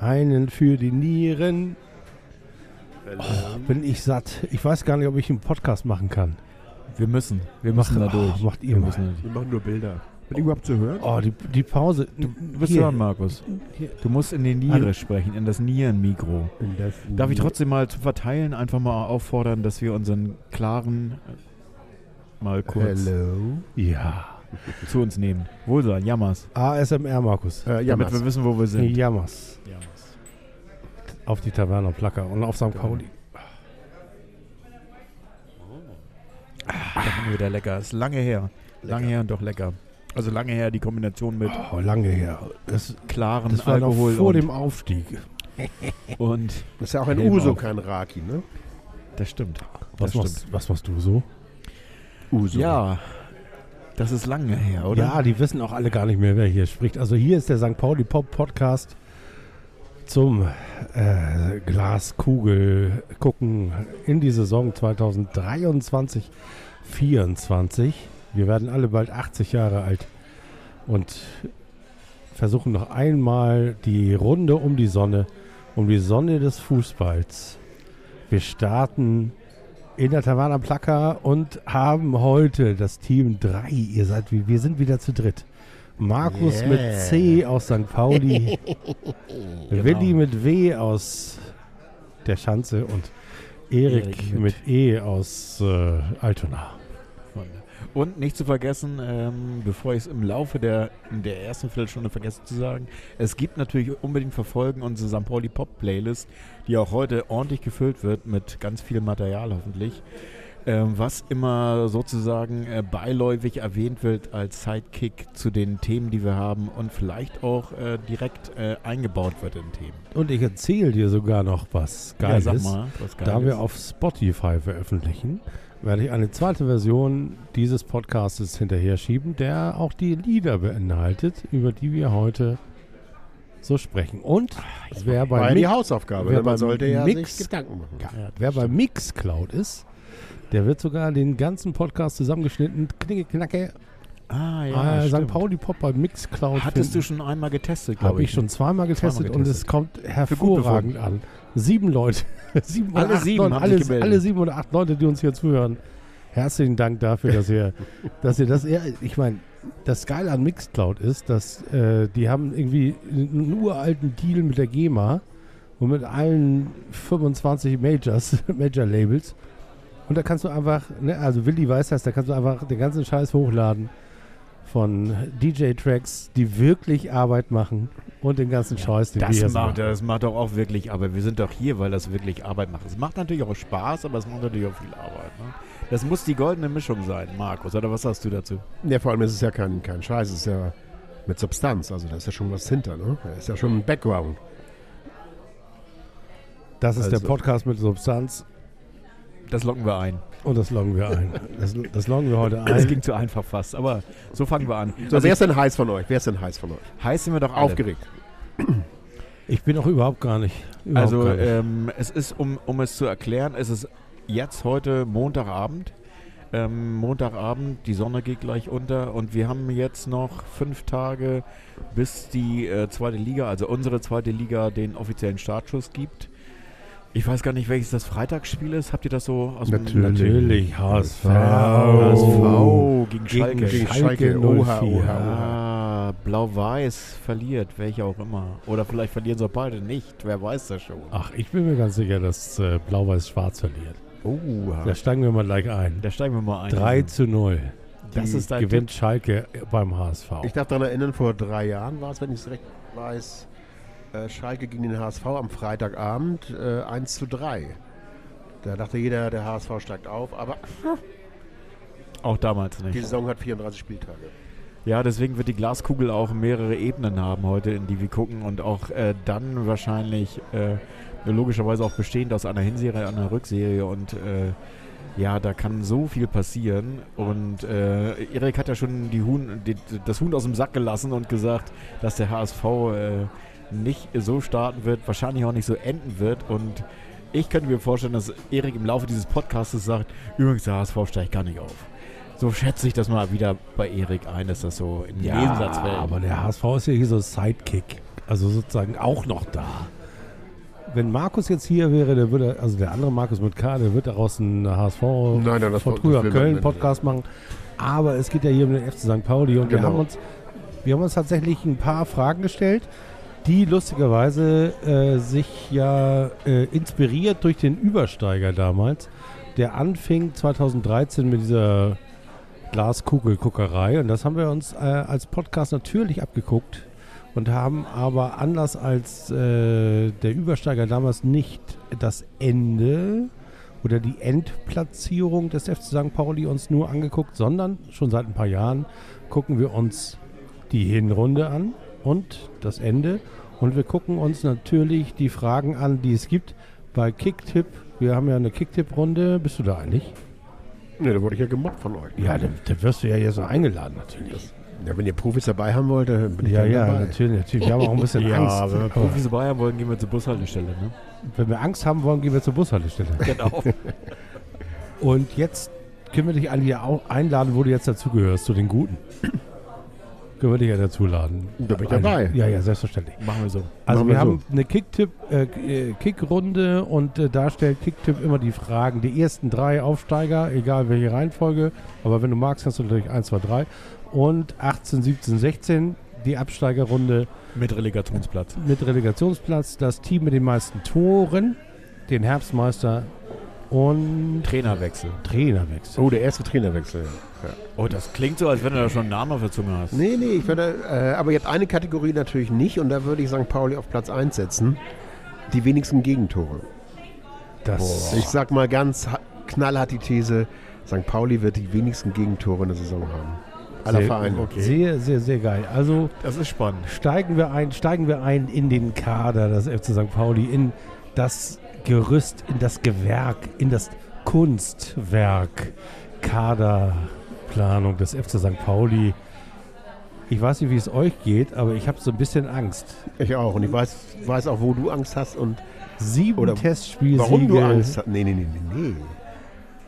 Einen für die Nieren. Oh, bin ich satt. Ich weiß gar nicht, ob ich einen Podcast machen kann. Wir müssen. Wir müssen Mach- da durch. oh, macht ihr wir mal. müssen Wir machen nur Bilder. Bin ich überhaupt zu hören? Oh, die, die Pause. Du, du bist Hier. dran, Markus. Hier. Du musst in die Niere Hallo. sprechen, in das Nierenmikro. In das- Darf ich trotzdem mal zu verteilen einfach mal auffordern, dass wir unseren klaren äh, mal kurz Hello. Ja. zu uns nehmen. Wohlsein, Jammers. ASMR, Markus. Äh, Damit wir wissen, wo wir sind. Jammers. Auf die Taverne und Placker und auf St. Pauli. Da haben wir wieder lecker. Ist lange her. Lange her und doch lecker. Also lange her die Kombination mit Oh, lange her. Das, klaren das war noch Alkohol vor und, dem Aufstieg. und Das ist ja auch ein Helm Uso, auf. kein Raki, ne? das stimmt. Was Das machst, was machst du so? Uso. Ja, das ist lange her, oder? Ja, die wissen auch alle gar nicht mehr, wer hier spricht. Also hier ist der St. Pauli Pop Podcast zum äh, Glaskugel gucken in die Saison 2023 24. Wir werden alle bald 80 Jahre alt und versuchen noch einmal die Runde um die Sonne, um die Sonne des Fußballs. Wir starten in der Taverna Plaka und haben heute das Team 3. Ihr seid wie wir sind wieder zu dritt. Markus Yeah. mit C aus St. Pauli, Willi mit W aus der Schanze und Erik Erik mit, mit- E aus äh, Altona. Und nicht zu vergessen, ähm, bevor ich es im Laufe der, der ersten Viertelstunde vergesse zu sagen, es gibt natürlich unbedingt verfolgen unsere St. Pauli Pop Playlist, die auch heute ordentlich gefüllt wird mit ganz viel Material hoffentlich, ähm, was immer sozusagen äh, beiläufig erwähnt wird als Sidekick zu den Themen, die wir haben und vielleicht auch äh, direkt äh, eingebaut wird in Themen. Und ich erzähle dir sogar noch was Geiles. ja, sag mal, was Da Geiles. wir auf Spotify veröffentlichen, werde ich eine zweite Version dieses Podcastes hinterher schieben, der auch die Lieder beinhaltet, über die wir heute so sprechen. Und wer War bei, ja die Hausaufgabe. wer ne? Man sollte ja Mix- sich Gedanken machen. wer bei Mixcloud ist, der wird sogar den ganzen Podcast zusammengeschnitten, knicke, knacke, ah, ja, äh, St. Pauli Pop bei Mixcloud. Hattest du schon einmal getestet, glaube Habe ich schon zweimal getestet, Zweimal und getestet. es kommt hervorragend an. Sieben Leute. sieben Alle acht sieben Leute, haben alle, sich gemeldet. alle sieben oder acht Leute, die uns hier zuhören. Herzlichen Dank dafür, dass ihr, dass ihr das, eher- ich meine, das Geile an Mixcloud ist, dass äh, die haben irgendwie einen uralten Deal mit der GEMA und mit allen 25 Majors, Major-Labels. Und da kannst du einfach, ne, also Willi weiß das, da kannst du einfach den ganzen Scheiß hochladen von DJ-Tracks, die wirklich Arbeit machen und den ganzen Scheiß, den wir Das hier so macht, machen. das macht doch auch wirklich, aber wir sind doch hier, weil das wirklich Arbeit macht. Es macht natürlich auch Spaß, aber es macht natürlich auch viel Arbeit. Ne? Das muss die goldene Mischung sein, Markus, oder was sagst du dazu? Ja, vor allem ist es ja kein, kein Scheiß, es ist ja mit Substanz. Also da ist ja schon was hinter, ne? Da ist ja schon ein Background. Das ist der Also- Podcast mit Substanz Das locken wir ein. und das loggen wir ein. Das, das loggen wir heute Das ein. ging zu einfach fast, aber so fangen wir an. So, Also wer ist denn heiß von euch? Wer ist denn heiß von euch? heiß sind wir doch alle. Aufgeregt. Ich bin auch überhaupt gar nicht. Überhaupt Also gar nicht. ähm, es ist, um, um es zu erklären, es ist jetzt heute Montagabend. Ähm, Montagabend, die Sonne geht gleich unter und wir haben jetzt noch fünf Tage, bis die äh, zweite Liga, also unsere zweite Liga, den offiziellen Startschuss gibt. Ich weiß gar nicht, welches das Freitagsspiel ist. Habt ihr das so aus dem Natürlich. Natürlich, HSV. HSV gegen Schalke. Gegen Schalke. Schalke Oha, 04. oha, Ah, Blau-Weiß verliert, welcher auch immer. Oder vielleicht verlieren sie auch beide nicht. Wer weiß das schon. Ach, ich bin mir ganz sicher, dass äh, Blau-Weiß-Schwarz verliert. Oh, Da steigen wir mal gleich ein. da steigen wir mal ein. 3 zu 0. Das ist dein gewinnt Schalke beim HSV. Ich darf daran erinnern, vor drei Jahren war es, wenn ich es recht weiß, äh, Schalke gegen den HSV am Freitagabend äh, 1 zu 3. Da dachte jeder, der HSV steigt auf, aber Auch damals die nicht. Saison hat 34 Spieltage. Ja, deswegen wird die Glaskugel auch mehrere Ebenen haben heute, in die wir gucken und auch äh, dann wahrscheinlich äh, logischerweise auch bestehend aus einer Hinserie, einer Rückserie und äh, ja, da kann so viel passieren und äh, Erik hat ja schon die Huhn, die, das Huhn aus dem Sack gelassen und gesagt, dass der HSV äh, nicht so starten wird, wahrscheinlich auch nicht so enden wird und ich könnte mir vorstellen, dass Erik im Laufe dieses Podcasts sagt, übrigens der HSV steigt gar nicht auf. So schätze ich das mal wieder bei Erik ein, dass das so in Ja, Nebensatz fällt. aber der HSV ist ja hier so Sidekick. Also sozusagen auch noch da. Wenn Markus jetzt hier wäre, der würde, also der andere Markus mit K, der wird daraus einen HSV Nein, nein, das- von früher will man Köln nicht. Podcast machen. Aber es geht ja hier um den FC St. Pauli und wir Genau. haben uns, wir haben uns tatsächlich ein paar Fragen gestellt, die lustigerweise äh, sich ja äh, inspiriert durch den Übersteiger damals, der anfing 2013 mit dieser Glaskugelguckerei und das haben wir uns äh, als Podcast natürlich abgeguckt und haben aber anders als äh, der Übersteiger damals nicht das Ende oder die Endplatzierung des FC St. Pauli uns nur angeguckt, sondern schon seit ein paar Jahren gucken wir uns die Hinrunde an und das Ende und wir gucken uns natürlich die Fragen an, die es gibt bei Kicktipp. Wir haben ja eine Kicktipp-Runde. Bist du da eigentlich? Ne, da wurde ich ja gemobbt von euch. Ja, dann, dann wirst du ja jetzt noch eingeladen natürlich. Ja, wenn ihr Profis dabei haben wollt, dann bin ich Ja, ja, dabei. natürlich, natürlich. Wir haben auch ein bisschen ja, Angst. wenn wir Profis dabei haben wollen, gehen wir zur Bushaltestelle. Ne? wenn wir Angst haben wollen, gehen wir zur Bushaltestelle. Genau. Und jetzt können wir dich alle auch einladen, wo du jetzt dazugehörst, zu den Guten. Können wir dich ja dazuladen. Da bin ich dabei. Ja, ja, selbstverständlich. Machen wir so. Also Machen wir wir haben eine Kicktipp, äh, äh, Kickrunde und äh, da stellt Kicktipp immer die Fragen. Die ersten drei Aufsteiger, egal welche Reihenfolge, aber wenn du magst, kannst du natürlich 1, 2, 3. Und 18, 17, 16 die Absteigerrunde Mit Relegationsplatz. mit Relegationsplatz, das Team mit den meisten Toren, den Herbstmeister und Trainerwechsel. Trainerwechsel. Oh, der erste Trainerwechsel. Ja. Oh, das klingt so, als wenn du da schon einen Namen auf der Zunge hast. Nee, nee, ich würde, äh, aber jetzt eine Kategorie natürlich nicht und da würde ich St. Pauli auf Platz 1 setzen. Die wenigsten Gegentore. Das, Ich sag mal ganz ha- knallhart die These, St. Pauli wird die wenigsten Gegentore in der Saison haben. Aller Sehr- Vereine. okay. Sehr, sehr, sehr geil. Also Das ist spannend. steigen wir ein, steigen wir ein in den Kader des FC St. Pauli, in das Gerüst, in das Gewerk, in das Kunstwerk, Kaderplanung des FC St. Pauli. Ich weiß nicht, wie es euch geht, aber ich habe so ein bisschen Angst. Ich auch. Und ich weiß, weiß auch, wo du Angst hast und Sieben Oder Testspielsiege. warum du Angst hast. Nee, nee, nee, nee, nee.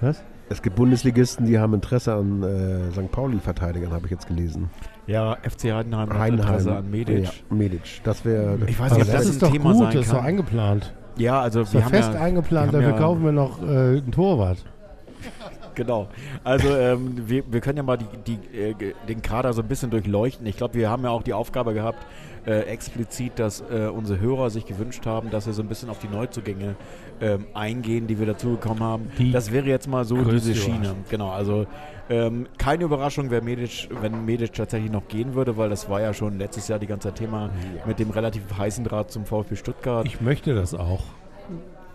Was? Es gibt Bundesligisten, die haben Interesse an äh, St. Pauli-Verteidigern, habe ich jetzt gelesen. Ja, FC Heidenheim hat Interesse an Medic. Ja, Medic. Das wäre. Ich weiß nicht, ob das, das, ist ein doch Thema gut, sein das ist doch kann. eingeplant. Ja, also Das wir haben fest ja, eingeplant, wir haben dafür ja- kaufen wir noch äh, einen Torwart. Genau. Also ähm, wir, wir können ja mal die, die, äh, den Kader so ein bisschen durchleuchten. Ich glaube, wir haben ja auch die Aufgabe gehabt, äh, explizit, dass äh, unsere Hörer sich gewünscht haben, dass wir so ein bisschen auf die Neuzugänge ähm, eingehen, die wir dazu bekommen haben. Die das wäre jetzt mal so diese Schiene. Genau, also ähm, keine Überraschung, wer Medic, wenn Medic tatsächlich noch gehen würde, weil das war ja schon letztes Jahr die ganze Thema mit dem relativ heißen Draht zum VfB Stuttgart. Ich möchte das auch.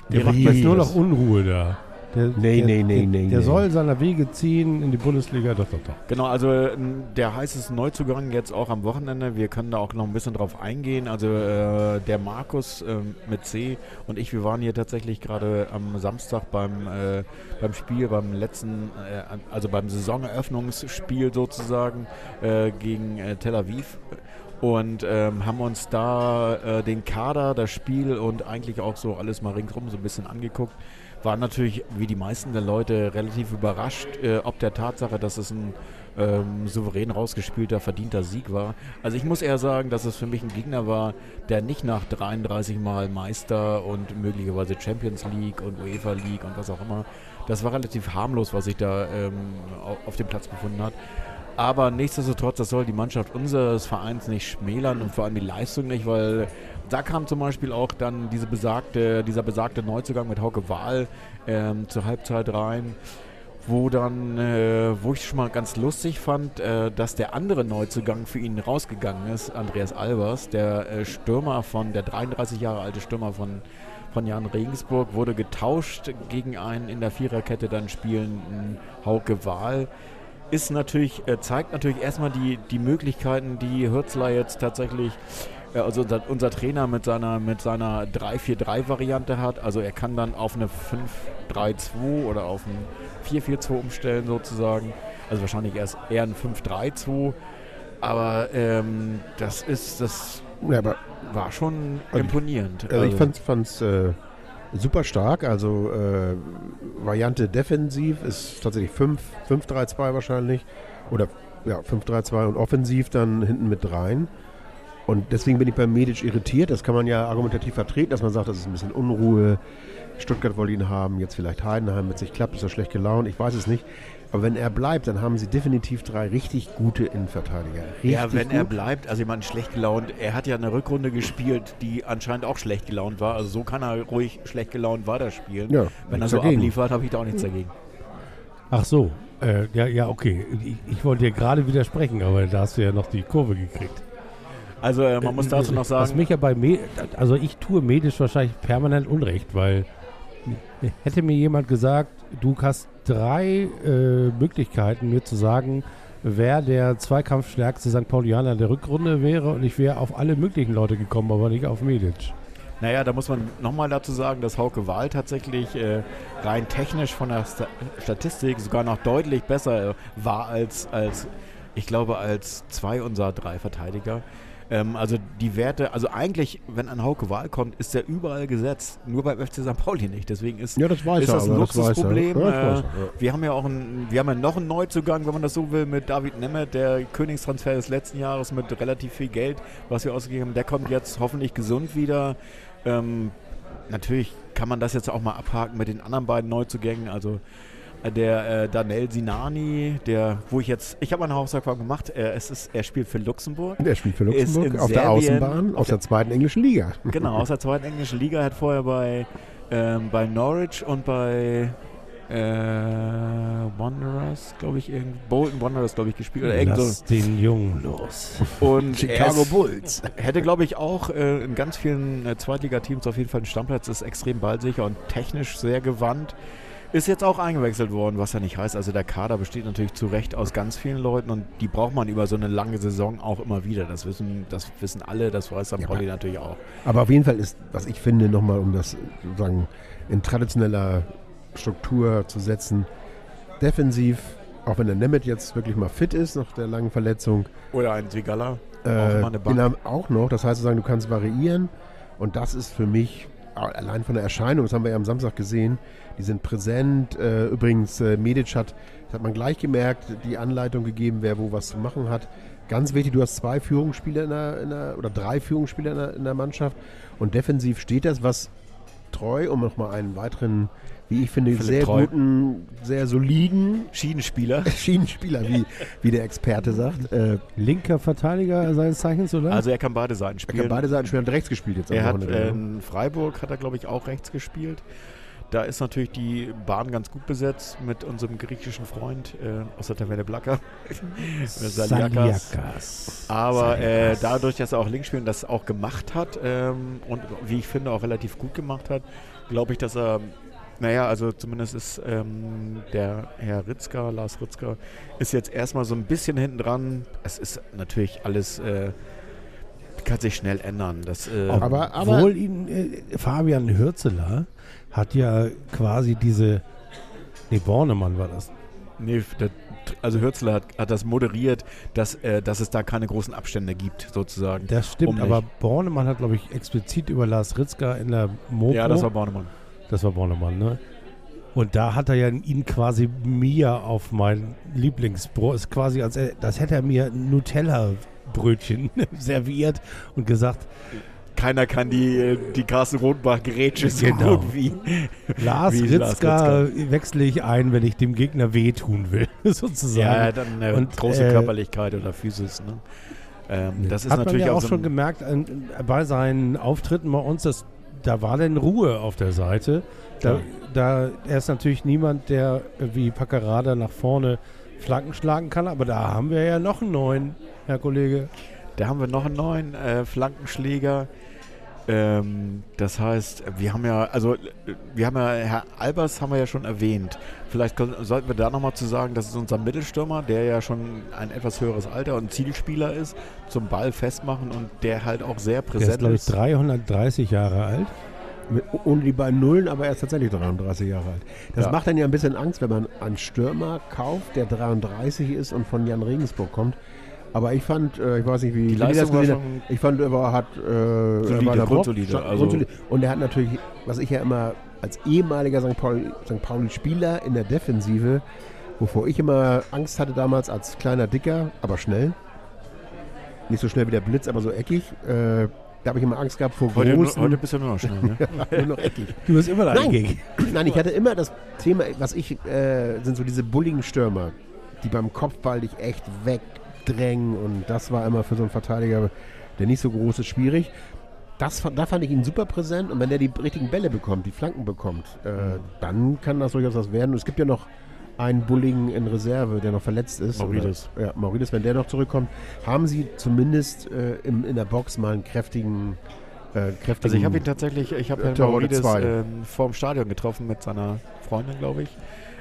Der Die macht Ries. jetzt nur noch Unruhe da. Der, Nee, der, nee, nee, der, nee, Der nee. soll seiner Wege ziehen in die Bundesliga. Doch, doch, doch. Genau, also ähm, der heißeste Neuzugang jetzt auch am Wochenende. Wir können da auch noch ein bisschen drauf eingehen. Also äh, der Markus ähm, mit C und ich, wir waren hier tatsächlich gerade am Samstag beim, äh, beim Spiel, beim letzten, äh, also beim Saisoneröffnungsspiel sozusagen äh, gegen äh, Tel Aviv und ähm, haben uns da äh, den Kader, das Spiel und eigentlich auch so alles mal ringsrum so ein bisschen angeguckt. Waren natürlich, wie die meisten der Leute, relativ überrascht, äh, ob der Tatsache, dass es ein ähm, souverän rausgespielter, verdienter Sieg war. Also ich muss eher sagen, dass es für mich ein Gegner war, der nicht nach 33 Mal Meister und möglicherweise Champions League und UEFA League und was auch immer, das war relativ harmlos, was sich da ähm, au- auf dem Platz befunden hat. Aber nichtsdestotrotz, das soll die Mannschaft unseres Vereins nicht schmälern und vor allem die Leistung nicht, weil da kam zum Beispiel auch dann diese besagte, dieser besagte Neuzugang mit Hauke Wahl ähm, zur Halbzeit rein, wo dann, äh, wo ich schon mal ganz lustig fand, äh, dass der andere Neuzugang für ihn rausgegangen ist, Andreas Albers, der äh, Stürmer von, der 33 Jahre alte Stürmer von, von Jan Regensburg, wurde getauscht gegen einen in der Viererkette dann spielenden Hauke Wahl. Ist natürlich, äh, zeigt natürlich erstmal die, die Möglichkeiten, die Hürzler jetzt tatsächlich, also unser, unser Trainer mit seiner, mit seiner 3-4-3-Variante hat. Also er kann dann auf eine 5-3-2 oder auf ein 4-4-2 umstellen sozusagen. Also wahrscheinlich erst eher ein 5-3-2. Aber ähm, das ist, das Ja, aber war schon Also ich- imponierend. also ich fand's, fand's äh, super stark. Also äh, Variante defensiv ist tatsächlich 5-3-2 wahrscheinlich. Oder ja, 5-3-2 und offensiv dann hinten mit rein. Und deswegen bin ich beim Medic irritiert. Das kann man ja argumentativ vertreten, dass man sagt, das ist ein bisschen Unruhe. Stuttgart wollte ihn haben, jetzt vielleicht Heidenheim mit sich klappt, ist er schlecht gelaunt, ich weiß es nicht. Aber wenn er bleibt, dann haben sie definitiv drei richtig gute Innenverteidiger. Richtig ja, wenn gut. er bleibt, also jemand schlecht gelaunt, er hat ja eine Rückrunde gespielt, die anscheinend auch schlecht gelaunt war. Also so kann er ruhig schlecht gelaunt weiterspielen. Ja, wenn er so dagegen. abliefert, habe ich da auch nichts dagegen. Ach so, äh, ja, ja, okay. Ich, ich wollte dir gerade widersprechen, aber da hast du ja noch die Kurve gekriegt. Also äh, man muss dazu noch Was sagen, mich ja bei Me also ich tue medisch wahrscheinlich permanent Unrecht, weil hätte mir jemand gesagt, du hast drei äh, Möglichkeiten, mir zu sagen, wer der zweikampfstärkste St. Paulianer der Rückrunde wäre und ich wäre auf alle möglichen Leute gekommen, aber nicht auf Medic. Naja, da muss man nochmal dazu sagen, dass Hauke Wahl tatsächlich äh, rein technisch von der Sta Statistik sogar noch deutlich besser äh, war als, als, ich glaube, als zwei unserer drei Verteidiger. Ähm, also die Werte, also eigentlich, wenn ein Hauke Wahl kommt, ist er überall gesetzt, nur beim FC St. Pauli nicht. Deswegen ist, Ja, das weiß ist er, das ein. Luxusproblem. Ja, äh, wir haben ja auch einen, wir haben ja noch einen Neuzugang, wenn man das so will, mit David Nemeth, der Königstransfer des letzten Jahres mit relativ viel Geld, was wir ausgegeben haben. Der kommt jetzt hoffentlich gesund wieder. Ähm, natürlich kann man das jetzt auch mal abhaken mit den anderen beiden Neuzugängen. Also der äh, Danel Sinani, der, wo ich jetzt, ich habe eine Hausaufgabe gemacht. Er, es ist, er spielt für Luxemburg. Der spielt für Luxemburg auf der Serbien- Außenbahn, auf aus der zweiten englischen Liga. Genau, aus der zweiten englischen Liga. Hat vorher bei, ähm, bei Norwich und bei äh, Wanderers, glaube ich, irgend, Bolton Wanderers, glaube ich, gespielt. Oder irgend Lass so. den Jungen los. Und er ist- Bulls. Hätte, glaube ich, auch äh, in ganz vielen äh, Zweitligateams auf jeden Fall einen Stammplatz, ist extrem ballsicher und technisch sehr gewandt. Ist jetzt auch eingewechselt worden, was ja nicht heißt. Also der Kader besteht natürlich zu Recht aus ganz vielen Leuten und die braucht man über so eine lange Saison auch immer wieder. Das wissen, das wissen alle, das weiß St. Ja, Pauli natürlich auch. Aber auf jeden Fall ist, was ich finde, nochmal um das sozusagen in traditioneller Struktur zu setzen, defensiv, auch wenn der Nemeth jetzt wirklich mal fit ist nach der langen Verletzung, Oder ein Sigala. äh, Auch auch noch. Das heißt sozusagen, du kannst variieren und das ist für mich allein von der Erscheinung, das haben wir ja am Samstag gesehen, die sind präsent. Äh, übrigens, äh, Medic hat, das hat man gleich gemerkt, die Anleitung gegeben, wer wo was zu machen hat. Ganz wichtig, du hast zwei Führungsspieler in der, in der oder drei Führungsspieler in der, in der Mannschaft und defensiv steht das, was treu, um nochmal einen weiteren, wie ich finde, Philipp sehr Treu. guten, sehr soliden Schienenspieler. Schienenspieler, wie, wie der Experte sagt. Äh, Linker Verteidiger seines Zeichens, oder? Also er kann beide Seiten er spielen. kann beide Seiten spielen, hat rechts gespielt jetzt am Er hat äh, in Freiburg hat er glaube ich auch rechts gespielt. Da ist natürlich die Bahn ganz gut besetzt mit unserem griechischen Freund äh, aus der Taverne Blacker. Saliakas. Saliakas. Aber äh, dadurch, dass er auch links spielt und das auch gemacht hat ähm, und wie ich finde auch relativ gut gemacht hat, glaube ich, dass er, naja, also zumindest ist ähm, der Herr Ritzka, Lars Ritzka, ist jetzt erstmal so ein bisschen hinten dran. Es ist natürlich alles, äh, kann sich schnell ändern. Das, äh, Aber- aber- Obwohl ihn, äh, Fabian Hürzeler hat ja quasi diese, nee, Bornemann war das. Nee, der, also Hürzler hat, hat das moderiert, dass, äh, dass es da keine großen Abstände gibt, sozusagen. Das stimmt, Um aber Bornemann hat, glaube ich, explizit über Lars Ritzka in der Mopo. ja, das war Bornemann. Das war Bornemann, ne? Und da hat er ja ihn quasi mir auf mein Lieblingsbrot, ist quasi, als das hätte er mir Nutella-Brötchen serviert und gesagt, Keiner kann die, äh, die Carsten Rodenbach-Grätsche so Genau. gut wie. Lars Wie Lars Ritzka wechsle ich ein, wenn ich dem Gegner wehtun will, sozusagen. Ja, dann äh, Und, große äh, Körperlichkeit oder Physis. Ne? Ähm, das ist Hat natürlich man ja auch auch so schon gemerkt an, bei seinen Auftritten bei uns, dass da war denn Ruhe auf der Seite. Da, da er ist natürlich niemand, der wie Packerada nach vorne Flanken schlagen kann, aber da haben wir ja noch einen neuen, Herr Kollege. Da haben wir noch einen neuen äh, Flankenschläger. Ähm, das heißt, wir haben ja, also wir haben ja, Herr Albers haben wir ja schon erwähnt. Vielleicht können, sollten wir da nochmal zu sagen, das ist unser Mittelstürmer, der ja schon ein etwas höheres Alter und Zielspieler ist, zum Ball festmachen und der halt auch sehr Der ist, präsent glaube ich, ist. 330 Jahre alt. Mit, ohne die beiden Nullen, aber er ist tatsächlich 33 Jahre alt. Das Ja. macht dann ja ein bisschen Angst, wenn man einen Stürmer kauft, der 33 ist und von Jan Regensburg kommt. Aber ich fand, äh, ich weiß nicht, wie Die das Leistung war gesehen schon hat. Ich fand, er war, hat äh, Solide, war grundsolide, Stand- also- grundsolide. Und er hat natürlich, was ich ja immer als ehemaliger St. Pauli, St. Pauli-Spieler in der Defensive, wovor ich immer Angst hatte damals als kleiner Dicker, aber schnell. Nicht so schnell wie der Blitz, aber so eckig. Äh, da habe ich immer Angst gehabt vor Heute, nur, großen. heute bist du nur noch schnell, ne? nur noch eckig. Du bist immer Nein. dagegen. Nein, ich hatte immer das Thema, was ich, äh, sind so diese bulligen Stürmer, die beim Kopfball dich echt wegdrängen und das war immer für so einen Verteidiger, der nicht so groß ist, schwierig. Das, da fand ich ihn super präsent und wenn der die richtigen Bälle bekommt, die Flanken bekommt, äh, dann kann das durchaus was werden. Und es gibt ja noch einen Bulligen in Reserve, der noch verletzt ist. Maurides. Oder, ja, Maurides, wenn der noch zurückkommt, haben sie zumindest äh, im, in der Box mal einen kräftigen, äh, kräftigen Also ich habe ihn tatsächlich, ich habe Herrn Terodde Maurides zwei. ähm, vorm Stadion getroffen mit seiner Freundin, glaube ich.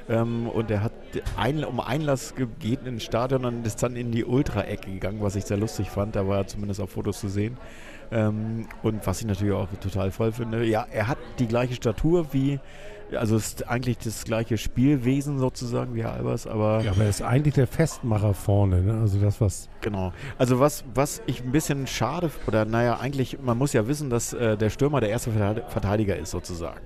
Ähm, und er hat ein, um Einlass gebeten ins Stadion und ist dann in die Ultra-Ecke gegangen, was ich sehr lustig fand. Da war er zumindest auf Fotos zu sehen. Ähm, und was ich natürlich auch total voll finde, ja, er hat die gleiche Statur wie, also ist eigentlich das gleiche Spielwesen sozusagen wie Albers, aber Ja, aber er ist eigentlich der Festmacher vorne. Ne? Also das, was Genau. Also was, was ich ein bisschen schade, oder naja, eigentlich, man muss ja wissen, dass äh, der Stürmer der erste Verteidiger- Verteidiger ist sozusagen.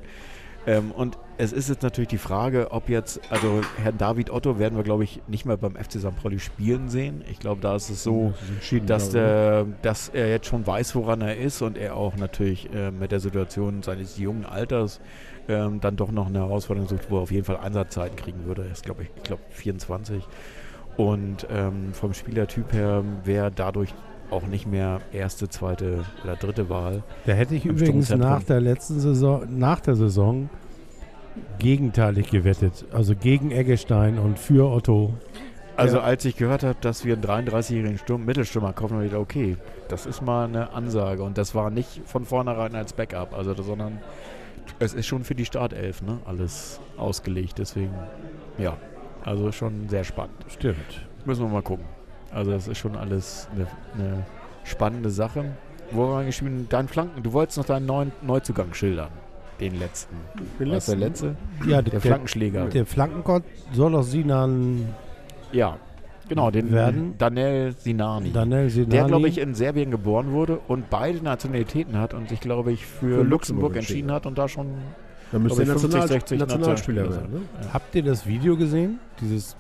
Ähm, und es ist jetzt natürlich die Frage, ob jetzt, also Herrn David Otto werden wir, glaube ich, nicht mehr beim FC St. Pauli spielen sehen. Ich glaube, da ist es so, Das ist entschieden, dass, der, dass er jetzt schon weiß, woran er ist und er auch natürlich äh, mit der Situation seines jungen Alters ähm, dann doch noch eine Herausforderung sucht, wo er auf jeden Fall Einsatzzeiten kriegen würde. Er ist, glaube ich, ich glaube 24. Und ähm, vom Spielertyp her wäre dadurch auch nicht mehr erste, zweite oder dritte Wahl. Da hätte ich übrigens nach der letzten Saison, nach der Saison gegenteilig gewettet. Also gegen Eggestein und für Otto. Also Ja. als ich gehört habe, dass wir einen 33-jährigen Sturm Mittelstürmer kaufen, habe ich gedacht, okay, das ist mal eine Ansage. Und das war nicht von vornherein als Backup, also sondern es ist schon für die Startelf, ne? Alles ausgelegt. Deswegen, ja, also schon sehr spannend. Stimmt. Müssen wir mal gucken. Also das ist schon alles eine, eine spannende Sache. Wo haben wir geschrieben, dein Flanken, du wolltest noch deinen neuen Neuzugang schildern. Den letzten. Den Was der letzten. letzte? Ja, Der der, Flankenschläger. der Flankengott soll aus Sinan Ja, genau, den Werden? Daniel Sinani. Daniel Sinani. der, glaube ich, in Serbien geboren wurde und beide Nationalitäten hat und sich, glaube ich, für, Für Luxemburg, Luxemburg entschieden hat und da schon Da müsste glaub der ich, National 50, 60 Nationalspieler werden. Ne? Habt ihr das Video gesehen? Dieses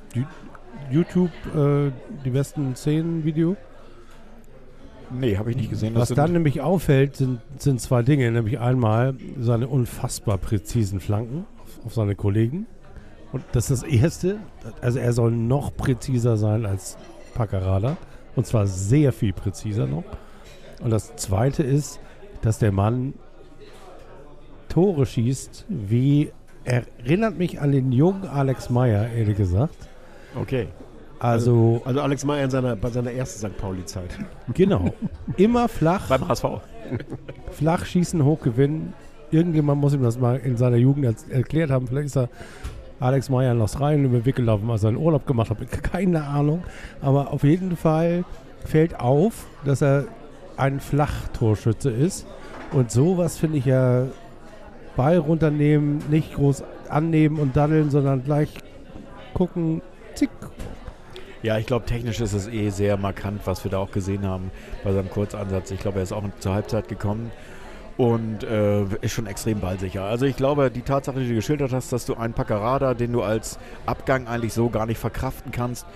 YouTube, äh, die besten Szenen-Video? Nee, habe ich nicht gesehen. Was dann nämlich auffällt, sind, sind zwei Dinge. Nämlich einmal seine unfassbar präzisen Flanken auf, auf seine Kollegen. Und das ist das Erste. Also er soll noch präziser sein als Paccarada. Und zwar sehr viel präziser noch. Und das Zweite ist, dass der Mann Tore schießt, wie erinnert mich an den jungen Alex Meyer, ehrlich gesagt. Okay. Also, Also Alex Meyer in seiner, bei seiner ersten St. Pauli-Zeit. genau. Immer flach. Beim HSV. flach schießen, hoch gewinnen. Irgendjemand muss ihm das mal in seiner Jugend erklärt haben. Vielleicht ist er Alex Meyer in Los Rhein über den Weg gelaufen, als er einen Urlaub gemacht hat. Keine Ahnung. Aber auf jeden Fall fällt auf, dass er ein Flachtorschütze ist. Und sowas finde ich ja Ball runternehmen, nicht groß annehmen und daddeln, sondern gleich gucken, zick. Ja, ich glaube, technisch ist es eh sehr markant, was wir da auch gesehen haben bei seinem Kurzansatz. Ich glaube, er ist auch zur Halbzeit gekommen und äh, ist schon extrem ballsicher. Also ich glaube, die Tatsache, die du geschildert hast, dass du einen Paccarada, den du als Abgang eigentlich so gar nicht verkraften kannst,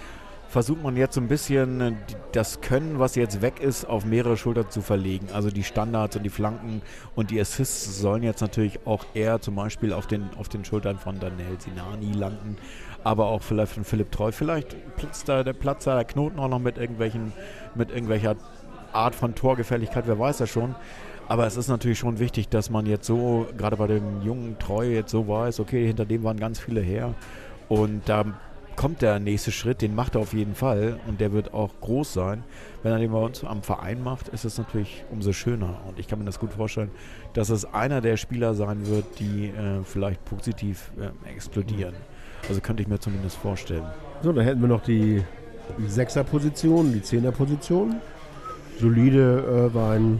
versucht man jetzt so ein bisschen äh, das Können, was jetzt weg ist, auf mehrere Schultern zu verlegen. Also die Standards und die Flanken und die Assists sollen jetzt natürlich auch eher zum Beispiel auf den, auf den Schultern von Daniel Sinani landen, aber auch vielleicht von Philipp Treu. Vielleicht platzt da der Platz da der Knoten auch noch mit irgendwelchen, mit irgendwelcher Art von Torgefälligkeit, wer weiß das schon. Aber es ist natürlich schon wichtig, dass man jetzt so, gerade bei dem jungen Treu, jetzt so weiß, okay, hinter dem waren ganz viele her. Und da kommt der nächste Schritt, den macht er auf jeden Fall und der wird auch groß sein. Wenn er den bei uns am Verein macht, ist es natürlich umso schöner. Und ich kann mir das gut vorstellen, dass es einer der Spieler sein wird, die äh, vielleicht positiv äh, explodieren. Also könnte ich mir zumindest vorstellen. So, dann hätten wir noch die, die Sechser-Position, die Zehner-Position. Solide äh, war ein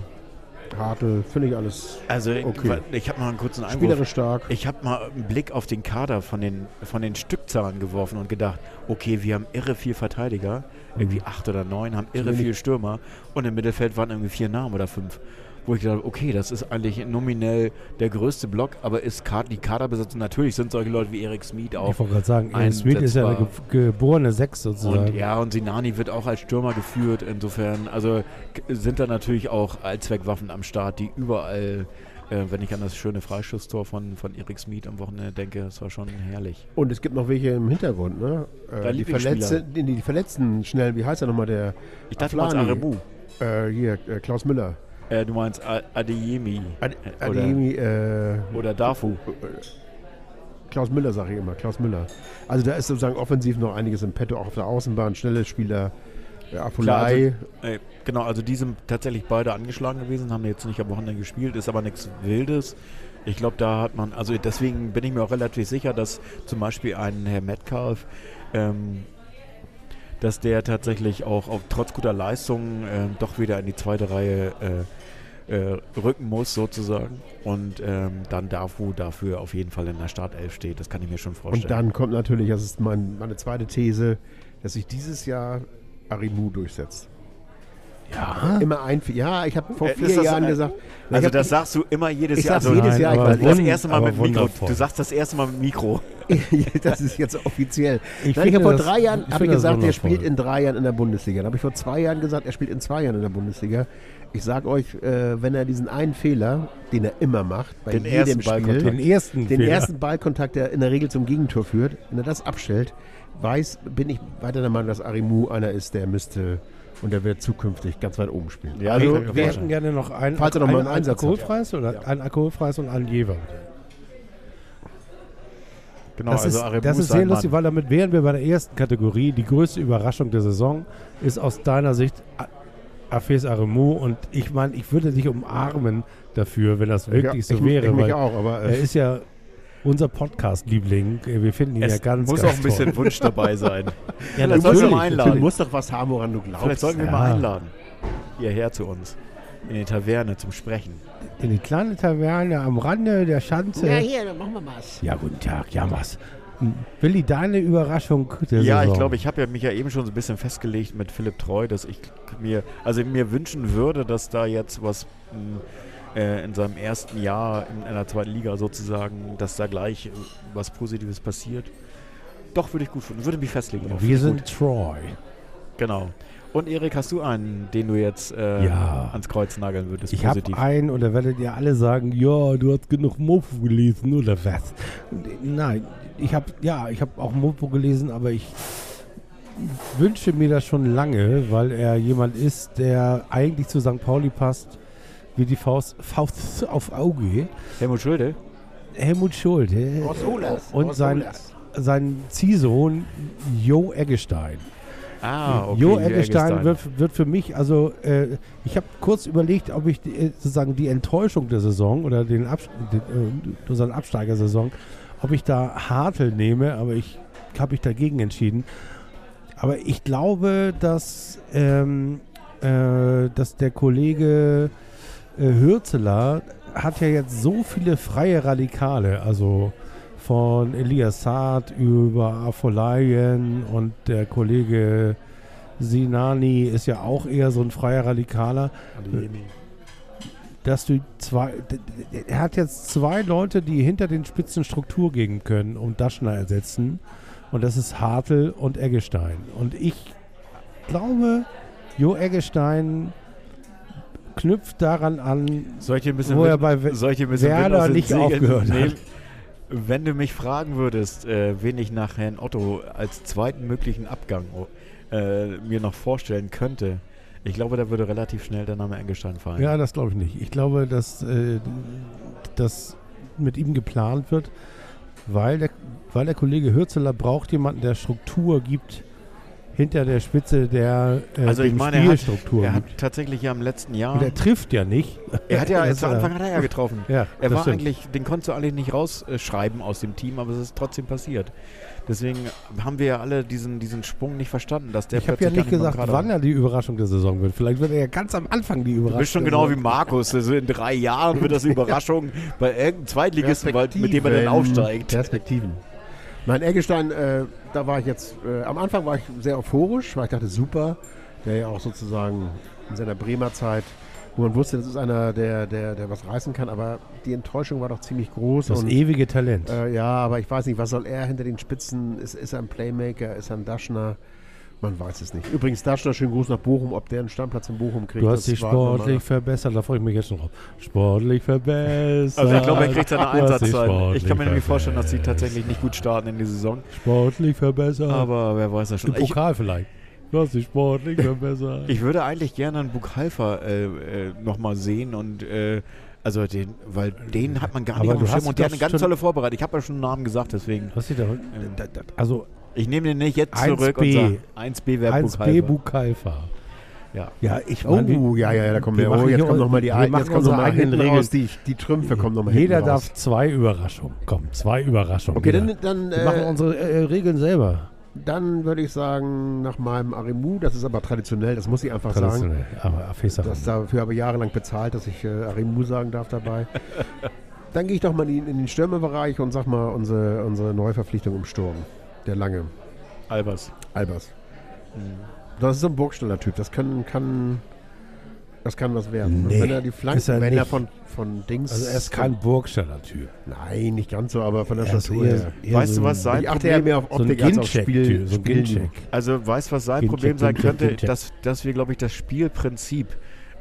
Hartl, finde ich alles Also Okay. ich habe mal einen kurzen Einwurf. spielerisch stark. Ich habe mal einen Blick auf den Kader von den, von den Stückzahlen geworfen und gedacht, okay, wir haben irre viel Verteidiger, irgendwie acht oder neun, haben irre viel Stürmer und im Mittelfeld waren irgendwie vier Namen oder fünf. Wo ich gedacht habe, okay, das ist eigentlich nominell der größte Block, aber ist Kad die Kaderbesetzung, natürlich sind solche Leute wie Erik Smith auch. Ich wollte gerade sagen, Ian Smith ist ja eine ge geborene Sechs sozusagen. Und ja, und Sinani wird auch als Stürmer geführt. Insofern, also sind da natürlich auch Allzweckwaffen am Start, die überall, äh, wenn ich an das schöne Freischusstor von, von Erik Smith am Wochenende denke, das war schon herrlich. Und es gibt noch welche im Hintergrund, ne? Äh, die. Verletzten, die, die Verletzten schnell, wie heißt er nochmal, der Ich dachte mal Aflani. Aremu. äh, hier, äh, Klaus Müller. Äh, du meinst Adeyemi Ad, Äh, oder- Ademi, äh, oder Dafu. Klaus Müller sage ich immer, Klaus Müller. Also da ist sozusagen offensiv noch einiges im Petto, auch auf der Außenbahn, schnelle Spieler, äh, Afolai. Äh, genau, also die sind tatsächlich beide angeschlagen gewesen, haben jetzt nicht am Wochenende gespielt, ist aber nichts Wildes. Ich glaube, da hat man, also deswegen bin ich mir auch relativ sicher, dass zum Beispiel ein Herr Metcalf, ähm, dass der tatsächlich auch auf, trotz guter Leistungen ähm, doch wieder in die zweite Reihe äh, äh, rücken muss, sozusagen. Und ähm, dann Dafu dafür auf jeden Fall in der Startelf steht. Das kann ich mir schon vorstellen. Und dann kommt natürlich, das ist mein, meine zweite These, dass sich dieses Jahr Arimu durchsetzt. Ja. Immer ein, ja, ich habe vor Äh, vier das Jahren ein- gesagt. also das sagst du immer jedes Ich Jahr. sag's jedes Nein, Jahr, ich weiß, Das erste Mal mit Mikro. wundervoll. Du sagst das erste Mal mit Mikro. das ist jetzt offiziell. Ich Nein, ich habe vor das- drei Jahren ich ich das gesagt, er spielt in drei Jahren in der Bundesliga. Dann habe ich vor zwei Jahren gesagt, er spielt in zwei Jahren in der Bundesliga. Ich sage euch, äh, wenn er diesen einen Fehler, den er immer macht, bei Den jedem ersten Spiel, Ballkontakt. Den ersten den Fehler. ersten Ballkontakt, der in der Regel zum Gegentor führt, wenn er das abstellt, weiß, bin ich weiter der Meinung, dass Arimu einer ist, der müsste und der wird zukünftig ganz weit oben spielen. Ja, Also, ich wir vorstellen. hätten gerne noch ein, Falls er noch mal einen ein, Einsatz hat. alkoholfreies oder Ja. ein alkoholfreies und ein Jever. Genau, Das also ist, das ist sehr lustig, Mann. weil damit wären wir bei der ersten Kategorie. Die größte Überraschung der Saison ist aus deiner Sicht Afes Aremu und ich meine, ich würde dich umarmen dafür, wenn das wirklich ja, so ich, wäre, Ich mich weil auch, aber er äh, ist ja unser Podcast-Liebling. Wir finden ihn Es ja ganz, muss ganz auch ein bisschen toll. Wunsch dabei sein. Ja, Vielleicht sollten wir mal natürlich. du einladen. musst doch was haben, woran du glaubst. Vielleicht sollten wir ja. mal einladen. Hierher zu uns. In die Taverne zum Sprechen. In die kleine Taverne am Rande der Schanze. ja, hier, dann machen wir was. Ja, guten Tag, ja was. Willi, deine Überraschung der Ja, Saison. ich glaube, ich habe ja mich ja eben schon so ein bisschen festgelegt mit Philipp Treu, dass ich mir, also mir wünschen würde, dass da jetzt was mh, äh, in seinem ersten Jahr in einer zweiten Liga sozusagen, dass da gleich äh, was Positives passiert. Doch, würde ich gut finden. Würde mich festlegen. drauf. Wir sind Troy. Gut. Genau. Und Erik, hast du einen, den du jetzt äh, Ja. ans Kreuz nageln würdest? Ich habe einen und da werdet ihr alle sagen, ja, du hast genug Mopo gelesen oder was? Nein, ich habe ja, ich habe auch Mopo gelesen, aber ich wünsche mir das schon lange, weil er jemand ist, der eigentlich zu St. Pauli passt, wie die Faust, Faust auf Auge. Helmut Schulde? Helmut Schulte und sein, sein Ziehsohn Jo Eggestein. Ah, okay. Jo Eggestein wird, wird für mich, also äh, ich habe kurz überlegt, ob ich die, äh, sozusagen die Enttäuschung der Saison oder den, Abs den äh, unseren Absteigersaison, ob ich da Hartl nehme, aber ich habe mich dagegen entschieden. Aber ich glaube, dass, ähm, äh, dass der Kollege äh, Hürzeler hat ja jetzt so viele freie Radikale, also von Elias Saad über Afolayan und der Kollege Sinani ist ja auch eher so ein freier Radikaler, dass du zwei, er hat jetzt zwei Leute, die hinter den Spitzen Struktur gehen können und Daschner ersetzen. Und das ist Hartl und Eggestein. Und ich glaube, Jo Eggestein knüpft daran an, ein bisschen, wo er bei ein bisschen Werder nicht Segeln aufgehört hat. nehmen? Wenn du mich fragen würdest, äh, wen ich nach Herrn Otto als zweiten möglichen Abgang äh, mir noch vorstellen könnte, ich glaube, da würde relativ schnell der Name Engelstein fallen. Ja, das glaube ich nicht. Ich glaube, dass äh, das mit ihm geplant wird, weil der, weil der Kollege Hürzeler braucht jemanden, der Struktur gibt hinter der Spitze der äh, Also ich meine, er hat, Spielstruktur er hat tatsächlich ja im letzten Jahr, Und er trifft ja nicht. er hat ja, zu Anfang hat er ja getroffen. Ja, Er war stimmt. eigentlich, den konntest du eigentlich nicht rausschreiben aus dem Team, aber es ist trotzdem passiert. Deswegen haben wir ja alle diesen, diesen Sprung nicht verstanden, dass der Ich habe ja nicht gar gesagt, wann er die Überraschung der Saison wird. Vielleicht wird er ja ganz am Anfang die Überraschung. Du bist schon der genau wie. Markus. Also in drei Jahren wird das eine Überraschung bei irgendeinem Zweitligisten, mit dem er dann aufsteigt. Perspektiven. Nein, Eggestein, äh, da war ich jetzt, äh, am Anfang war ich sehr euphorisch, weil ich dachte, super, der ja auch sozusagen in seiner Bremer Zeit, wo man wusste, das ist einer, der, der, der was reißen kann, aber die Enttäuschung war doch ziemlich groß. Das und, ewige Talent. äh, ja, aber ich weiß nicht, was soll er hinter den Spitzen? Ist, ist er ein Playmaker? Ist er ein Daschner? Man weiß es nicht. Übrigens, Daschner, schönen Gruß nach Bochum, ob der einen Stammplatz in Bochum kriegt. Du hast das dich sportlich verbessert, da freue ich mich jetzt schon drauf. Sportlich verbessert. Also ich glaube, er kriegt seine Du Einsatzzeit. Ich kann mir nämlich vorstellen, dass sie tatsächlich nicht gut starten in die Saison. Sportlich verbessert. Aber wer weiß das schon. Im Ich, Pokal vielleicht. Du hast dich sportlich verbessert. ich würde eigentlich gerne einen Buchhalfer äh, äh, nochmal sehen und äh, also den, weil den hat man gar Aber nicht auf dem du Schirm hast und der doch hat eine ganz schon- tolle Vorbereitung. Ich habe ja schon einen Namen gesagt, deswegen. Was sieht da, Ähm, da, da, also Ich nehme den nicht jetzt 1B. zurück und sage 1B wäre 1B Buchhalter. Buchhalfer. Ja. Ja, ich Oh, meine, wir- ja, ja, ja, da kommen wir. wir Oh, machen jetzt kommen nochmal die machen jetzt kommen mal eigenen Regeln. raus. Die, die Trümpfe kommen nochmal jeder darf raus. zwei Überraschungen. Komm, zwei Überraschungen. Okay, jeder. dann, dann, wir machen äh, unsere äh, Regeln selber. dann würde ich sagen, nach meinem Arimu, das ist aber traditionell, das muss ich einfach sagen. Traditionell. Aber. Das, dafür habe ich jahrelang bezahlt, dass ich äh, Arimu sagen darf dabei. dann gehe ich doch mal in, in den Stürmerbereich und sag mal unsere, unsere Neuverpflichtung im Sturm. Der Lange. Albers. Albers. Das ist so ein Burgsteller-Typ. Das kann, kann, das kann was werden. Nee, wenn er die Flanken, er wenn er nicht. von, von Dings. Also er ist kein Burgsteller-Typ. Nein, nicht ganz so, aber von der Er ist Statur her. Weißt so du, was sein Ich achte ja Problem mehr auf So ein Optik als auf. Spiel. So ein Spiel-. Also weißt du, was sein Problem sein könnte? Dass, dass wir, glaube ich, das Spielprinzip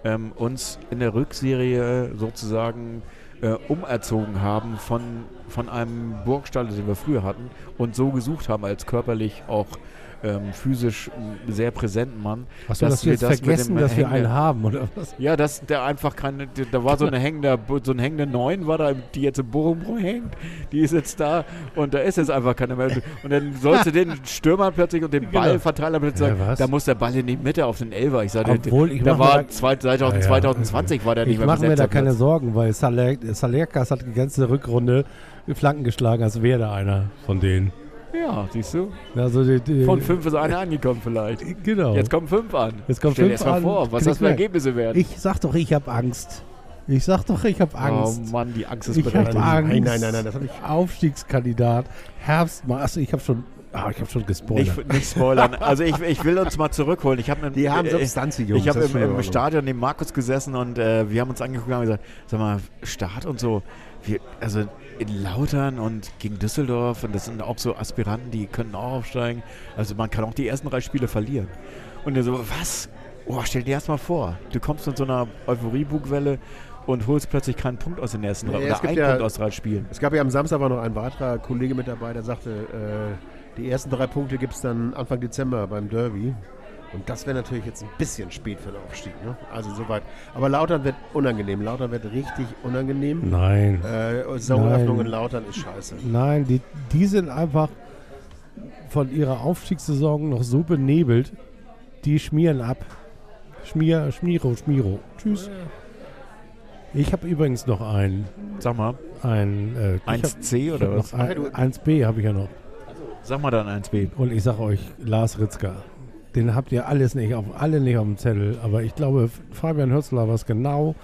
ähm, uns in der Rückserie sozusagen äh, umerzogen haben von, von einem Burgstall, den wir früher hatten und so gesucht haben als körperlich auch ähm, physisch sehr präsenten Mann. Du Dass das wir das vergessen, dass wir einen haben, oder was? Ja, dass der einfach keine, da war so eine hängende, so ein hängender Neun war da, die jetzt im Bochum hängt, die ist jetzt da und da ist jetzt einfach keine mehr. Und dann sollst du den Stürmer plötzlich und den Genau. Ballverteiler plötzlich Ja, sagen, was? da muss der Ball in die Mitte auf den Elfer. Ich sagte, Obwohl, ich da war da- zwei, 2000, Ja, ja. 2020 war der nicht Ich mehr mache mir da keine. Sorgen, weil Saler- Salerkas hat die ganze Rückrunde Flanken geschlagen, als wäre er einer von denen. Ja, siehst du? Also die, die, Von fünf ist einer angekommen vielleicht. Genau. Jetzt kommen fünf an. Jetzt kommen Stell dir fünf erst mal an, vor, was das für. Ergebnisse werden. ich sag doch, ich habe Angst. Ich sag doch, ich habe Angst. Oh Mann, die Angst ist ich habe berechtigt. Angst. Nein, nein, nein, nein, das habe ich. Aufstiegskandidat. Herbst. Achso, ich habe schon, ah, ich habe schon gespoilert. Nicht, nicht spoilern. Also ich, ich will uns mal zurückholen. Ich habe Die haben Substanz, die Jungs. Ich habe im, im. Stadion neben Markus gesessen und äh, wir haben uns angeguckt und haben gesagt, sag mal, Start und so, wir, also in Lautern und gegen Düsseldorf und das sind auch so Aspiranten, die können auch aufsteigen. Also man kann auch die ersten drei Spiele verlieren. Und er so, was? Oh, stell dir erst mal vor, du kommst mit so einer Euphorie-Bugwelle und holst plötzlich keinen Punkt aus den ersten drei Ja, es oder gibt einen ja- Punkt aus drei Spielen. Es gab ja am Samstag war noch ein weiterer Kollege mit dabei, der sagte, äh, die ersten drei Punkte gibt es dann Anfang Dezember beim Derby. Und das wäre natürlich jetzt ein bisschen spät für den Aufstieg. Ne? Also soweit. Aber Lautern wird unangenehm. Lautern wird richtig unangenehm. Nein. Äh, Saisoneröffnung Nein. in Lautern ist scheiße. Nein, die, die sind einfach von ihrer Aufstiegssaison noch so benebelt, die schmieren ab. Schmier, Schmiro, Schmiro. Tschüss. Ich habe übrigens noch ein, Sag mal, ein äh, ich hab- 1C ich oder was? ein, 1b habe ich ja noch. Sag mal dann 1B. Und ich sage euch, Lars Ritzka, den habt ihr alles nicht auf, alle nicht auf dem Zettel. Aber ich glaube, Fabian Hürzler war es genau,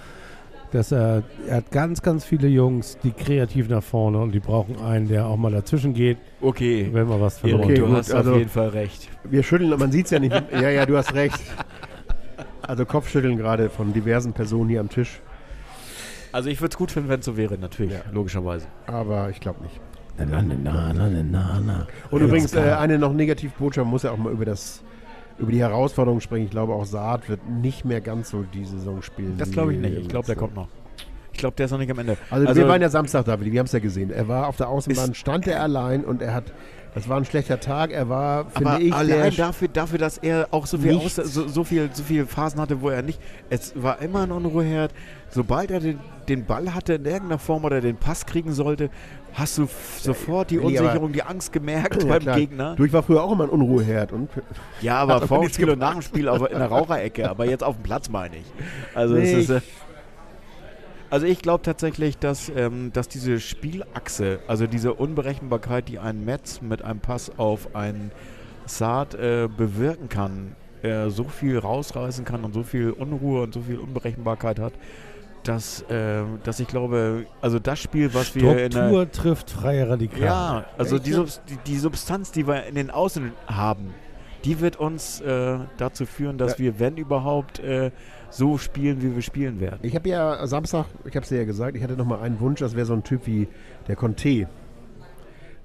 dass er, er hat ganz, ganz viele Jungs, die kreativ nach vorne und die brauchen einen, der auch mal dazwischen geht, Okay. wenn mal was verloren Okay, du gut, hast also- auf jeden Fall recht. Wir schütteln, man sieht es ja nicht. ja, ja, du hast recht. Also Kopfschütteln gerade von diversen Personen hier am Tisch. Also ich würde es gut finden, wenn es so wäre, natürlich, logischerweise. Aber ich glaube nicht. Na, na, na, na, na, na, na. Und übrigens, äh, eine noch Negativbotschaft man muss ja auch mal über das über die Herausforderung sprechen. Ich glaube, auch Saad wird nicht mehr ganz so die Saison spielen. Das glaube ich nicht. Ich glaube, der kommt noch. Ich glaube, der ist noch nicht am Ende. Also, wir waren ja Samstag da, wir haben es ja gesehen. Er war auf der Außenbahn, stand er allein und er hat, das war ein schlechter Tag. Er war, finde aber ich, allein dafür, dafür, dass er auch so viel, aus, so, so viel so viele Phasen hatte, wo er nicht. Es war immer ein Unruheherd. Sobald er den, den Ball hatte in irgendeiner Form oder den Pass kriegen sollte, hast du f- sofort die Nee, Unsicherung, die Angst gemerkt Ja, beim klar. Gegner. Du, ich war früher auch immer ein Unruheherd und Ja, aber vor dem Spiel und nach dem Spiel aber in der Raucherecke, aber jetzt auf dem Platz meine ich. Also Nee, ist, äh, also ich glaube tatsächlich, dass, ähm, dass diese Spielachse, also diese Unberechenbarkeit, die ein Metz mit einem Pass auf einen Saat äh, bewirken kann, äh, so viel rausreißen kann und so viel Unruhe und so viel Unberechenbarkeit hat, dass, äh, dass ich glaube, also das Spiel, was wir in der, Struktur trifft freie Radikale. ja, also die? Subs die, die Substanz, die wir in den Außen haben, die wird uns äh, dazu führen, dass Ja. wir, wenn überhaupt, äh, so spielen, wie wir spielen werden. Ich habe ja Samstag, ich habe es dir ja gesagt, ich hatte noch mal einen Wunsch, das wäre so ein Typ wie der Conte.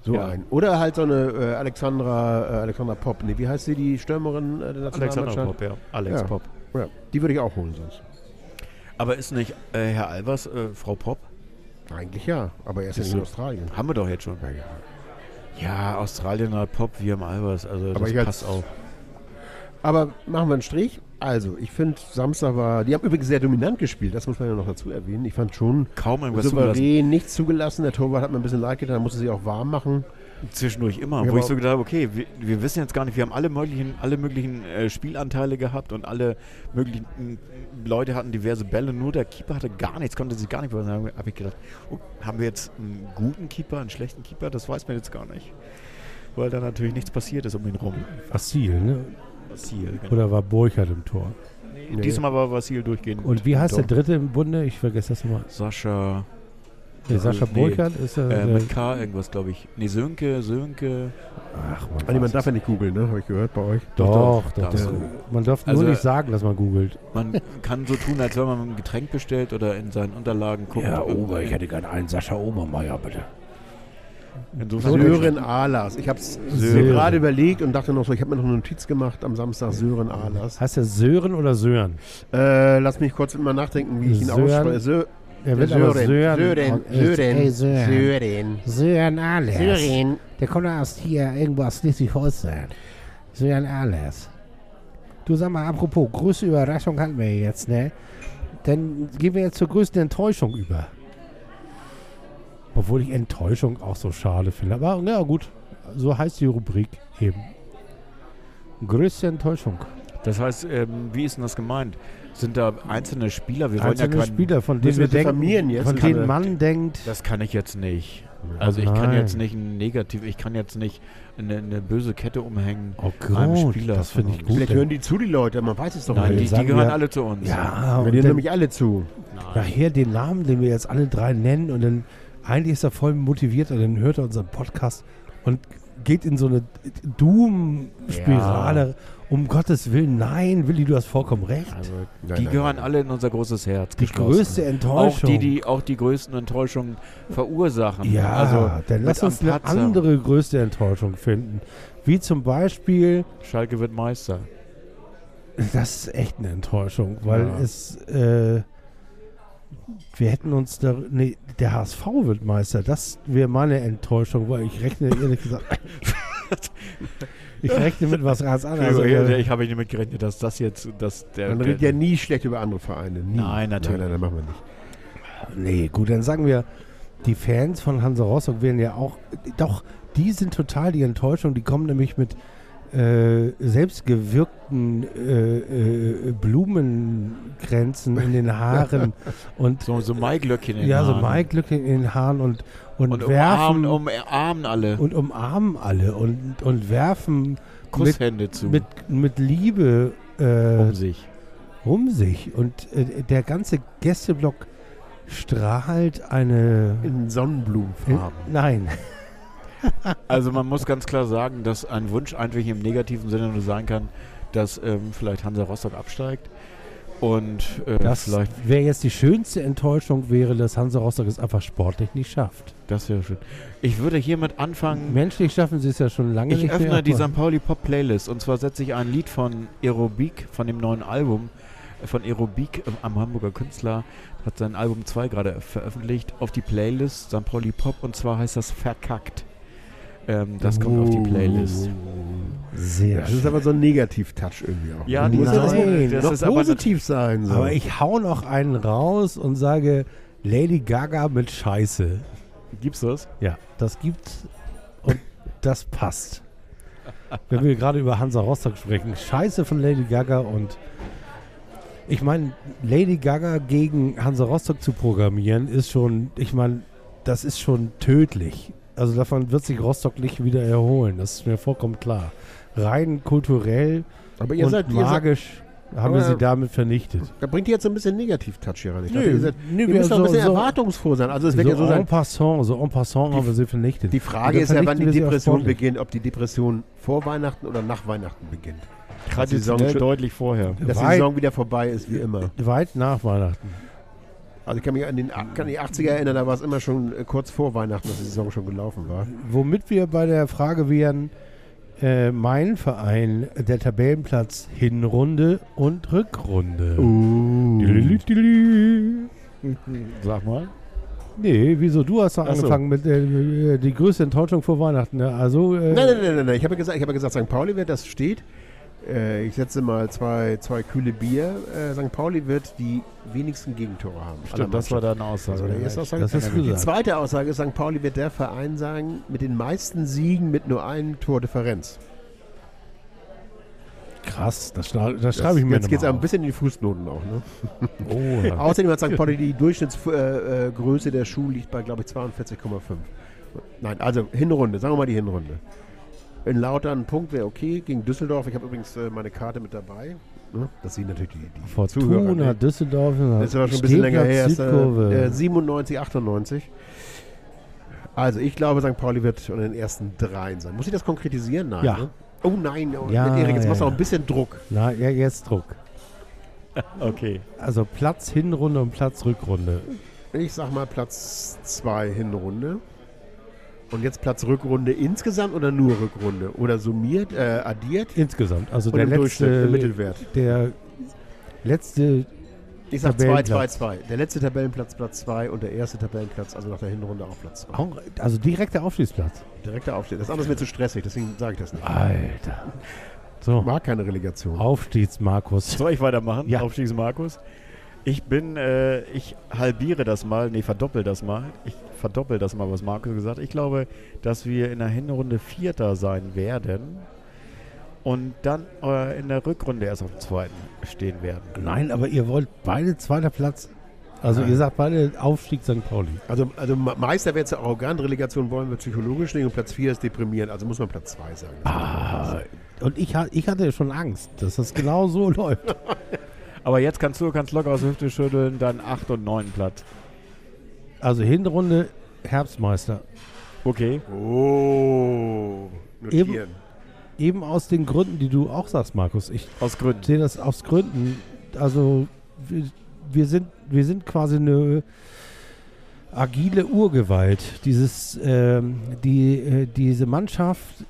So Ja. ein. Oder halt so eine äh, Alexandra, äh, Alexandra Pop. Nee, wie heißt sie, die Stürmerin äh, der Nationalmannschaft? Pop, ja. Alex Ja. Pop. Ja, die würde ich auch holen sonst. Aber ist nicht äh, Herr Albers äh, Frau Pop? Eigentlich ja, aber er ist ja Siehst in du. Australien. Haben wir doch jetzt schon. Ja, ja. Ja, Australien hat Pop, wir haben Albers. Also Aber das ich als- passt auch. Aber machen wir einen Strich. Also, ich finde, Samstag war. Die haben übrigens sehr dominant gespielt, das muss man ja noch dazu erwähnen. Ich fand schon Kaum irgendwas zugelassen. souverän, nichts zugelassen. Der Torwart hat mir ein bisschen leid getan, da musste sich auch warm machen. Zwischendurch immer, Ja, wo ich so gedacht habe, okay, wir, wir wissen jetzt gar nicht, wir haben alle möglichen, alle möglichen äh, Spielanteile gehabt und alle möglichen mm, Leute hatten diverse Bälle, nur der Keeper hatte gar nichts, konnte sich gar nicht was sagen. habe ich gedacht, oh, haben wir jetzt einen guten Keeper, einen schlechten Keeper? Das weiß man jetzt gar nicht. Weil da natürlich nichts passiert ist um ihn rum. Vassil, ne? Vassil, genau. Oder war Burchard im Tor? Nee. Diesmal war Vassil durchgehend. Und wie heißt der dritte im Bunde? Ich vergesse das immer. Sascha, Nee, Sascha nee. Burchard ist er. äh, der- mit K irgendwas, glaube ich. Nee, Sönke, Sönke. Ach, man, nee, man darf ja nicht googeln, ne? Habe ich gehört bei euch. Doch, Doch, doch. du. Man darf Also, nur nicht sagen, dass man googelt. Man kann so tun, als wenn man ein Getränk bestellt oder in seinen Unterlagen guckt. hätte gerne einen Sascha Obermeier, bitte. Insofern Sören Ahlers. Ich habe es gerade überlegt und dachte noch so, ich habe mir noch eine Notiz gemacht am Samstag, Sören Ahlers. Heißt der Sören oder Sören? Äh, lass mich kurz mal nachdenken, wie ich ihn Sören. ausspreche. Sö Er wird aber Sören. Sören. Sören. Sören. Sören. Sören. Sören Alles. Sören. Der kommt aus hier irgendwo aus Schleswig-Holstein. Sören Alles. Du sag mal, apropos, größte Überraschung hatten wir jetzt, ne? Dann gehen wir jetzt zur größten Enttäuschung über. Obwohl ich Enttäuschung auch so schade finde. Aber ja gut, so heißt die Rubrik eben. Größte Enttäuschung. Das heißt, ähm, wie ist denn das gemeint? Sind da einzelne Spieler? Wir wollen Einzelne ja keinen, Spieler, von denen wir denken, jetzt? von denen man denkt, Das kann ich jetzt nicht. Also ich kann nein. jetzt nicht ein negativ, ich kann jetzt nicht eine, eine böse Kette umhängen. oh einem gut, Spieler das finde ich gut. Vielleicht hören die zu, die Leute, man weiß es doch Nein, nicht. die, die gehören wir- alle zu uns. ja, Wir und hören nämlich alle zu. nachher den Namen, den wir jetzt alle drei nennen und dann eigentlich ist er voll motiviert und dann hört er unseren Podcast und geht in so eine Doom-Spirale. Um Gottes Willen, nein, Willi, du hast vollkommen recht. Also Nein, die nein, gehören nein. alle in unser großes Herz. Die geschlossen. größte auch Enttäuschung. die, die auch die größten Enttäuschungen verursachen. ja, also dann lass uns eine andere größte Enttäuschung finden. Wie zum Beispiel, Schalke wird Meister. das ist echt eine Enttäuschung, weil Ja. es, äh, wir hätten uns da, nee, der HSV wird Meister, das wäre meine Enttäuschung, weil ich rechne ehrlich gesagt, ich rechne mit was ganz anderes. Also, ich habe nicht damit gerechnet, dass das jetzt, dass der, Man redet ja nie schlecht über andere Vereine. Nie. Nein, natürlich. Nein, nein, nein, machen wir nicht. Nee, gut, dann sagen wir, die Fans von Hansa Rostock werden ja auch, doch, die sind total die Enttäuschung. Die kommen nämlich mit äh, selbstgewirkten äh, äh, Blumenkränzen in den Haaren und so, so Maiglöckchen in den ja, so Haaren. Maiglöckchen in den Haaren und, und, Und werfen umarmen, umarmen alle. und umarmen alle und, und werfen mit, Kusshände zu. mit, mit Liebe äh, um sich. um sich. Und äh, der ganze Gästeblock strahlt eine. In Sonnenblumenfarben. nein. Also man muss ganz klar sagen, dass ein Wunsch eigentlich im negativen Sinne nur sein kann, dass ähm, vielleicht Hansa Rostock absteigt und äh, Das wäre jetzt die schönste Enttäuschung, wäre, dass Hansa Rostock es einfach sportlich nicht schafft. das wäre schön. Ich würde hiermit anfangen, Menschlich schaffen sie es ja schon lange ich nicht öffne mehr. die St. Pauli Pop Playlist und zwar setze ich ein Lied von Aerobik, von dem neuen Album äh, von Aerobik ähm, am Hamburger Künstler, hat sein Album 2 gerade veröffentlicht, auf die Playlist St. Pauli Pop und zwar heißt das Verkackt. Ähm, das kommt auf die Playlist. Sehr Das ist schön. aber so ein Negativ-Touch irgendwie auch. Ja, die die muss ist- das, Nein, das doch ist aber positiv sein. So. Aber ich hau noch einen raus und sage Lady Gaga mit Scheiße. Gibt's das? Ja, das gibt's und das passt. Wenn wir gerade über Hansa Rostock sprechen, Scheiße von Lady Gaga und ich meine, Lady Gaga gegen Hansa Rostock zu programmieren ist schon, ich meine, das ist schon tödlich. Also davon wird sich Rostock nicht wieder erholen, das ist mir vollkommen klar. Rein kulturell Aber ihr und seid, ihr seid, magisch haben wir sie damit vernichtet. da bringt ihr jetzt so ein bisschen Negativ-Touch hier rein. Ich dachte, Nö, ihr, seid, nö, ihr wir müsst doch ein so- bisschen so- erwartungsfroh sein. Also es So, ja so en sein. passant, so en passant Die- haben wir sie vernichtet. Die Frage ist ja, wann die Depression beginnt, ob die Depression vor Weihnachten oder nach Weihnachten beginnt. Die Saison Traditionell schon- deutlich vorher. Dass die Saison wieder vorbei ist, wie immer. Weit nach Weihnachten. Also ich kann mich an, den, kann an die 80er erinnern, da war es immer schon äh, kurz vor Weihnachten, dass die Saison schon gelaufen war. Womit wir bei der Frage wären, äh, mein Verein, der Tabellenplatz Hinrunde und Rückrunde. Uh. Sag mal. Nee, wieso? Du hast doch Ach so. angefangen mit äh, die größte Enttäuschung vor Weihnachten. Ne? Also, äh, Nein, nein, nein, nein, nein. Ich habe ja gesagt, ich habe ja gesagt, St. Pauli wird, das steht. Äh, ich setze mal zwei, zwei kühle Bier. Äh, St. Pauli wird die wenigsten Gegentore haben. Stimmt, das war deine Aussage. Also, die erste Aussage. das ist die zweite Aussage ist, St. Pauli wird der Verein sein mit den meisten Siegen mit nur einem Tordifferenz. Krass, das, schra- das schreibe ich mir Jetzt geht es ein bisschen in die Fußnoten auch. Ne? Oh, ja. Außerdem hat St. Pauli die Durchschnittsgröße äh, Größe der Schuhe liegt bei, glaube ich, 42,5. Nein, also Hinrunde, sagen wir mal die Hinrunde. In Lautern ein Punkt wäre okay gegen Düsseldorf. Ich habe übrigens äh, meine Karte mit dabei. Ne? Das sehen natürlich die, die Zuhörer. Fortuna, Ne? Düsseldorf, Das ist aber schon ein bisschen länger her. Ist, äh, äh, 97, 98. Also ich glaube, St. Pauli wird unter den ersten dreien sein. Muss ich das konkretisieren? Nein. Ja. Ne? Oh nein, oh, Ja, Erik, jetzt ja, machst du auch ein bisschen Druck. Na, ja, jetzt Druck. Okay. Also Platz Hinrunde und Platz Rückrunde. Ich sag mal Platz 2 Hinrunde. Und jetzt Platz Rückrunde insgesamt oder nur Rückrunde? Oder summiert, äh, addiert? Insgesamt. Also Und der letzte, Mittelwert. der letzte, Ich sag 2, Tabellenplatz. 2, 2. Der letzte Tabellenplatz Platz 2 und der erste Tabellenplatz, also nach der Hinrunde auch Platz 2. auch, also direkter Aufstiegsplatz. Direkter Aufstieg. Das andere ist mir zu stressig, deswegen sage ich das nicht. Alter. Ich So, mag keine Relegation. Aufstiegsmarkus. Soll ich weitermachen? Ja. Aufstiegs Markus. Ich bin, äh, ich halbiere das mal, nee, verdoppel das mal. Ich verdoppel das mal, was Markus gesagt hat. Ich glaube, dass wir in der Hinrunde Vierter sein werden und dann äh, in der Rückrunde erst auf dem Zweiten stehen werden. Nein, aber ihr wollt beide zweiter Platz. Also Nein. ihr sagt beide Aufstieg St. Pauli. Also, also Me- Meister wäre jetzt arrogant, Relegation wollen wir psychologisch nicht und Platz 4 ist deprimierend, also muss man Platz 2 sagen. Ah, und ich, ich hatte schon Angst, dass das genau so läuft. Aber jetzt kannst du ganz locker aus der Hüfte schütteln, dann 8 und 9 Platz. Also Hinrunde Herbstmeister. Okay. Oh, notieren. Eben aus den Gründen, die du auch sagst, Markus. Ich Aus Gründen. sehe das aus Gründen. Also wir, wir, sind, wir sind quasi eine agile Urgewalt. Dieses, ähm, die, äh, diese Mannschaft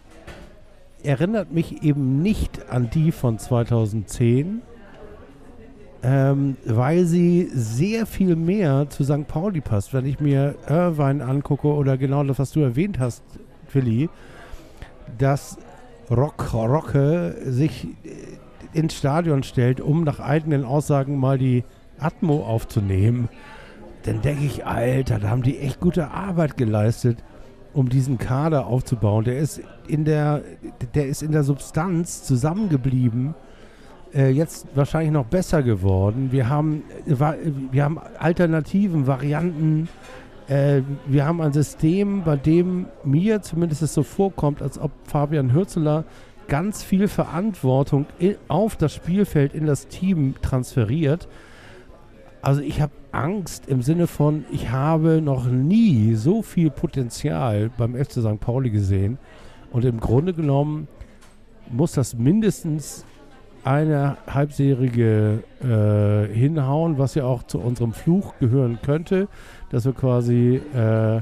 erinnert mich eben nicht an die von 2010, ähm, weil sie sehr viel mehr zu St. Pauli passt. Wenn ich mir Irvine angucke oder genau das, was du erwähnt hast, Philly, dass Rock, Rocke sich äh, ins Stadion stellt, um nach eigenen Aussagen mal die Atmo aufzunehmen, dann denke ich, Alter, da haben die echt gute Arbeit geleistet, um diesen Kader aufzubauen. Der ist in der, der ist in der Substanz zusammengeblieben. Äh, jetzt wahrscheinlich noch besser geworden. Wir haben, äh, wir haben Alternativen, Varianten. Äh, wir haben ein System, bei dem mir zumindest es so vorkommt, als ob Fabian Hürzeler ganz viel Verantwortung auf das Spielfeld, in das Team transferiert. Also ich habe Angst im Sinne von, ich habe noch nie so viel Potenzial beim FC St. Pauli gesehen. Und im Grunde genommen muss das mindestens eine halbserie äh, hinhauen, was ja auch zu unserem Fluch gehören könnte, dass wir quasi äh,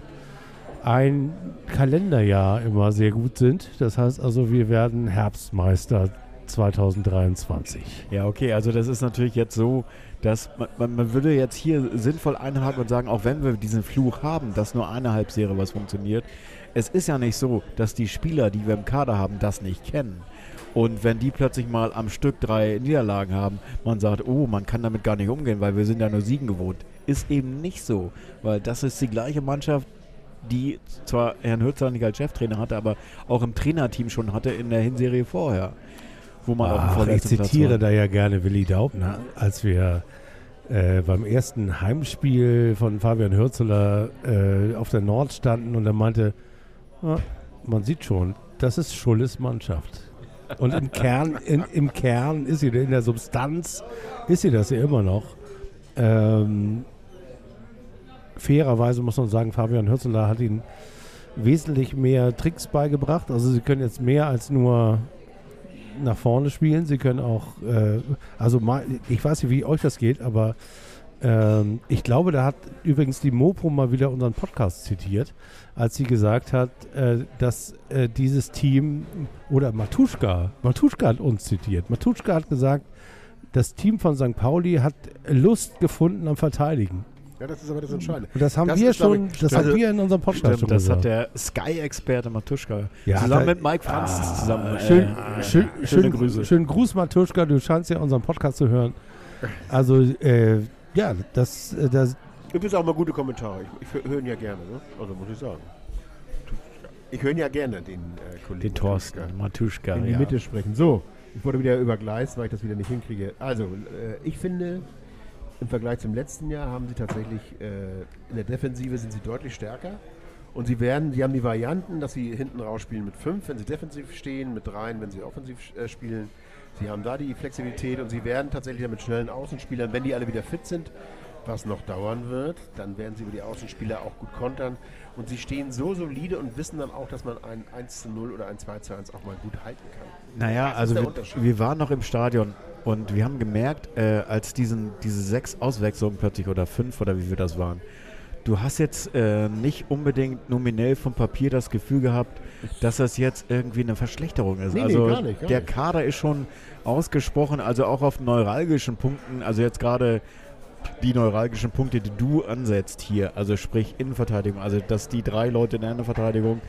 ein Kalenderjahr immer sehr gut sind. Das heißt also, wir werden Herbstmeister 2023. Ja, okay, also das ist natürlich jetzt so, dass man, man, würde jetzt hier sinnvoll einhaken und sagen, auch wenn wir diesen Fluch haben, dass nur eine Halbserie was funktioniert, es ist ja nicht so, dass die Spieler, die wir im Kader haben, das nicht kennen. Und wenn die plötzlich mal am Stück drei Niederlagen haben, man sagt, oh, man kann damit gar nicht umgehen, weil wir sind ja nur Siegen gewohnt. Ist eben nicht so, weil das ist die gleiche Mannschaft, die zwar Herrn Hützer nicht als Cheftrainer hatte, aber auch im Trainerteam schon hatte in der Hinserie vorher. Wo man Ach, ich vorletzten Platz zitiere da ja gerne Willi Daubner, als wir äh, beim ersten Heimspiel von Fabian Hürzeler äh, auf der Nord standen und er meinte, "Ja, man sieht schon, das ist Schulles Mannschaft. Und im Kern, in, im Kern ist sie, in der Substanz ist sie das ja immer noch. Ähm, fairerweise muss man sagen, Fabian Hürzeler hat ihnen wesentlich mehr Tricks beigebracht. Also sie können jetzt mehr als nur nach vorne spielen. Sie können auch, äh, also mal, ich weiß nicht, wie euch das geht, aber ähm, ich glaube, da hat übrigens die Mopo mal wieder unseren Podcast zitiert, als sie gesagt hat, äh, dass äh, dieses Team, oder Matuschka, Matuschka hat uns zitiert. Matuschka hat gesagt, das Team von St. Pauli hat Lust gefunden am Verteidigen. Ja, das ist aber das Entscheidende. Und das haben Das wir schon, ich, das also- haben wir in unserem Podcast schon Stimmt, das gesagt. hat der Sky-Experte Matuschka Ja, zusammen hat mit Mike Franz Ah, zusammen. schön, äh, schön, schöne schön, Grüße. Schönen Gruß, Matuschka. Du scheinst ja unseren Podcast zu hören. Also, äh, ja, das, äh, das, Gibt es auch mal gute Kommentare. Ich, ich höre ihn ja gerne, ne? Also muss ich sagen. Ich höre ihn ja gerne, den äh, Kollegen. Den Thorsten Matuschka. in die ja. Mitte sprechen. So, ich wurde wieder übergleist, weil ich das wieder nicht hinkriege. Also, äh, ich finde, im Vergleich zum letzten Jahr haben sie tatsächlich, äh, in der Defensive sind sie deutlich stärker. Und sie werden, sie haben die Varianten, dass sie hinten raus spielen mit fünf, wenn sie defensiv stehen, mit dreien, wenn sie offensiv äh, spielen. Sie haben da die Flexibilität und sie werden tatsächlich dann mit schnellen Außenspielern, wenn die alle wieder fit sind, was noch dauern wird, dann werden sie über die Außenspieler auch gut kontern. Und sie stehen so solide und wissen dann auch, dass man ein 1 zu 0 oder ein 2 zu 1 auch mal gut halten kann. Naja, Das also wir, wir waren noch im Stadion und wir haben gemerkt, äh, als diesen, diese sechs Auswechslungen plötzlich oder fünf oder wie viel das waren, du hast jetzt äh, nicht unbedingt nominell vom Papier das Gefühl gehabt, dass das jetzt irgendwie eine Verschlechterung ist. Nee, nee, also gar nicht, gar der. Kader ist schon ausgesprochen, also auch auf neuralgischen Punkten, also jetzt gerade die neuralgischen Punkte, die du ansetzt hier, also sprich Innenverteidigung, also dass die drei Leute in der Innenverteidigung,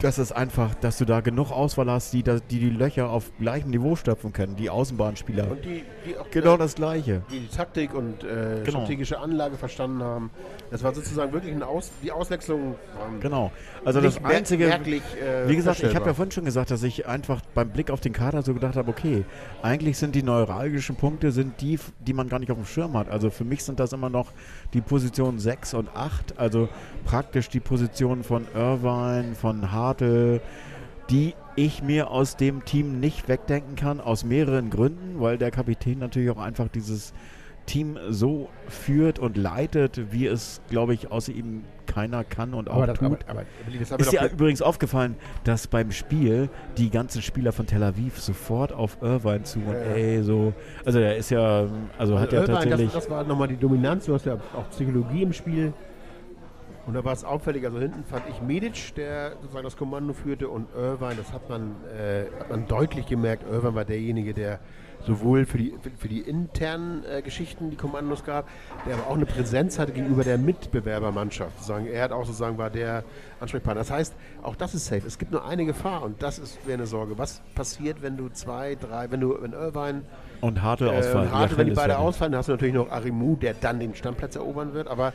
dass es einfach, dass du da genug Auswahl hast, die die, die Löcher auf gleichem Niveau stopfen können, die Außenbahnspieler. Und die, die auch genau äh, das Gleiche. die, die Taktik und äh, Genau. strategische Anlage verstanden haben. Das war sozusagen wirklich Aus die Auswechslung. Genau. Also das einzige, merklich, äh, Wie gesagt, ich habe ja vorhin schon gesagt, dass ich einfach beim Blick auf den Kader so gedacht habe, okay, eigentlich sind die neuralgischen Punkte sind die, die man gar nicht auf dem Schirm hat. Also für mich sind das immer noch die Positionen 6 und 8, also praktisch die Positionen von Irvine, von Hartl, die ich mir aus dem Team nicht wegdenken kann, aus mehreren Gründen, weil der Kapitän natürlich auch einfach dieses Team so führt und leitet, wie es, glaube ich, außer ihm keiner kann und auch aber das, tut. aber, aber, Ist dir ge- übrigens aufgefallen, dass beim Spiel die ganzen Spieler von Tel Aviv sofort auf Irvine zu und Ja, ja. ey, so. Also der ist ja, also hat Also ja Irvine, tatsächlich. Das, das war nochmal die Dominanz. Du hast ja auch Psychologie im Spiel. Und da war es auffällig. Also hinten fand ich Medic, der sozusagen das Kommando führte, und Irvine. Das hat man, äh, hat man deutlich gemerkt. Irvine war derjenige, der sowohl für die, für, die internen äh, Geschichten die Kommandos gab, der aber auch eine Präsenz hatte gegenüber der Mitbewerbermannschaft. Sozusagen, er hat auch sozusagen war der Ansprechpartner. Das heißt, auch das ist safe. Es gibt nur eine Gefahr und das ist wäre eine Sorge. Was passiert, wenn du zwei, drei, wenn du, wenn Irvine und Hartl äh, ausfallen. Harte, wenn die beide ausfallen, dann hast du natürlich noch Arimu, der dann den Stammplatz erobern wird. Aber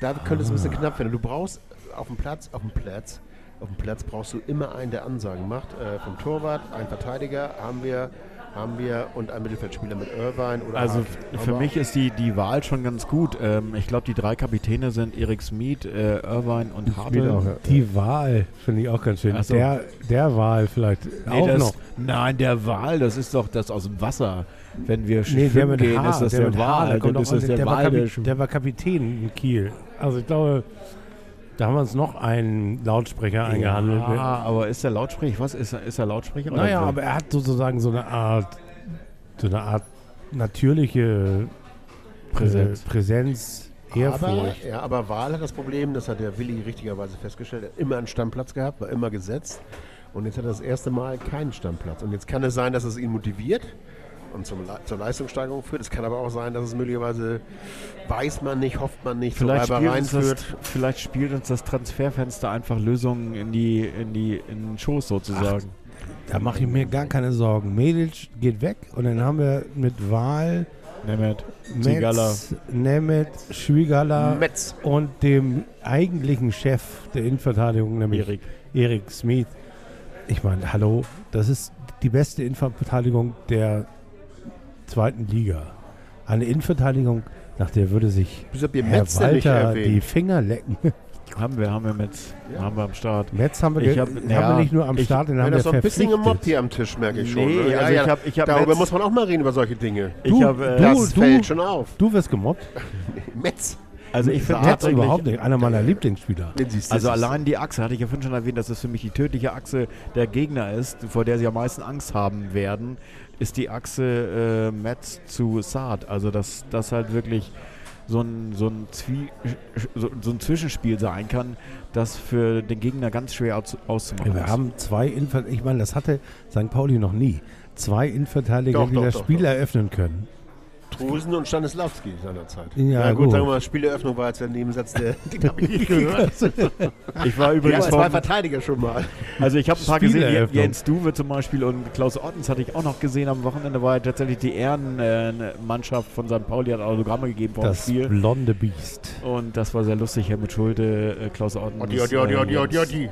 da könnte es ein bisschen knapp werden. Du brauchst auf dem Platz, auf dem Platz, auf dem Platz brauchst du immer einen, der Ansagen macht. Äh, vom Torwart, ein Verteidiger haben wir, haben wir und ein Mittelfeldspieler mit Irvine oder Also für mich ist die, die Wahl schon ganz gut. Ähm, ich glaube, die drei Kapitäne sind Erik Smith, äh, Irvine und Hartl. ja. die Wahl finde ich auch ganz schön. Ach so. Der, der Wahl vielleicht Nee, auch das, noch. Nein, der Wal, das ist doch das aus dem Wasser. Wenn wir Nee, der mit gehen, H, ist das der, der aus- der, der, der war Kapitän in Kiel. Also ich glaube, da haben wir uns noch einen Lautsprecher eingehandelt. Ja, aber ist der Lautsprecher? Was ist er? Ist er Lautsprecher? Naja, aber er hat sozusagen so eine Art, so eine Art natürliche Präsenz. Präsenz, Präsenz Aber, ja, aber Wahl hat das Problem, das hat der Willi richtigerweise festgestellt, er hat immer einen Stammplatz gehabt, war immer gesetzt. Und jetzt hat er das erste Mal keinen Stammplatz. Und jetzt kann es sein, dass es ihn motiviert und zum, zur Leistungssteigerung führt. Es kann aber auch sein, dass es möglicherweise weiß man nicht, hofft man nicht, Vielleicht zu spielt, uns das, vielleicht spielt uns das Transferfenster einfach Lösungen in die in die in den Schoß sozusagen. Da mache ich mir gar keine Sorgen. Medic geht weg und dann haben wir mit Wahl Nemeth, Zigala. Nemeth, Schwigala Metz. und dem eigentlichen Chef der Innenverteidigung, nämlich Erik. Erik Smith. Ich meine, hallo, das ist die beste Innenverteidigung der zweiten Liga. Eine Innenverteidigung, nach der würde sich Herr Metz Walter die? Finger lecken. Haben wir, haben wir mit, Ja. haben wir am Start. Metz haben wir, Ich hab- haben ja, wir nicht nur am ich- Start, den Ja, haben das wir ist doch ein bisschen gemobbt verpflichtet. hier am Tisch, merke ich schon. Nee, ne? also ja, ich hab- ich hab darüber Metz- muss man auch mal reden, über solche Dinge. Ich Du- habe, äh, Das du- fällt schon auf. Du wirst gemobbt? Metz. Also ich finde tatsächlich, überhaupt nicht. Einer meiner Lieblingsspieler. Also das allein die Achse, hatte ich ja vorhin schon erwähnt, dass es für mich die tödliche Achse der Gegner ist, vor der sie am meisten Angst haben werden, ist die Achse äh, Metz zu Saad. Also dass das halt wirklich so ein, so, ein Zwie so, so ein Zwischenspiel sein kann, das für den Gegner ganz schwer aus auszumachen Wir ist. haben zwei Innenverteidiger, ich meine, das hatte St. Pauli noch nie. Zwei Innenverteidiger, Doch, die doch, das doch, Spiel doch. eröffnen können. Trusen und Stanislawski seinerzeit. Ja, gut, gut. sagen wir mal, Spieleröffnung war jetzt der Nebensatz, der, den habe ich nicht gehört. Ich war Ja, übrigens zwei vom, Verteidiger schon mal. Also ich habe ein paar gesehen. Jens Duwe zum Beispiel und Klaus Ottens hatte ich auch noch gesehen. Am Wochenende war ja tatsächlich die Ehrenmannschaft von St. Pauli, hat Autogramme gegeben vor Das Spiel. blonde Biest. Und das war sehr lustig, Helmut Schulte, äh, Klaus Ottens. Otti, Otti, Otti, Otti, äh, Otti, Otti.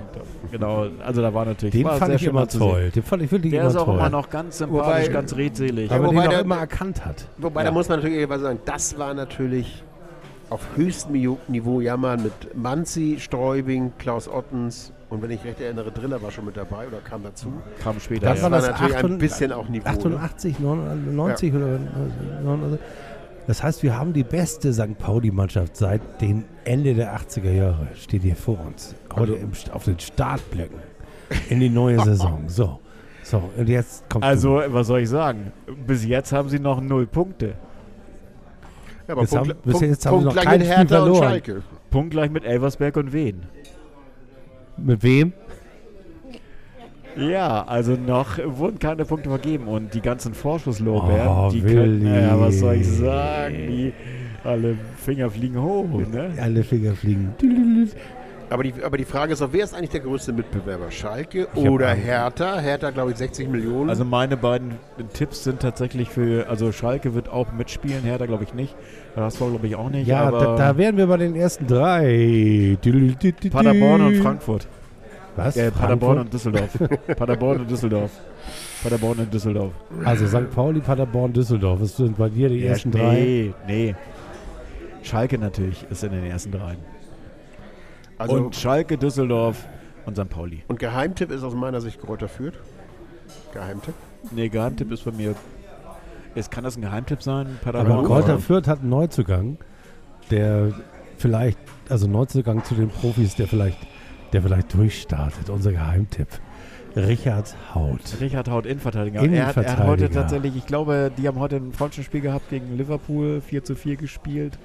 Genau, also da war natürlich Den war fand sehr ich immer toll. Den fand ich wirklich Der immer ist auch toll. immer noch ganz sympathisch, Wobei- ganz redselig. aber wobei den der- auch immer erkannt hat. Wobei, Ja. da muss man natürlich ehrlich sagen, das war natürlich auf höchstem Niveau jammern mit Manzi, Streubing, Klaus Ottens und wenn ich recht erinnere, Driller war schon mit dabei oder kam dazu. Kam später. Das ja. war das natürlich ein 88 bisschen auch Niveau. Ne? 88, 99 oder 99. Das heißt, wir haben die beste St. Pauli-Mannschaft seit dem Ende der 80er Jahre. Steht hier vor uns. Heute im, St- auf den Startblöcken in die neue Saison. So. So, und jetzt kommt. also, was soll ich sagen? Bis jetzt haben sie noch null Punkte. Ja, aber Punkt, haben- Punkt, jetzt haben sie Punkt noch gleich kein mit Spiel Hertha und verloren. Schalke. Punkt gleich mit Elversberg und Wien. Mit wem? Ja, also noch wurden keine Punkte vergeben und die ganzen Vorschusslorbeeren, Oh, die Willi. können, ja, was soll ich sagen, die alle Finger fliegen hoch, ne? Alle Finger fliegen. Aber die, aber die Frage ist auch, wer ist eigentlich der größte Mitbewerber? Schalke Ich oder. Hertha? Hertha, glaube ich, 60 Millionen. Also meine beiden Tipps sind tatsächlich für, also Schalke wird auch mitspielen, Hertha glaube ich nicht, HSV glaube ich auch nicht, Ja, aber da, da wären wir bei den ersten drei. Paderborn und Frankfurt. Was? Äh, Paderborn Frankfurt? und Düsseldorf. Paderborn und Düsseldorf. Paderborn und Düsseldorf. Also St. Pauli, Paderborn, Düsseldorf. Was sind bei dir die Ja, ersten drei? nee, nee. Schalke natürlich ist in den ersten dreien. Also, und und, Schalke, Düsseldorf und St. Pauli. Geheimtipp ist aus meiner Sicht Kräuter führt. Geheimtipp. Nee, Geheimtipp ist bei mir. Ist, kann das ein Geheimtipp sein? Aber Paderborn? Kräuter Fürth hat einen Neuzugang, der vielleicht, also Neuzugang zu den Profis, der vielleicht, der vielleicht durchstartet. Unser Geheimtipp. Richard Haut. Richard Haut, Innenverteidiger. Er hat, er hat heute Innenverteidiger. tatsächlich, ich glaube, die haben heute ein Freundschaftsspiel gehabt gegen Liverpool, 4 zu 4 gespielt.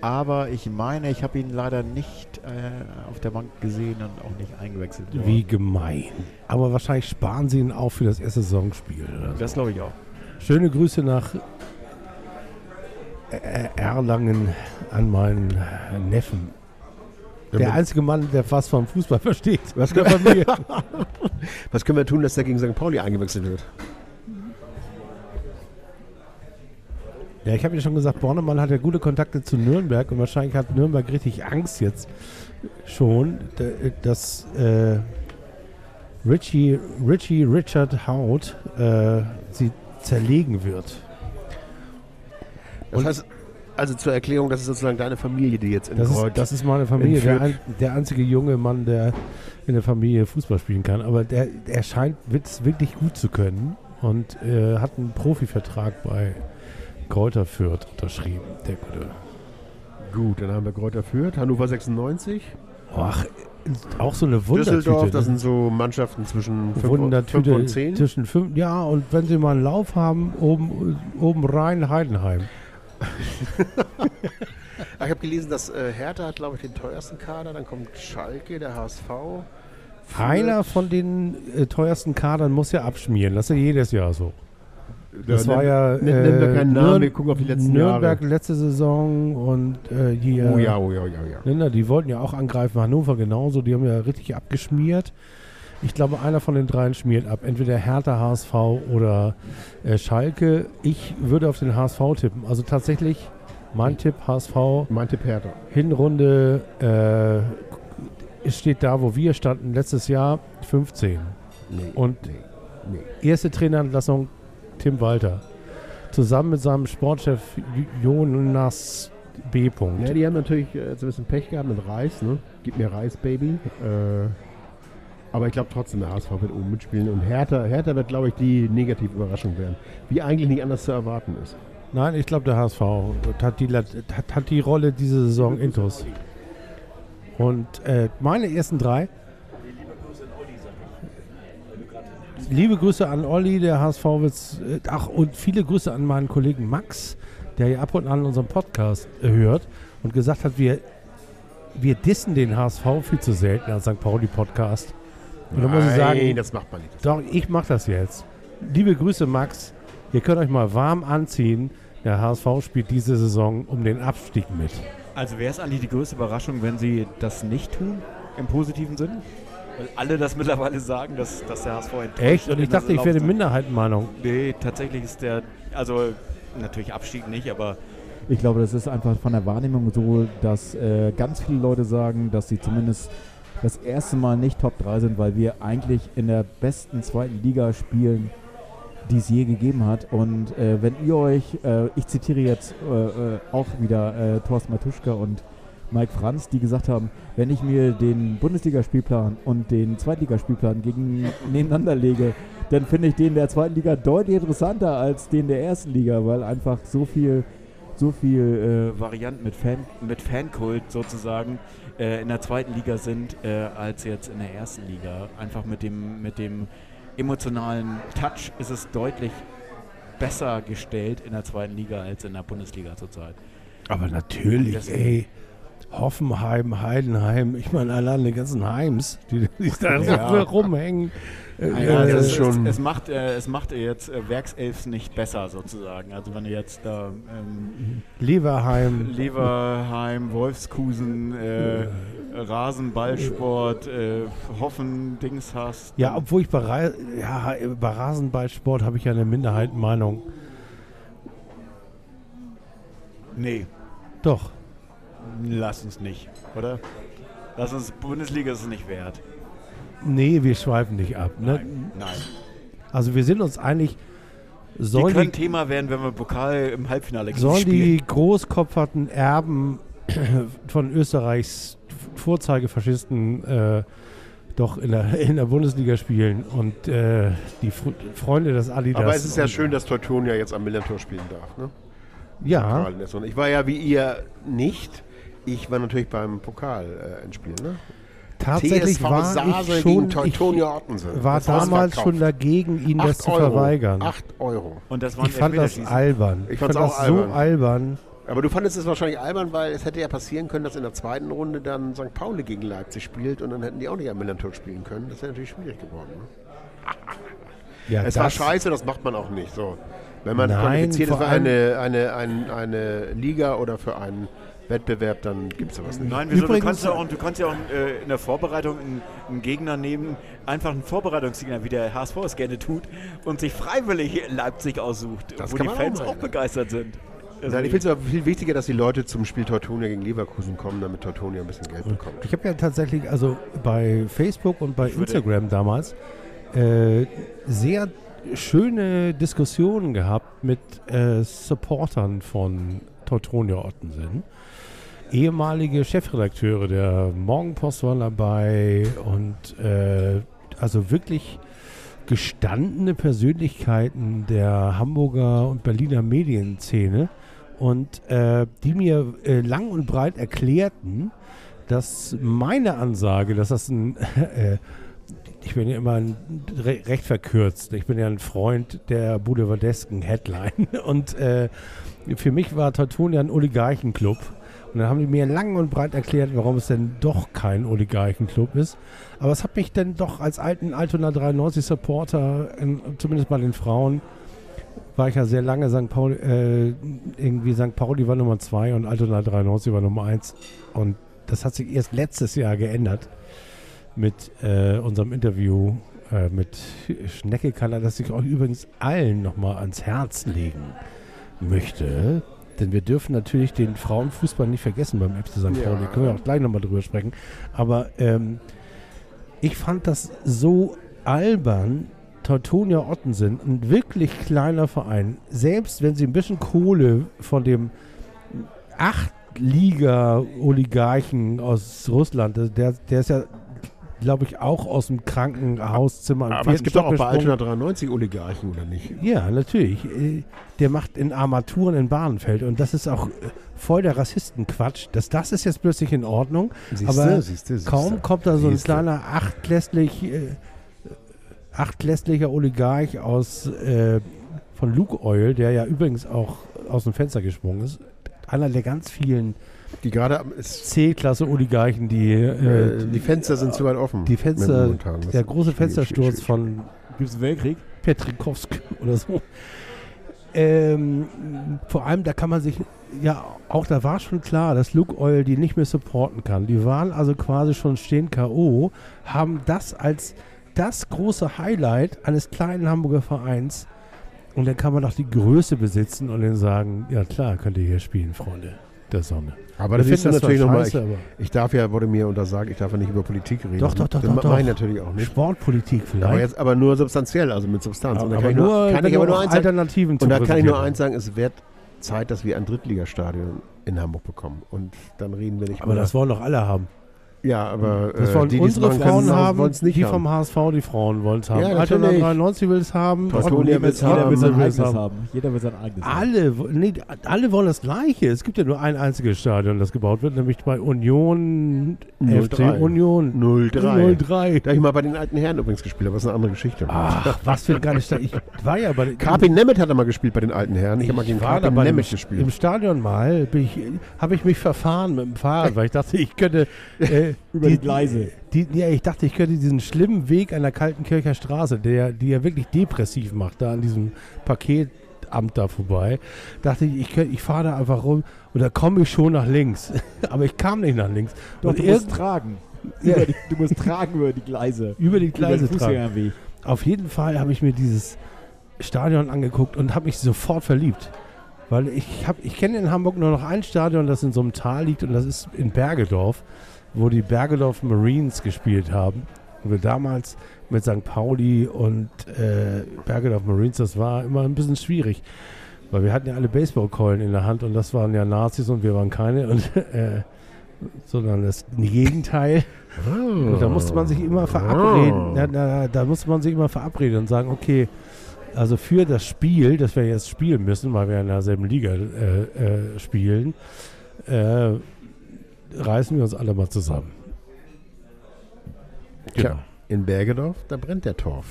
Aber ich meine, ich habe ihn leider nicht äh, auf der Bank gesehen und auch nicht eingewechselt. Wie gemein. Aber wahrscheinlich sparen sie ihn auch für das erste Saisonspiel. So. Das glaube ich auch. Schöne Grüße nach Ä- Erlangen an meinen Neffen. Der einzige Mann, der was vom Fußball versteht. Was können, Familie. was können wir tun, dass der gegen St. Pauli eingewechselt wird? Ja, ich habe ja schon gesagt, Bornemann hat ja gute Kontakte zu Nürnberg und wahrscheinlich hat Nürnberg richtig Angst jetzt schon, dass äh, Richie, Richie Richard Haut äh, sie zerlegen wird. Das Und- heißt, also zur Erklärung, das ist sozusagen deine Familie, die jetzt in Das ist, Kreuz. das ist meine Familie, der, ein, der einzige junge Mann, der in der Familie Fußball spielen kann. Aber der, der scheint es wirklich gut zu können und äh, hat einen Profivertrag bei Kräuter Fürth unterschrieben, der Gute. Gut, dann haben wir Kräuter Fürth, Hannover 96, Ach, auch so eine Wundertüte. Düsseldorf, das ne? sind so Mannschaften zwischen 5 Wundertüte und 10. zwischen fünf, ja, und wenn sie mal einen Lauf haben, oben, oben rein Heidenheim. Ich habe gelesen, dass äh, Hertha hat, glaube ich, den teuersten Kader, dann kommt Schalke, der HSV. Einer von den äh, teuersten Kadern muss ja abschmieren. Das ist ja jedes Jahr so. Das Ja, war ja nimm- nimm mir keinen Namen, Nürn- wir gucken auf die letzten Nürnberg Jahre. letzte Saison und äh, hier. Oh ja, oh ja, oh ja, oh ja. Die wollten ja auch angreifen, Hannover genauso, die haben ja richtig abgeschmiert. Ich glaube, einer von den dreien schmiert ab. Entweder Hertha, HSV oder äh, Schalke. Ich würde auf den HSV tippen. Also tatsächlich mein Tipp HSV. Mein Tipp Hertha. Hinrunde äh, steht da, wo wir standen letztes Jahr 15. Nee. Und nee. Nee. erste Trainerentlassung Tim Walter. Zusammen mit seinem Sportchef Jonas B. -Punkt. Ja, die haben natürlich äh, so ein bisschen Pech gehabt mit Reis, ne? Gib mir Reis, Baby. Äh, aber ich glaube trotzdem, der HSV wird oben mitspielen. Und Hertha, Hertha wird, glaube ich, die negative Überraschung werden. Wie eigentlich nicht anders zu erwarten ist. Nein, ich glaube, der HSV hat die, hat, hat die Rolle diese Saison intus. Und äh, meine ersten drei. Liebe Grüße an Olli, der HSV wird's, äh, ach und viele Grüße an meinen Kollegen Max, der ja ab und an unseren Podcast äh, hört und gesagt hat, wir, wir dissen den HSV viel zu selten als St. Pauli Podcast. Und da muss ich sagen, das macht man nicht. doch, ich mache das jetzt. Liebe Grüße, Max. Ihr könnt euch mal warm anziehen. Der HSV spielt diese Saison um den Abstieg mit. Also wäre es eigentlich die größte Überraschung, wenn sie das nicht tun, im positiven Sinn? Weil alle das mittlerweile sagen, dass, dass der HSV enttäuscht Echt? Und ich dachte, ich wäre Laufzeit- Minderheitenmeinung. Nee, tatsächlich ist der, also natürlich Abstieg nicht, aber Ich glaube, das ist einfach von der Wahrnehmung so, dass äh, ganz viele Leute sagen, dass sie zumindest das erste Mal nicht Top 3 sind, weil wir eigentlich in der besten zweiten Liga spielen, die es je gegeben hat. Und äh, wenn ihr euch, äh, ich zitiere jetzt äh, äh, auch wieder äh, Thorsten Matuschka und Mike Franz, die gesagt haben, wenn ich mir den Bundesligaspielplan und den Zweitligaspielplan gegen nebeneinander lege, dann finde ich den der zweiten Liga deutlich interessanter als den der ersten Liga, weil einfach so viel, so viel äh, Varianten mit, Fan, mit Fankult sozusagen äh, in der zweiten Liga sind, äh, als jetzt in der ersten Liga. Einfach mit dem, mit dem emotionalen Touch ist es deutlich besser gestellt in der zweiten Liga als in der Bundesliga zurzeit. Aber natürlich, Deswegen- ey. Hoffenheim, Heidenheim, ich meine allein die ganzen Heims, die, die da Ja. so rumhängen. Äh, Ja, äh, das ist es, schon- Es, es, macht, äh, es macht jetzt äh, Werkselfs nicht besser sozusagen. Also wenn du jetzt da ähm, Leverheim. Leverheim, Wolfskusen, äh, Rasenballsport, äh, Hoffen, Dings hast. Ja, obwohl ich bei, Ra ja, bei Rasenballsport habe ich ja eine Minderheitenmeinung. Nee, Doch. Lass uns nicht, oder? Lass uns, Bundesliga ist es nicht wert. Nee, wir schweifen nicht ab. Ne? Nein, nein. Also wir sind uns Die sollen können die, Thema werden, wenn wir Pokal im Halbfinale gegen sollen spielen. die großkopferten Erben von Österreichs Vorzeigefaschisten äh, doch in der, in der Bundesliga spielen und äh, die Fr Freunde des Adidas. Aber es ist ja schön, dass Teutonia jetzt am Millantor spielen darf. Ne? Ja. Ich war ja wie ihr nicht. Ich war natürlich beim Pokal äh, Endspiel. Ne? tatsächlich TSV war Sase ich schon, gegen Teutonia ich Ottensen. war Das damals schon dagegen, ihnen das zu Euro. verweigern. 8 Euro. Und das waren Ich fand das albern. Ich Ich fand das auch so albern. albern. Aber du fandest es wahrscheinlich albern, weil es hätte ja passieren können, dass in der zweiten Runde dann St. Pauli gegen Leipzig spielt und dann hätten die auch nicht am Millantor spielen können. Das wäre natürlich schwierig geworden. Ne? Ja, Es war scheiße, das macht man auch nicht. So. Wenn man Nein, qualifiziert ist für eine, eine, eine, eine Liga oder für einen Wettbewerb, dann gibt es sowas nicht. Nein, wieso? Du Übrigens- kannst ja auch, du kannst ja auch äh, in der Vorbereitung einen, einen Gegner nehmen, einfach einen Vorbereitungsgegner, wie der HSV es gerne tut, und sich freiwillig Leipzig aussucht, Das wo die Fans auch auch, begeistert sind. Also Nein, ich finde es aber viel wichtiger, dass die Leute zum Spiel Teutonia gegen Leverkusen kommen, damit Teutonia ein bisschen Geld bekommt. Ich habe ja tatsächlich, also bei Facebook und bei Instagram damals, äh, sehr schöne Diskussionen gehabt mit äh, Supportern von Teutonia Ottensen. Ehemalige Chefredakteure der Morgenpost waren dabei und äh, also wirklich gestandene Persönlichkeiten der Hamburger und Berliner Medienszene und äh, die mir äh, lang und breit erklärten, dass meine Ansage, dass das ein, äh, ich bin ja immer ein, re recht verkürzt, ich bin ja ein Freund der boulevardesken Headline und äh, für mich war Teutonia ein Oligarchenclub und dann haben die mir lang und breit erklärt, warum es denn doch kein Oligarchenclub ist. Aber es hat mich dann doch als alten Altona 93 Supporter, in, zumindest bei den Frauen, war ich ja sehr lange St. Pauli, äh, irgendwie St. Pauli war Nummer 2 und Altona 93 war Nummer 1. Und das hat sich erst letztes Jahr geändert. mit äh, unserem Interview äh, mit Schneckekaller, das ich euch übrigens allen nochmal ans Herz legen möchte. Denn wir dürfen natürlich den Frauenfußball nicht vergessen beim FC St. Ja. Pauli. Können wir auch gleich nochmal drüber sprechen. Aber ähm, ich fand das so albern. Teutonia Ottensen, ein wirklich kleiner Verein, selbst wenn sie ein bisschen Kohle von dem Achtliga-Oligarchen aus Russland, der, der ist ja, glaube ich, auch aus dem Krankenhauszimmer im Aber es gibt doch auch Stock bei. Altona 93 Oligarchen, oder nicht? Ja, natürlich. Äh, Der macht in Armaturen in Bahnfeld und das ist auch äh, voll der Rassistenquatsch. Das, das ist jetzt plötzlich in Ordnung. Aber siehste, siehste. Kaum kommt da so ein Siehste. kleiner achtklässlich, äh, achtklässlicher Oligarch aus äh, von Luke Oil, der ja übrigens auch aus dem Fenster gesprungen ist. Einer der ganz vielen Die gerade am- ist, C-Klasse-Oligarchen, die, äh, äh, die Fenster sind zu weit offen. die Fenster, der große Fenstersturz von Gibt es einen Weltkrieg? Petrikowsk oder so. Ähm, vor allem, da kann man sich, ja, auch da war schon klar, dass Luke Oil die nicht mehr supporten kann. Die waren also quasi schon stehen K.O., haben das als das große Highlight eines kleinen Hamburger Vereins. Und dann kann man doch die Größe besitzen und dann sagen, ja klar, könnt ihr hier spielen, Freunde der Sonne. Aber das natürlich zwar nochmal, ich, aber ich darf ja, wurde mir untersagt, ich darf ja nicht über Politik reden. Doch, doch, doch, Das doch, mache ich natürlich auch nicht. Sportpolitik vielleicht. Aber, jetzt, aber nur substanziell, also mit Substanz. Und da aber kann ich nur, kann ich aber nur eins sagen, Alternativen zu und da kann ich nur eins sagen, es wird Zeit, dass wir ein Drittligastadion in Hamburg bekommen. Und dann reden wir nicht Aber mehr. das wollen doch alle haben. Ja, aber Das äh, wollen die, es unsere Frauen wollen haben, es nicht die haben. vom HSV, die Frauen wollen es haben. Ja, natürlich. 93 will es haben. Ottensen will's haben. Jeder will sein haben. haben. Jeder will sein eigenes haben. Alle, nee, alle wollen das Gleiche. Es gibt ja nur ein einziges Stadion, das gebaut wird, nämlich bei Union 03. FC Union 03. 03. Da habe ich mal bei den alten Herren übrigens gespielt, aber das ist eine andere Geschichte. Ach, was für ein geiles Stadion. Ich war ja bei den Carpin Nemeth hat er mal gespielt bei den alten Herren. Ich, habe mal gegen dem, Nemeth im gespielt. Stadion mal, ich, habe ich mich verfahren mit dem Fahrrad, weil ich dachte, ich könnte äh, Über die Gleise. Die, ja, ich dachte, ich könnte diesen schlimmen Weg an der Kaltenkircher Straße, der, die ja wirklich depressiv macht, da an diesem Paketamt da vorbei, dachte ich, ich, ich fahre da einfach rum und da komme ich schon nach links. Aber ich kam nicht nach links. Doch, und du musst tragen. Ja. Die, du musst tragen über die Gleise. über die Gleise über tragen. Auf jeden Fall habe ich mir dieses Stadion angeguckt und habe mich sofort verliebt. Weil ich ich kenne in Hamburg nur noch ein Stadion, das in so einem Tal liegt und das ist in Bergedorf, wo die Bergedorf Marines gespielt haben. Und wir damals mit St. Pauli und äh, Bergedorf Marines, das war immer ein bisschen schwierig. Weil wir hatten ja alle Baseballkeulen in der Hand und das waren ja Nazis und wir waren keine. Und, äh, sondern das Gegenteil. Und da musste man sich immer verabreden. Da, da, da musste man sich immer verabreden und sagen, okay, also für das Spiel, das wir jetzt spielen müssen, weil wir in derselben Liga äh, äh, spielen, äh, reißen wir uns alle mal zusammen. Genau. Tja, in Bergedorf, da brennt der Torf.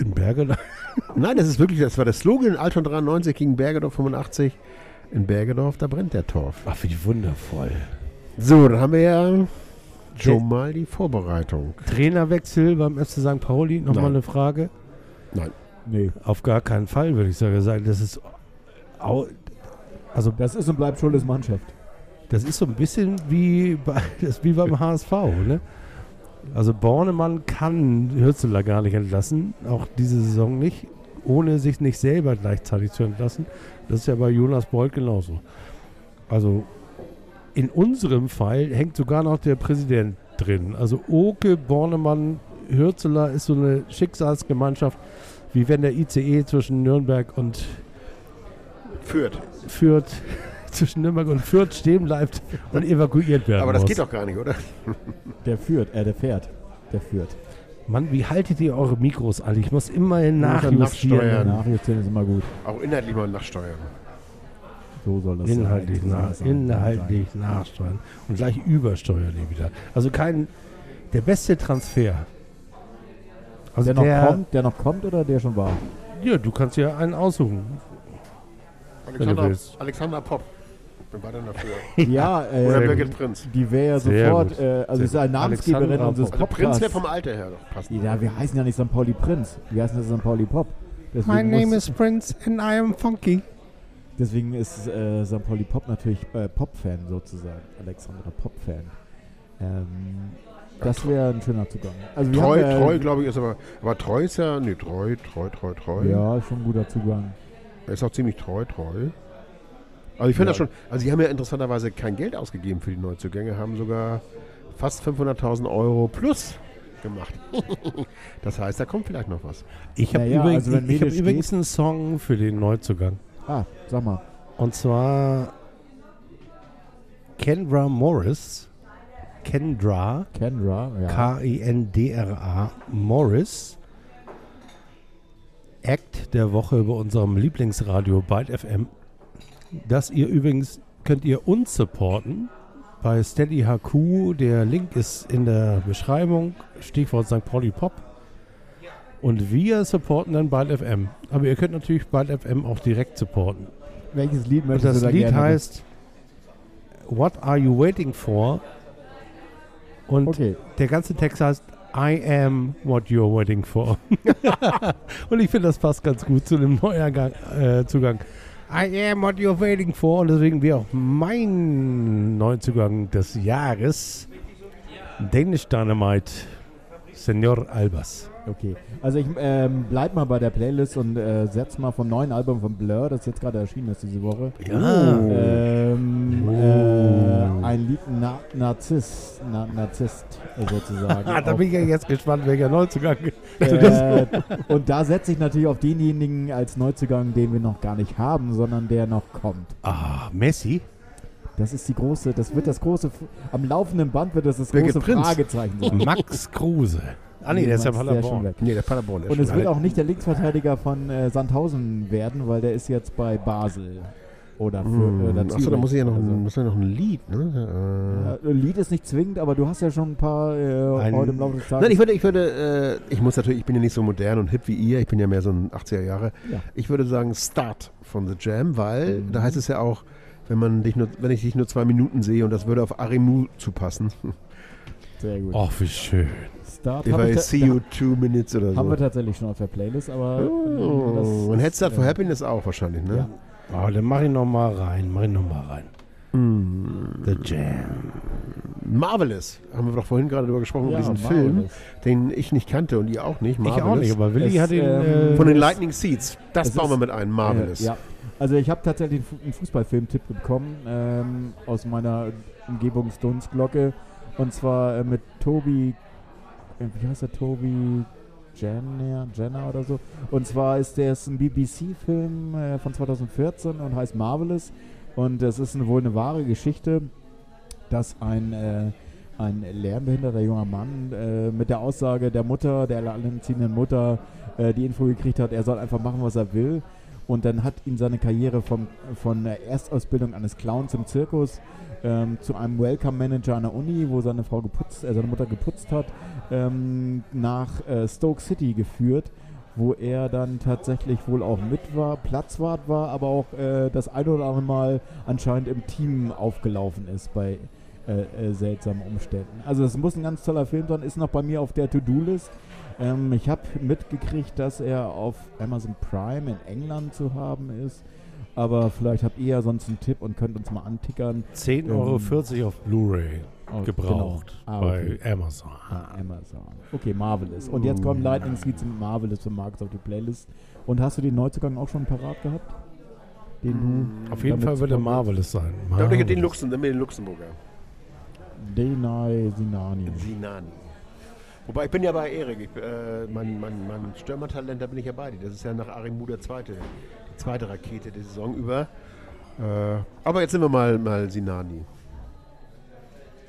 In Berge, Nein, das ist wirklich, das war der Slogan Alton 93 gegen Bergedorf 85. In Bergedorf, da brennt der Torf. ach, wie wundervoll. So, dann haben wir ja schon mal die Vorbereitung. Trainerwechsel beim FC St. Pauli, nochmal Nein. eine Frage. Nee. Auf gar keinen Fall, würde ich sagen. Das ist, also Das ist und bleibt Schuldes Mannschaft. Das ist so ein bisschen wie, bei, das wie beim HSV, ne? Also Bornemann kann Hürzeler gar nicht entlassen, auch diese Saison nicht, ohne sich nicht selber gleichzeitig zu entlassen. Das ist ja bei Jonas Beuth genauso. Also in unserem Fall hängt sogar noch der Präsident drin. Also Oke, Bornemann, Hürzeler ist so eine Schicksalsgemeinschaft, wie wenn der ICE zwischen Nürnberg und Führt. Fürth, zwischen Nürnberg und Fürth stehen bleibt und evakuiert werden Aber das muss. geht doch gar nicht, oder? Der führt, äh, der fährt. Der führt. Mann, wie haltet ihr eure Mikros an? Ich muss immer er nachjustieren. nachsteuern. Nachjustieren ist immer gut. Auch inhaltlich mal nachsteuern. So soll das Inhaltlich, sein. Nach, das sein. inhaltlich nachsteuern. Und gleich übersteuern die wieder. Also kein, der beste Transfer. Also Der der, noch kommt, der noch kommt oder der schon war? ja, du kannst ja einen aussuchen. Alexander. Alexander Pop. Bin weiter dafür. Ja, Oder äh, Birgit Prinz. die wäre ja Sehr sofort, äh, also ist ja. Namensgeberin unseres Also Prinz Podcasts. wäre vom Alter her doch passend. Ja, wir heißen ja nicht St. Pauli Prinz. Wir heißen ja St. Pauli Pop. Deswegen My name is Prince and I am funky. Deswegen ist äh, St. Pauli Pop natürlich äh, Pop-Fan sozusagen. Alexandra Pop-Fan. Ähm, Das wäre ein schöner Zugang. Also wir Treu, haben, äh, treu, glaube ich, ist aber. Aber treu ist ja. Nee, treu, treu, treu, treu. Ja, ist schon ein guter Zugang. Er ist auch ziemlich treu, treu. Also ich finde Ja. das schon. Also sie haben ja interessanterweise kein Geld ausgegeben für die Neuzugänge, haben sogar fast 500.000 Euro plus gemacht. das heißt, da kommt vielleicht noch was. Ich habe Naja, übrigens, also ich, ich hab übrigens einen Song für den Neuzugang. Ah, sag mal. Und zwar Kendra Morris. Kendra, Kendra, ja. K-I-N-D-R-A, Morris. Act der Woche bei unserem Lieblingsradio Byte FM. Das ihr übrigens könnt ihr uns supporten bei Steady HQ. Der Link ist in der Beschreibung. Stichwort St. Pauli Pop. Und wir supporten dann Byte FM. Aber ihr könnt natürlich Byte FM auch direkt supporten. Welches Lied Und möchtest das du da Lied gerne? heißt What Are You Waiting For? Und Okay, der ganze Text heißt I am what you're waiting for. und ich finde, das passt ganz gut zu dem Neuergang, äh, Zugang. I am what you're waiting for. Und deswegen wäre auch mein Neuzugang des Jahres Danish Dynamite Senor Albers. Okay. Also ich ähm, bleib mal bei der Playlist und äh, setz mal vom neuen Album von Blur, das jetzt gerade erschienen ist diese Woche. Ja. Ähm, Oh. äh, ein Lied Na Narzisst, Na Narzisst äh, sozusagen. Ah, da bin ich ja jetzt gespannt, welcher Neuzugang. Äh, und da setze ich natürlich auf denjenigen als Neuzugang, den wir noch gar nicht haben, sondern der noch kommt. Ah, Messi. Das ist die große, das wird das große, am laufenden Band wird das das Birgit große Prinz. Fragezeichen sein. Max Kruse. Ah, nee, der ist ja der Paderborn. weg. Nee, der Paderborn ist Und schon es wird auch nicht der Linksverteidiger von äh, Sandhausen werden, weil der ist jetzt bei Basel. Oder für Hm. oder Achso, da muss ich ja noch, oder so. ein, muss ja noch ein Lied, ne? Äh, Ja, Lied ist nicht zwingend, aber du hast ja schon ein paar äh, Ein- heute im Laufe des Tages. Nein, ich würde, ich würde, äh, ich muss natürlich, ich bin ja nicht so modern und hip wie ihr, ich bin ja mehr so ein 80er Jahre. Ja. Ich würde sagen Start von The Jam, weil Mhm. da heißt es ja auch, wenn man dich nur, wenn ich dich nur zwei Minuten sehe und das würde auf Arimu zupassen. Sehr gut. Ach, wie schön. Start If haben I wir, see you two minutes oder haben wir so. tatsächlich schon auf der Playlist, aber Oh, ähm, das und ist, Headset for äh, Happiness auch wahrscheinlich, ne? Ja. Ah, dann mach ich noch mal rein, mach ich noch mal rein. Mm. The Jam. Marvelous, haben wir doch vorhin gerade drüber gesprochen, Ja, über diesen Marvelous. Film, den ich nicht kannte und ihr auch nicht. Ich Marvelous. auch nicht, aber Willi Es, hat ihn. ähm, äh, Von den Lightning Seeds. Das bauen wir mit ein. Marvelous. Äh, ja. Also ich habe tatsächlich einen Fu- einen Fußballfilm-Tipp bekommen ähm, aus meiner Umgebungsdunstglocke. Und zwar äh, mit Tobi, wie heißt der Tobi Jenner, Jenner oder so. Und zwar ist der ein BBC-Film äh, von 2014 und heißt Marvelous. Und das ist eine, wohl eine wahre Geschichte, dass ein, äh, ein lernbehinderter junger Mann äh, mit der Aussage der Mutter, der alleinerziehenden Mutter, äh, die Info gekriegt hat, er soll einfach machen, was er will. Und dann hat ihn seine Karriere vom, von der Erstausbildung eines Clowns im Zirkus ähm, zu einem Welcome Manager an der Uni, wo seine Frau geputzt, äh, seine Mutter geputzt hat, ähm, nach äh, Stoke City geführt, wo er dann tatsächlich wohl auch mit war, Platzwart war, aber auch äh, das ein oder andere Mal anscheinend im Team aufgelaufen ist bei äh, äh, seltsamen Umständen. Also es muss ein ganz toller Film sein, ist noch bei mir auf der To-Do-List. Ähm, ich habe mitgekriegt, dass er auf Amazon Prime in England zu haben ist. Aber vielleicht habt ihr ja sonst einen Tipp und könnt uns mal antickern. 10,40 Euro auf Blu-ray Oh, gebraucht genau. Ah, bei okay. Amazon. Ah, Amazon. Okay, Marvelous. Und jetzt kommt Lightning Seeds mit Marvelous für Markus auf die Playlist. Und hast du den Neuzugang auch schon parat gehabt? Den du Auf jeden Fall wird er? Marvelous sein. Ich den, Marvelous. Luxem, den Luxemburger. Denai Sinani. Sinani. Wobei ich bin ja bei Erik. Ich, äh, mein, mein, mein Stürmertalent, da bin ich ja bei dir. Das ist ja nach Arimu der zweite, zweite Rakete der Saison über. Äh, aber jetzt sind wir mal, mal Sinani.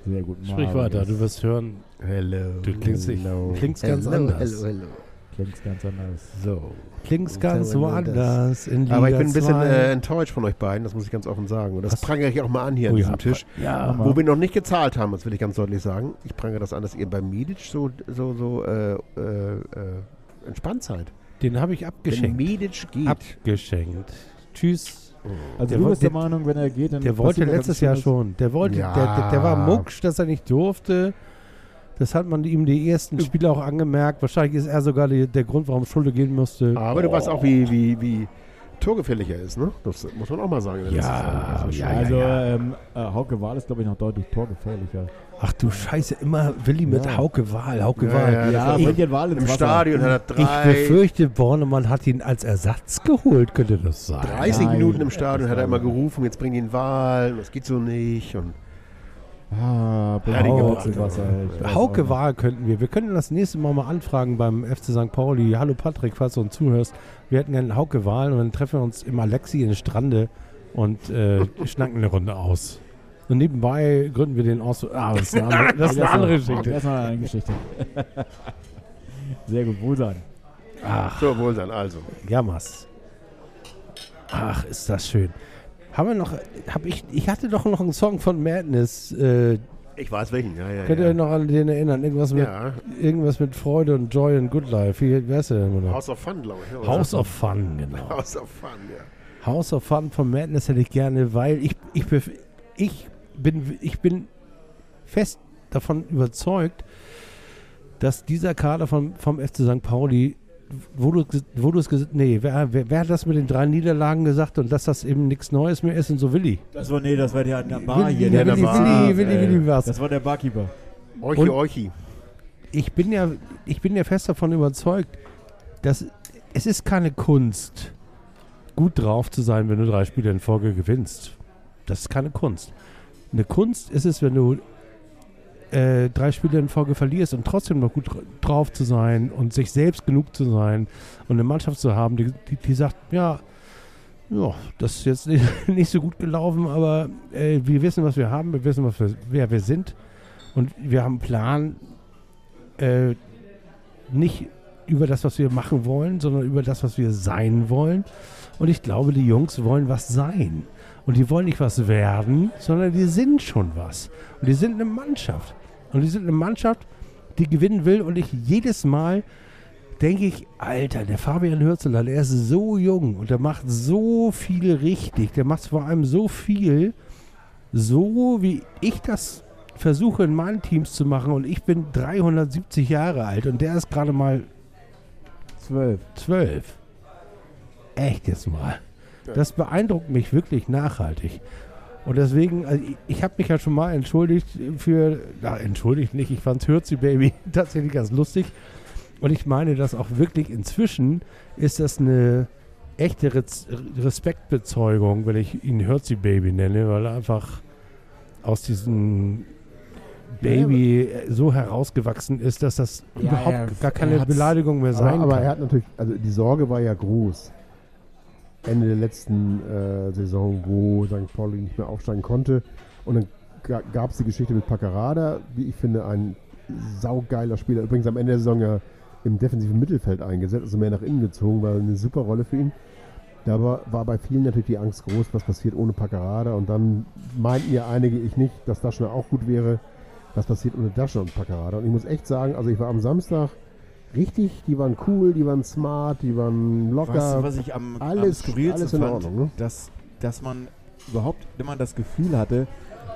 Sehr gut. Sprich Marvelous. weiter, du wirst hören, Hello. du klingst, hello. klingst ganz hello, anders. Hello, hello. Klingt ganz anders. So. Klingst ganz woanders in Liga Aber ich bin ein bisschen äh, enttäuscht von euch beiden, das muss ich ganz offen sagen. Und das Was? prangere ich auch mal an hier Oh an ja, diesem Tisch. Ja, Wo wir noch nicht gezahlt haben, das will ich ganz deutlich sagen. Ich prangere das an, dass ihr bei Medic so, so, so äh, äh, äh, entspannt seid. Den habe ich Wenn abgeschenkt. Medic geht. Abgeschenkt. Tschüss. Also Der du bist der, der- Meinung, wenn er geht, dann Der wollte letztes Jahr schon. Der wollte, Ja. der, der, der war mucksch, dass er nicht durfte. Das hat man ihm die ersten Spiele auch angemerkt. Wahrscheinlich ist er sogar die, der Grund, warum Schulde gehen musste. Aber du weißt auch, wie, wie, wie torgefährlicher ist, ne? Das muss man auch mal sagen. in der Ja, ist ja, schon- also ja. Ähm, äh, Hauke Wahl ist, glaube ich, noch deutlich torgefährlicher. Ach du Scheiße, immer Willi mit Ja. Hauke Wahl, Hauke Ja, Wahl. ja, Ja, bringt den Wahl Im Wasser. Stadion hat er Ich drei, befürchte, Bornemann hat ihn als Ersatz geholt, könnte das sein. 30 Nein. Minuten im Stadion hat er immer gerufen, jetzt bring ihn Wahl, das geht so nicht. Und Ah, bringt Ja, Wasser. Ich Hauke. Wahl könnten wir. Wir könnten das nächste Mal mal anfragen beim FC St. Pauli. Hallo Patrick, falls du uns zuhörst. Wir hätten gerne Hauke Wahl und dann treffen wir uns im Alexi in den Strande und äh, schnacken eine Runde aus. Und nebenbei gründen wir den aus. Ah, das ist eine andere, das ist eine andere Geschichte. Das ist eine Geschichte. Sehr gut, Wohlsein. Ach, so, wohl sein, also. Jammers. Ach, ist das schön. Haben wir noch, hab ich, ich hatte doch noch einen Song von Madness. Äh, Ich weiß welchen, ja, ja. könnt ihr ja. euch noch an den erinnern? Irgendwas mit, ja, irgendwas mit Freude und Joy and Good Life. Wie, wer ist der denn noch? House of Fun, glaube ich. oder? House of Fun, genau. House of Fun, ja. House of Fun von Madness hätte ich gerne, weil ich, ich, bef- ich, bin, ich bin fest davon überzeugt, dass dieser Kader von, vom FC St. Pauli, wo du, wo du es gesagt nee, wer, wer, wer hat das mit den drei Niederlagen gesagt und dass das eben nichts Neues mehr ist und so Willi. Das war, nee, das war der, der Bar Willi, hier. Willi, Der, der Willi, Bar, Willi, Willi, ey. Willi, was. das war der Barkeeper. Euchi, Und- Euchi. ich bin ja, ich bin ja fest davon überzeugt, dass es ist keine Kunst, gut drauf zu sein, wenn du drei Spiele in Folge gewinnst. Das ist keine Kunst. Eine Kunst ist es, wenn du äh, drei Spiele in Folge verlierst und trotzdem noch gut dr- drauf zu sein und sich selbst genug zu sein und eine Mannschaft zu haben, die, die, die sagt, ja, ja, das ist jetzt nicht, nicht so gut gelaufen, aber äh, wir wissen, was wir haben, wir wissen, was wir, wer wir sind und wir haben einen Plan, äh, nicht über das, was wir machen wollen, sondern über das, was wir sein wollen. Und ich glaube, die Jungs wollen was sein. Und die wollen nicht was werden, sondern die sind schon was. Und die sind eine Mannschaft. Und die sind eine Mannschaft, die gewinnen will. Und ich jedes Mal denke ich, Alter, der Fabian Hürzeler, der ist so jung und der macht so viel richtig. Der macht vor allem so viel, so wie ich das versuche in meinen Teams zu machen. Und ich bin 370 Jahre alt und der ist gerade mal Zwölf. 12. Echt jetzt mal. Das beeindruckt mich wirklich nachhaltig. Und deswegen, also ich, ich habe mich ja schon mal entschuldigt für, na, entschuldigt nicht, ich fand Hürzi Baby tatsächlich ganz lustig. Und ich meine das auch wirklich inzwischen ist das eine echte Res Respektbezeugung, wenn ich ihn Hürzi Baby nenne, weil er einfach aus diesem Baby so herausgewachsen ist, dass das Ja, überhaupt er- gar keine Beleidigung mehr sein Aber, aber kann. er hat natürlich, also die Sorge war ja groß. Ende der letzten äh, Saison, wo St. Pauli nicht mehr aufsteigen konnte. Und dann ga, gab es die Geschichte mit Paccarada, wie ich finde, ein saugeiler Spieler. Übrigens am Ende der Saison ja im defensiven Mittelfeld eingesetzt, also mehr nach innen gezogen, war eine super Rolle für ihn. Da war, war bei vielen natürlich die Angst groß, was passiert ohne Paccarada. Und dann meinten ja einige, ich nicht, dass Daschner auch gut wäre. Was passiert ohne Daschner und Paccarada? Und ich muss echt sagen, also ich war am Samstag richtig, die waren cool, die waren smart, die waren locker. Weißt du, was ich am, am alles, skurrilsten alles in fand? Ordnung. Ne? Dass, dass man überhaupt immer das Gefühl hatte,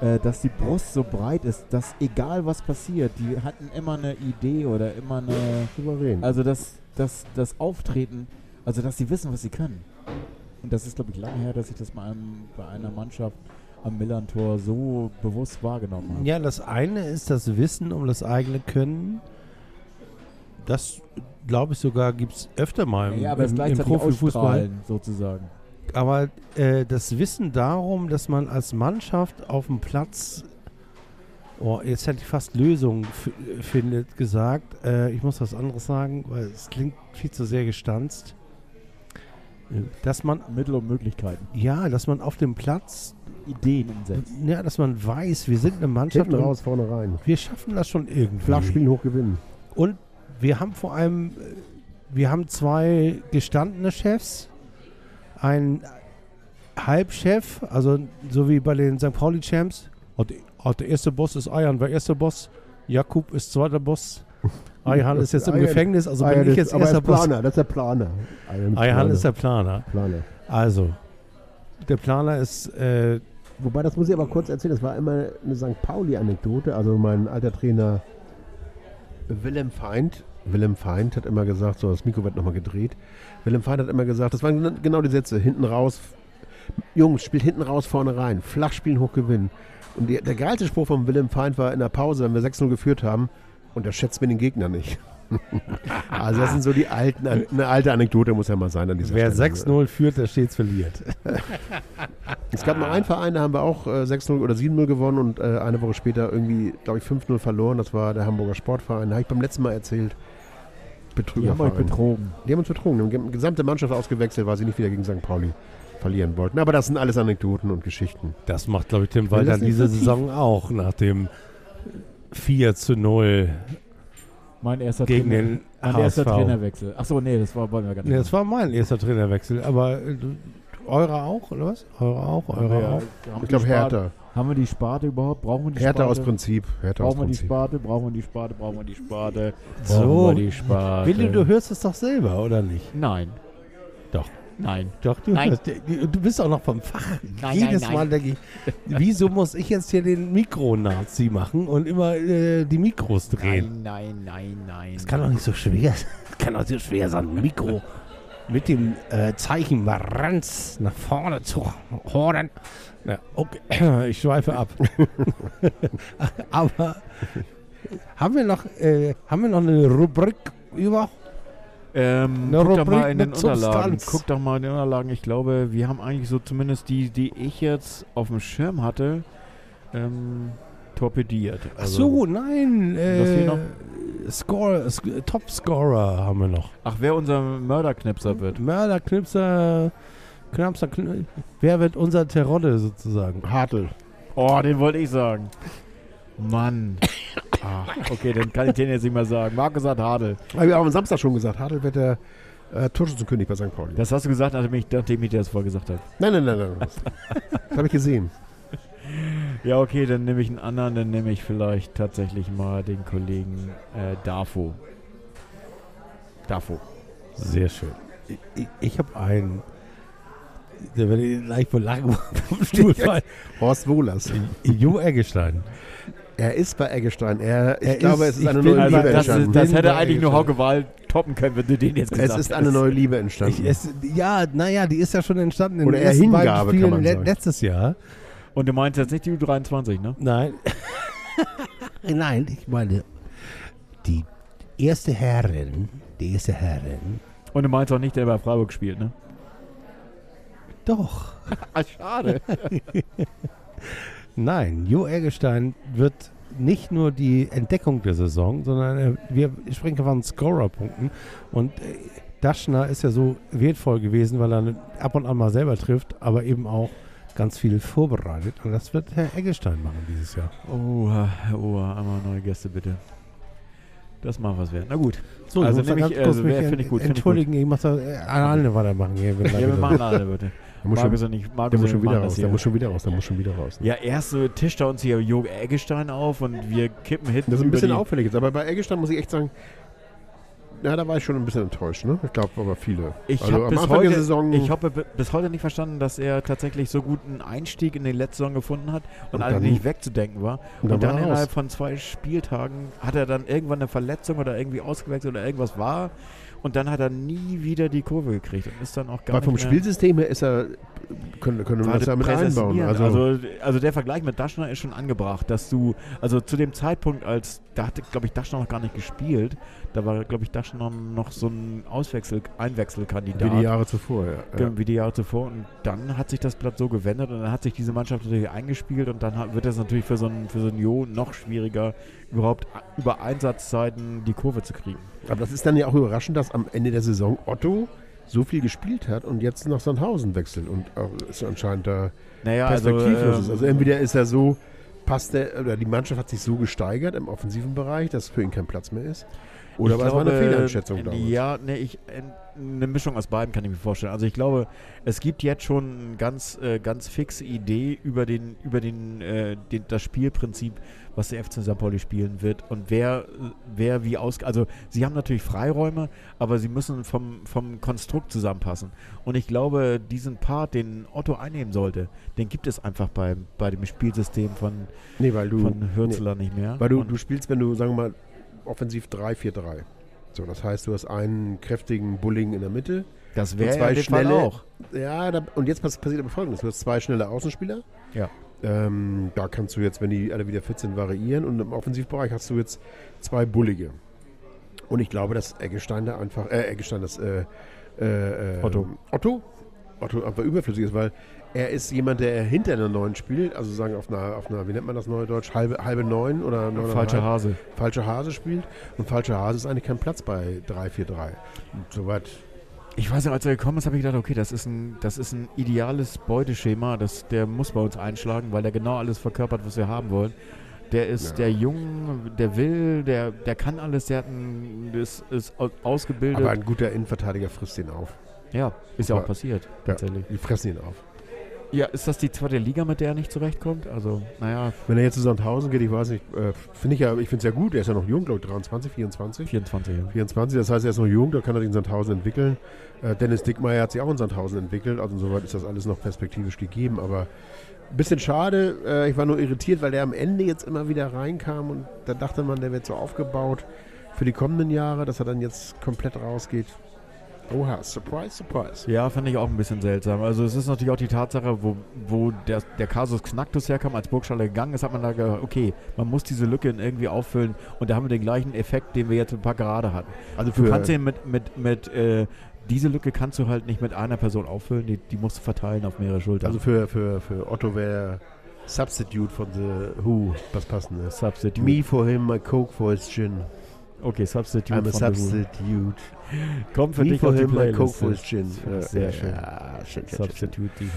äh, dass die Brust so breit ist, dass egal was passiert, die hatten immer eine Idee oder immer eine. Souverän. Also das, das, das Auftreten, also dass sie wissen, was sie können. Und das ist, glaube ich, lange her, dass ich das mal einem, bei einer Mannschaft am Millantor so bewusst wahrgenommen habe. Ja, das eine ist das Wissen um das eigene Können. Das, glaube ich, sogar gibt es öfter mal im, Ja, aber im, im Profifußball. sozusagen. Aber äh, das Wissen darum, dass man als Mannschaft auf dem Platz, oh, jetzt hätte ich fast Lösungen findet, gesagt. Äh, ich muss was anderes sagen, weil es klingt viel zu sehr gestanzt. Dass man, Mittel und Möglichkeiten. ja, dass man auf dem Platz, Ideen umsetzen. ja, dass man weiß, wir sind eine Mannschaft Hinten raus, vorne rein. wir schaffen das schon irgendwie. Flach spielen, hoch gewinnen. Und wir haben vor allem, äh, wir haben zwei gestandene Chefs, ein Halbchef, also so wie bei den St. Pauli Champs. Und, und der erste Boss ist Ayan, der erste Boss. Jakub ist zweiter Boss. Ayhan ist jetzt im Gefängnis, also bin Ayan ich ist- jetzt er erster ist Boss. Planer, das ist der Planer. Ayan ist Ayhan ist der Planer. Planer. Also, der Planer ist, äh, Wobei, das muss ich aber kurz erzählen, das war immer eine St. Pauli-Anekdote. Also mein alter Trainer Willem Feind Willem Feind hat immer gesagt, so das Mikro wird nochmal gedreht. Willem Feind hat immer gesagt, das waren gen- genau die Sätze, hinten raus, Jungs, spielt hinten raus, vorne rein, flach spielen, hoch gewinnen. Und die, der geilste Spruch von Willem Feind war in der Pause, wenn wir 6-0 geführt haben, und das schätzt mir den Gegner nicht. Also das sind so die alten, eine alte Anekdote muss ja mal sein an dieser Wer Stelle. 6-0 führt, der stets verliert. Es gab mal einen Verein, da haben wir auch äh, 6-0 oder 7-0 gewonnen und äh, eine Woche später irgendwie, glaube ich, 5-0 verloren. Das war der Hamburger Sportverein. Da habe ich beim letzten Mal erzählt. Die haben euch betrogen. Die haben uns betrogen. Die haben die gesamte Mannschaft ausgewechselt, weil sie nicht wieder gegen St. Pauli verlieren wollten. Aber das sind alles Anekdoten und Geschichten. Das macht, glaube ich, Tim Walter diese so. Saison auch nach dem 4 zu 0 Mein erster, gegen Trainer, den mein erster HSV. Trainerwechsel. Achso, nee, das war wollen wir gar nicht. Nee, das war mein erster Trainerwechsel. Aber äh, eure auch, oder was? Eure auch? Eure ja- auch? haben Ich wir glaube die Sparte- Hertha. Haben wir die Sparte überhaupt? Brauchen wir die Hertha Sparte? aus Prinzip. Hertha aus Brauchen wir die Prinzip. Sparte? Brauchen wir die Sparte? Brauchen wir die Sparte? So. Brauchen wir die Sparte? Willi, du hörst es doch selber, oder nicht? Nein. Nein. Doch, du Nein. hörst. Du bist auch noch vom Fach. Nein, Jedes nein, Mal denke ich, wieso muss ich jetzt hier den Mikro-Nazi machen und immer äh, die Mikros drehen? Nein, nein, nein, nein. Das kann doch nicht so schwer sein. Das kann doch nicht so schwer sein, ein Mikro mit dem äh, Zeichen Maranz nach vorne zu hornen. Ja, okay, ich schweife ab. Aber haben wir noch, äh, haben wir noch eine Rubrik über? Ähm, guck doch mal in den Unterlagen. Substanz. Guck doch mal in den Unterlagen. Ich glaube, wir haben eigentlich so zumindest die, die ich jetzt auf dem Schirm hatte, ähm, torpediert. Ach Also- so, nein. Äh? Score, Sk- Topscorer haben wir noch. Ach, wer unser Mörderknipser wird. Mörder, Knipser, Knapser, Kn Wer wird unser Terodde sozusagen? Hartl. Oh, den wollte ich sagen. Mann. Ah, okay, dann kann ich den jetzt nicht mehr sagen. Markus hat Hadel. Haben wir auch am Samstag schon gesagt. Hartl wird der äh, Torschützenkönig bei St. Pauli. Das hast du gesagt, nachdem ich, nachdem ich dir das vorher gesagt habe. nein, nein, nein, nein. Das, das habe ich gesehen. Ja, okay, dann nehme ich einen anderen. Dann nehme ich vielleicht tatsächlich mal den Kollegen äh, Dafo. Dafo. Sehr schön. Ich, ich, ich habe einen, der werde ich leicht vor Lachen vom Stuhl fallen. Horst Wohlers. Jo Eggestein. Er ist bei Eggestein. Er, ich Er glaube, ist- es ist eine neue Liebe das, entstanden. ist, das hätte eigentlich nur. Hauke Wahl toppen können, wenn du den jetzt gesagt es ist eine neue Liebe entstanden. Ich, es, ja, naja, die ist ja schon entstanden in Oder den eher ersten beiden Hingabe, Spielen kann man le- sagen. letztes Jahr. Und du meinst jetzt nicht die U23, ne? Nein. Nein, ich meine, die erste Herrin, die erste Herrin, Und du meinst auch nicht, der bei Freiburg spielt, ne? doch. Ah, schade. Nein, Jo Eggestein wird nicht nur die Entdeckung der Saison, sondern er, wir sprechen von Scorer-Punkten. Und äh, Daschner ist ja so wertvoll gewesen, weil er ab und an mal selber trifft, aber eben auch ganz viel vorbereitet. Und das wird Herr Eggestein machen dieses Jahr. Oh, Herr Ohr, einmal neue Gäste bitte. Das mal was werden. Na gut. So, Also nehme ich, also finde ich gut, finde ich Entschuldigen, ich, muss da äh, alleine weitermachen. Hier, Ja, wir machen alle bitte. Der muss, Markus schon, ich, der muss schon wieder raus. Der muss schon wieder raus. Der muss schon wieder raus. Ne? Ja, erst so tischt er uns hier Jo Eggestein auf und wir kippen hinten Das ist ein bisschen auffällig jetzt. Aber bei Eggestein muss ich echt sagen, ja, da war ich schon ein bisschen enttäuscht. Ne? Ich glaube, aber viele. Ich also habe bis, heute, ich habe bi- bis heute nicht verstanden, dass er tatsächlich so gut einen Einstieg in die letzte Saison gefunden hat und, Und also nicht wegzudenken war. und Und, dann dann er innerhalb von zwei Spieltagen hat er dann irgendwann eine Verletzung oder irgendwie ausgewechselt oder irgendwas war. Und dann hat er nie wieder die Kurve gekriegt und ist dann auch gar Weil vom Spielsystem her ist er, können, können wir das ja mit einbauen. präsentierend. Also, Also, also der Vergleich mit Daschner ist schon angebracht, dass du, also zu dem Zeitpunkt, als, da hatte, glaube ich, Daschner noch gar nicht gespielt, da war, glaube ich, Daschner noch so ein Auswechsel, Einwechselkandidat. wie die Jahre zuvor. Ja. Ja. Wie die Jahre zuvor. Und dann hat sich das Blatt so gewendet und dann hat sich diese Mannschaft natürlich eingespielt und dann hat, wird es natürlich für so einen für so einen Jo noch schwieriger, überhaupt über Einsatzzeiten die Kurve zu kriegen. Aber das ist dann ja auch überraschend, dass am Ende der Saison Otto so viel gespielt hat und jetzt nach Sandhausen wechselt und ist anscheinend da Naja, also, perspektivlos ist. ähm, Also entweder ist er so, passt der, oder die Mannschaft hat sich so gesteigert im offensiven Bereich, dass für ihn kein Platz mehr ist. Oder ich war es mal eine Fehleinschätzung damals? Ja, nee, ich, äh, eine Mischung aus beiden kann ich mir vorstellen. Also ich glaube, es gibt jetzt schon eine ganz, äh, ganz fixe Idee über den, über den, äh, den, das Spielprinzip, was der FC St. Pauli spielen wird und wer, wer wie aus. Also sie haben natürlich Freiräume, aber sie müssen vom, vom Konstrukt zusammenpassen. Und ich glaube, diesen Part, den Otto einnehmen sollte, den gibt es einfach bei, bei dem Spielsystem von, Nee, weil du, von Hürzeler nicht mehr. weil du, Und- du spielst, wenn du, sagen wir mal, offensiv 3-4-3. So, das heißt, du hast einen kräftigen Bulling in der Mitte. Das wäre zwei Fall schnelle- auch. Ja, da, und jetzt pass- passiert aber folgendes. Du hast zwei schnelle Außenspieler. Ja. Ähm, da kannst du jetzt, wenn die alle wieder fit sind, variieren. Und im Offensivbereich hast du jetzt zwei Bullige. Und ich glaube, dass Eggestein da einfach, äh, Eggestein, das, äh, äh, Otto. Otto? Otto einfach überflüssig ist, weil er ist jemand, der hinter einer Neun spielt, also sagen auf einer, auf einer, wie nennt man das Neudeutsch, halbe, halbe Neun oder neun Falscher Hase. falsche Hase spielt. Und falscher Hase ist eigentlich kein Platz bei 3-4-3. Und Soweit. Ich weiß nicht, als er gekommen ist, habe ich gedacht, okay, das ist ein, das ist ein ideales Beuteschema. Das, der muss bei uns einschlagen, weil der genau alles verkörpert, was wir haben wollen. Der ist Ja. der Jung, der will, der, der kann alles, der hat ein, ist, ist au- ausgebildet. Aber ein guter Innenverteidiger frisst ihn auf. ja, ist ja auch Ja. passiert, Ja, tatsächlich. die fressen ihn auf. Ja, ist das die zweite Liga, mit der er nicht zurechtkommt? Also, naja, Wenn er jetzt zu Sandhausen geht, ich weiß nicht, äh, finde ich ja, ich finde es ja gut, er ist ja noch jung, glaube ich, 23, 24. 24 Jahre. 24, das heißt, er ist noch jung, da kann er sich in Sandhausen entwickeln. Äh, Dennis Dickmeyer hat sich auch in Sandhausen entwickelt, also insoweit ist das alles noch perspektivisch gegeben, aber ein bisschen schade, äh, ich war nur irritiert, weil der am Ende jetzt immer wieder reinkam und da dachte man, der wird so aufgebaut für die kommenden Jahre, dass er dann jetzt komplett rausgeht. Oha, surprise, surprise. Ja, fand ich auch ein bisschen seltsam. Also es ist natürlich auch die Tatsache, wo, wo der, der Kasus Knacktus herkam, als Burgstaller gegangen ist, hat man da gedacht, okay, man muss diese Lücke irgendwie auffüllen und da haben wir den gleichen Effekt, den wir jetzt mit Packerade hatten. Also Du für, kannst den mit, mit, mit äh, diese Lücke kannst du halt nicht mit einer Person auffüllen, die, die musst du verteilen auf mehrere Schultern. also für, für, für Otto wäre Substitute von The Who was passendes. Substitute. Me for him, my coke for his gin. Okay, Substitute I'm a substitute. Kommt für Me dich for auf die him, my coke Playlist. for his gin. Ja, sehr schön. Ja, schön, schön, schön. Substitute. die Who.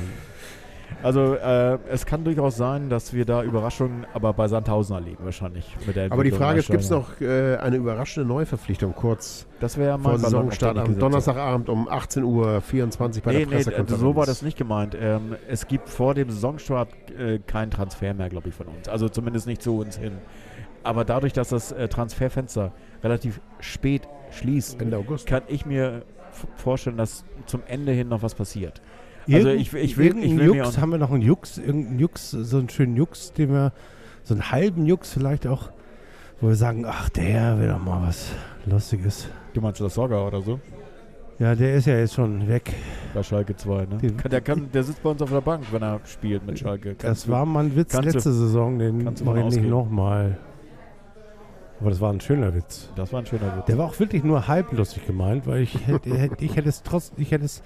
Also äh, es kann durchaus sein, dass wir da Überraschungen aber bei Sandhausen erleben wahrscheinlich. Aber die Frage ist, gibt es noch äh, eine überraschende Neuverpflichtung kurz Das ja vor Saisonstart am. Donnerstagabend um 18.24 Uhr bei Nee, der nee, Pressekonferenz? also so war das nicht gemeint. Ähm, es gibt vor dem Saisonstart äh, keinen Transfer mehr, glaube ich, von uns. Also zumindest nicht zu uns hin. Aber dadurch, dass das äh, Transferfenster relativ spät schließt, kann ich mir vorstellen, dass zum Ende hin noch was passiert. Also ich- ich will- ich will Jux, auch- haben wir noch einen Jux, irgendeinen Jux, so einen schönen Jux, den wir, so einen halben Jux vielleicht auch, wo wir sagen, ach, der will doch mal was Lustiges. Du meinst das Sorger oder so? Ja, der ist ja jetzt schon weg. Bei Schalke 2, ne? Den- der, kann, der sitzt bei uns auf der Bank, wenn er spielt mit Schalke. Das Kannst du- war mal ein Witz kannst du- letzte Saison, den kannst du mache ich nicht nochmal. Aber das war ein schöner Witz. Das war ein schöner Witz. Der war auch wirklich nur halblustig gemeint, weil ich hätte, hätte- ich hätte es trotz, ich hätte es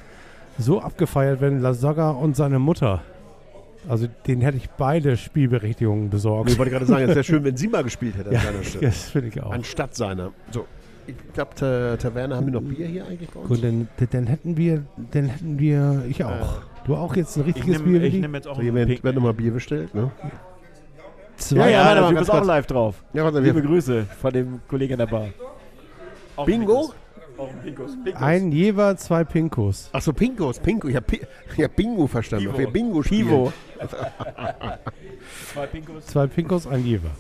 so abgefeiert, wenn Lasogga und seine Mutter, also den hätte ich beide Spielberechtigungen besorgt. Ich wollte gerade sagen, es wäre schön, wenn sie mal gespielt hätte an ja, seiner Stelle. das finde ich auch. Anstatt seiner. So, ich glaube, Ta Taverne haben wir noch Bier hier eigentlich bei uns? Gut, dann, dann hätten wir, dann hätten wir, ich auch. Du auch jetzt ein Ich richtiges nehme Bier? Willi? nehm jetzt auch so, jemand wird nochmal Bier bestellt, ne? Zwei. Ja, Ja, du bist auch live drauf. Ja, warte, Liebe wir, Grüße von dem Kollegen in der Bar. Bingo? Ein Pinkos. Pinkos. Ein Jever, zwei Pinkos. Achso, Pinkos, Pinko. Ich habe hab Bingo verstanden. Pivo. Wir Bingo spielen. Pivo. Zwei Pinkos. Zwei Pinkos, ein Jever.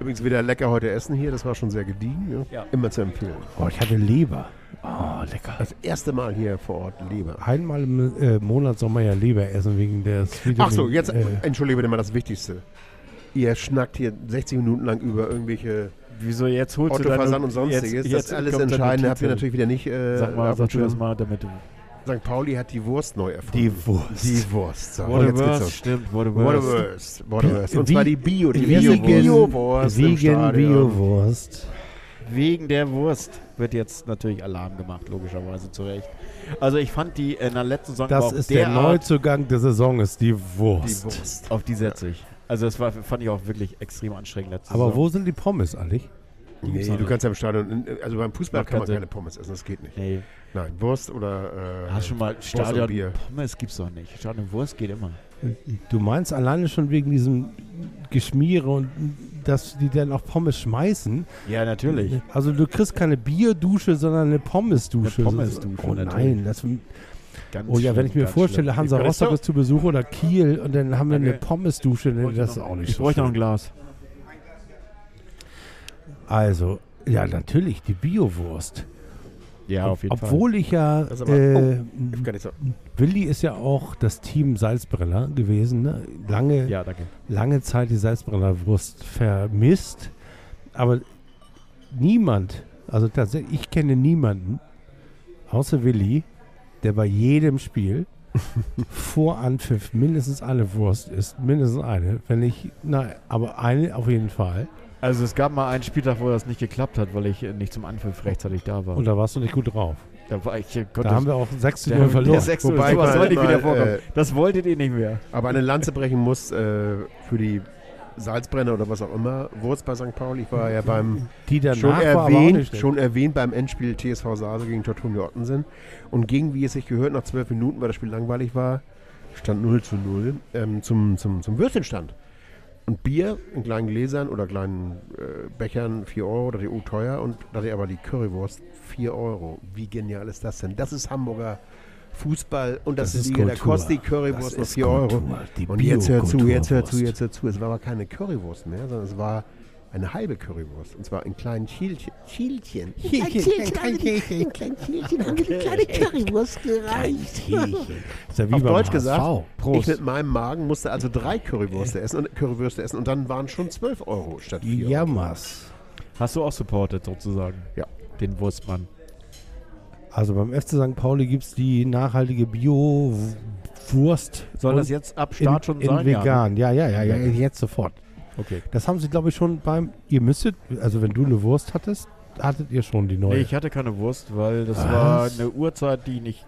Übrigens wieder lecker heute essen hier. Das war schon sehr gediegen. Ja? Ja. Immer zu empfehlen. Oh, ich hatte Leber. Oh, lecker. Das erste Mal hier vor Ort Leber. Einmal im äh, Monat soll man ja Leber essen wegen des Ach so, jetzt Äh, entschuldige bitte mal das Wichtigste. Ihr schnackt hier 60 Minuten lang über irgendwelche Wieso jetzt holst du Otto-Versand deine- und sonstiges. Jetzt, jetzt das alles Entscheidende habt ihr natürlich wieder nicht. Äh, Sag mal, sag du das mal, damit du. St. Pauli hat die Wurst neu erfunden. die Wurst. Die Wurst. So, Wurst, stimmt, Wurst. Wurst. Und zwar die Bio, die Bio-Wurst Vegan. Bio-Wurst. Wegen der Wurst wird jetzt natürlich Alarm gemacht, logischerweise zu Recht. Also ich fand die in der letzten Saison Das ist der Neuzugang der Saison, ist die Die Wurst. Wurst. Auf die setze ich. Also das war, fand ich auch wirklich extrem anstrengend letzte Aber Saison. wo sind die Pommes eigentlich? Nee, du kannst ja im Stadion, also beim Fußball kann man keine Pommes essen, das geht nicht. Nee, Nein, Wurst oder. Äh, hast du schon mal Stadion Bier. Pommes gibt's doch nicht. Stadion Wurst geht immer. Du meinst alleine schon wegen diesem Geschmiere und dass die dann auch Pommes schmeißen? Ja, natürlich. Also du kriegst keine Bierdusche, sondern eine Pommesdusche. Eine Pommesdusche, Oh natürlich. nein, das, Ganz oh ja, wenn ich mir vorstelle, schlimm. Hansa Ich Rostock ist zu Besuch oder Kiel und dann haben wir eine. Pommesdusche, Ich nee, das ist auch nicht Ich so bräuchte noch ein. Glas. Also, ja, natürlich, die Biowurst. Ja, auf jeden Obwohl ich ja, Das ist aber- äh, nicht so. Willi ist ja auch das Team Salzbrenner gewesen, ne? lange, Fall. Ja, danke. lange Zeit die Salzbrenner Wurst vermisst, aber niemand, Also tatsächlich, ich kenne niemanden, außer Willi, der bei jedem Spiel vor Anpfiff mindestens eine Wurst isst. Mindestens eine. Wenn nicht, na, aber eine auf jeden Fall. Also es gab mal einen Spieltag, wo das nicht geklappt hat, weil ich nicht zum Anpfiff rechtzeitig da war. Und da warst du nicht gut drauf. da war ich, Gott, Da haben wir auch 6 zu der, 0 der verloren. 6 Wobei sowas soll nicht wieder vorkommen. äh, das wolltet ihr nicht mehr. Aber eine Lanze brechen muss äh, für die Salzbrenner oder was auch immer. Wurst bei St. Pauli. Ich war ja beim Die danach schon erwähnt, schon erwähnt beim Endspiel TSV Sase gegen Tortunia Ottensen. Und gegen, wie es sich gehört, nach zwölf Minuten, weil das Spiel langweilig war, stand 0 zu 0 ähm, zum, zum, zum Würstchenstand. Und Bier in kleinen Gläsern oder kleinen äh, Bechern 4 Euro, das ist EU teuer. Und da hatte ich aber die Currywurst 4 Euro. Wie genial ist das denn? Das ist Hamburger Fußball und das, Das ist ist Liga. Da Kultur. kostet die Currywurst ist 4 Euro. Kultur, die Und jetzt hör zu, jetzt hör zu, jetzt hör zu. Es war aber keine Currywurst mehr, sondern es war eine halbe Currywurst. Und zwar in kleinen Schielchen. Schielchen. Ein klein Hähnchen, klein Hähnchen, haben wir eine kleine Currywurst gereicht. Ist ja wie Auf beim Deutsch HSV. gesagt, Prost. ich mit meinem Magen musste also drei Currywürste essen und Currywürste essen und dann waren schon 12 Euro statt 4 Euro. Jammers. Hast du auch supportet sozusagen? Ja. Den Wurstmann. Also beim FC St. Pauli gibt es die nachhaltige Bio-Wurst. Soll das jetzt ab Start schon in, sein? In vegan. Ja, ja, ja, ja, Ja. jetzt sofort. Okay. Das haben sie, glaube ich, schon beim. Ihr müsstet, also wenn du eine Wurst hattest, hattet ihr schon die neue. Nee, ich hatte keine Wurst, weil das Was? war eine Uhrzeit, die nicht.